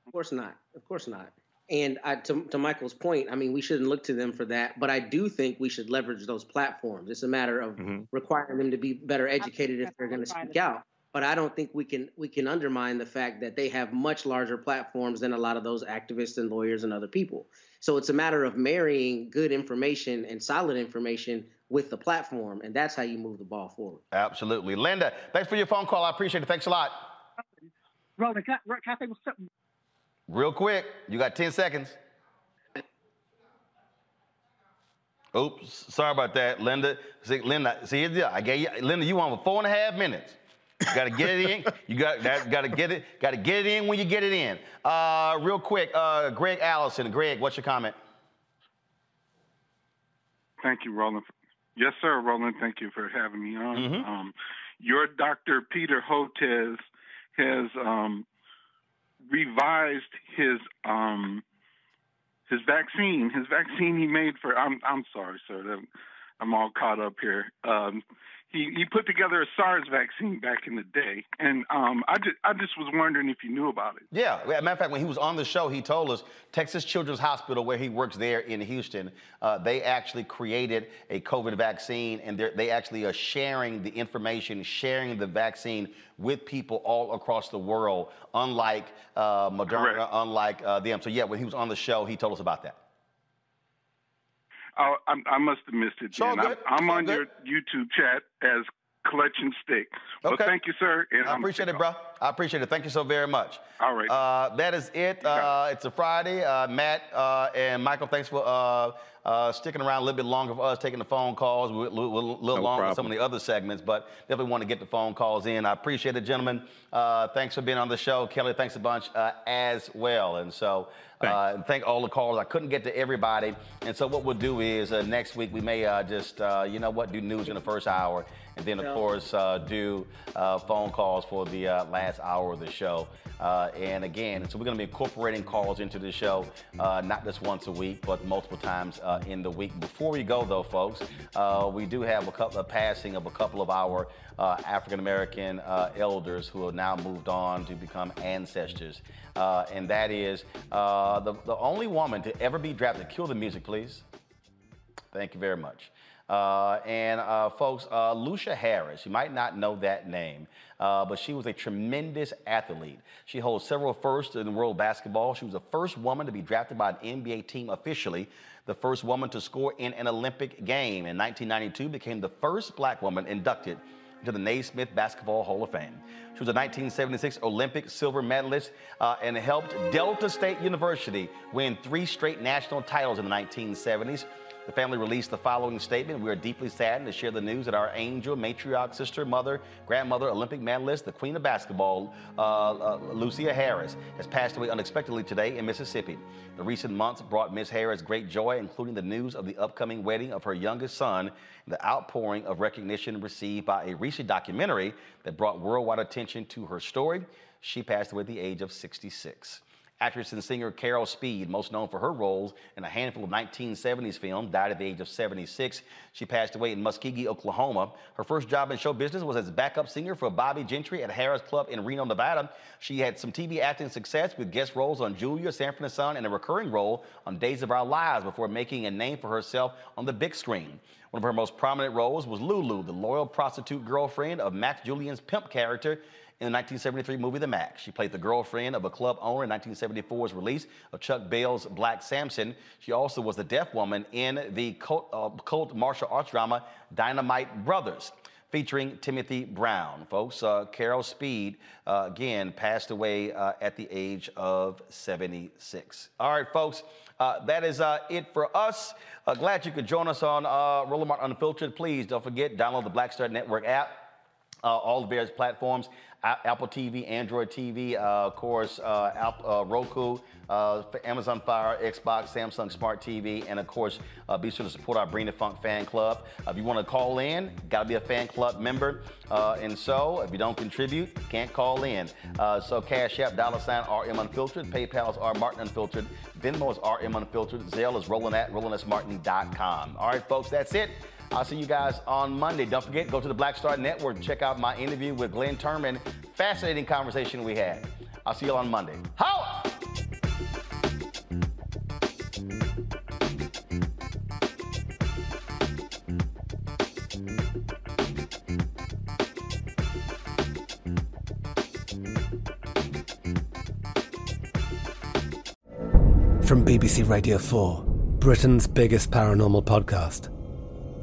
Speaker 6: Of course not. Of course not. And I, to, to Michael's point, I mean, we shouldn't look to them for that, but I do think we should leverage those platforms. It's a matter of mm-hmm. requiring them to be better educated if they're going to speak out. But I don't think we can we can undermine the fact that they have much larger platforms than a lot of those activists and lawyers and other people. So it's a matter of marrying good information and solid information with the platform, and that's how you move the ball forward.
Speaker 3: Absolutely. Linda, thanks for your phone call. I appreciate it. Thanks a lot.
Speaker 38: Roland, can I, can I say something?
Speaker 3: Real quick, you got 10 seconds. Oops, sorry about that, Linda. See, Linda, see, yeah, I gave you, Linda, you on for four and a half minutes. You got to get it in. You got that. Got to get it. Got to get it in when you get it in. Uh, real quick, uh, Greg Allison. Greg, what's your comment?
Speaker 39: Thank you, Roland. Yes, sir, Roland. Thank you for having me on.
Speaker 3: Mhm.
Speaker 39: Um, your Dr. Peter Hotez has um, revised his um, his vaccine. His vaccine he made for. I'm I'm sorry, sir. that- I'm all caught up here. Um, he he put together a SARS vaccine back in the day, and um, I just I just was wondering if you knew about it.
Speaker 3: Yeah, as a matter of fact, when he was on the show, he told us Texas Children's Hospital, where he works there in Houston, uh, they actually created a COVID vaccine, and they actually are sharing the information, sharing the vaccine with people all across the world, unlike uh, Moderna, unlike uh, them. So yeah, when he was on the show, he told us about that.
Speaker 39: I, I must have missed it.
Speaker 3: It's all
Speaker 39: then.
Speaker 3: good.
Speaker 39: I'm, I'm on your YouTube chat as Collection Stick. Well,
Speaker 3: Okay.
Speaker 39: thank you, sir. And
Speaker 3: I
Speaker 39: I'm
Speaker 3: appreciate it, bro. I appreciate it. Thank you so very much.
Speaker 39: All right.
Speaker 3: Uh, that is it. Uh, it's a Friday. Uh, Matt uh, and Michael, thanks for uh, uh, sticking around a little bit longer for us, taking the phone calls. We're, we're, we're a little
Speaker 8: No
Speaker 3: longer than some of the other segments, but definitely want to get the phone calls in. I appreciate it, gentlemen. Uh, thanks for being on the show. Kelly, thanks a bunch uh, as well. And so, uh, thank all the callers. I couldn't get to everybody. And so, what we'll do is uh, next week we may uh, just, uh, you know what, do news in the first hour. And then, of
Speaker 6: Yeah.
Speaker 3: course, uh, do uh, phone calls for the uh, last hour of the show. Uh, and again, so we're going to be incorporating calls into the show, uh, not just once a week, but multiple times uh, in the week. Before we go, though, folks, uh, we do have a couple of passing of a couple of our uh, African American uh, elders who have now moved on to become ancestors. and that is the, the only woman to ever be drafted. Kill the music, please. Thank you very much. Uh, and uh, folks, uh, Lusia Harris, you might not know that name, uh, but she was a tremendous athlete. She holds several firsts in world basketball. She was the first woman to be drafted by an NBA team officially, the first woman to score in an Olympic game. In 1992, became the first black woman inducted to the Naismith Basketball Hall of Fame. She was a 1976 Olympic silver medalist uh, and helped Delta State University win three straight national titles in the 1970s. The family released the following statement. We are deeply saddened to share the news that our angel, matriarch, sister, mother, grandmother, Olympic medalist, the queen of basketball, uh, uh, Lusia Harris, has passed away unexpectedly today in Mississippi. The recent months brought Miss Harris great joy, including the news of the upcoming wedding of her youngest son and the outpouring of recognition received by a recent documentary that brought worldwide attention to her story. She passed away at the age of 66. Actress and singer Carol Speed, most known for her roles in a handful of 1970s films, died at the age of 76. She passed away in Muskogee, Oklahoma. Her first job in show business was as backup singer for Bobbie Gentry at Harrah's Club in Reno, Nevada. She had some TV acting success with guest roles on Julia, Sanford and Son, and a recurring role on Days of Our Lives before making a name for herself on the big screen. One of her most prominent roles was Lulu, the loyal prostitute girlfriend of Max Julien's pimp character in the 1973 movie The Mack. She played the girlfriend of a club owner in 1974's release of Chuck Bail's Black Samson. She also was the deaf woman in the cult, uh, cult martial arts drama Dynamite Brothers featuring Timothy Brown. Folks, uh, Carol Speed, uh, again, passed away uh, at the age of 76. All right, folks, uh, that is uh, it for us. Uh, glad you could join us on uh, Roland Martin Unfiltered. Please don't forget, download the Black Star Network app. all the various platforms. Apple TV, Android TV, uh, of course, uh, uh, Roku, Amazon Fire, Xbox, Samsung Smart TV, and of course, be sure to support our Bring the Funk fan club. if you want to call in, got to be a fan club member. and so, if you don't contribute, can't call in. so, Cash App, dollar sign RM Unfiltered, PayPal is R Martin Unfiltered, Venmo is RM Unfiltered, Zelle is Roland at RolandSMartin.com. All right, folks, that's it. I'll see you guys on Monday. Don't forget, go to the Black Star Network check out my interview with Glynn Turman. Fascinating conversation we had. I'll see you on Monday. How?
Speaker 40: From BBC Radio 4, Britain's biggest paranormal podcast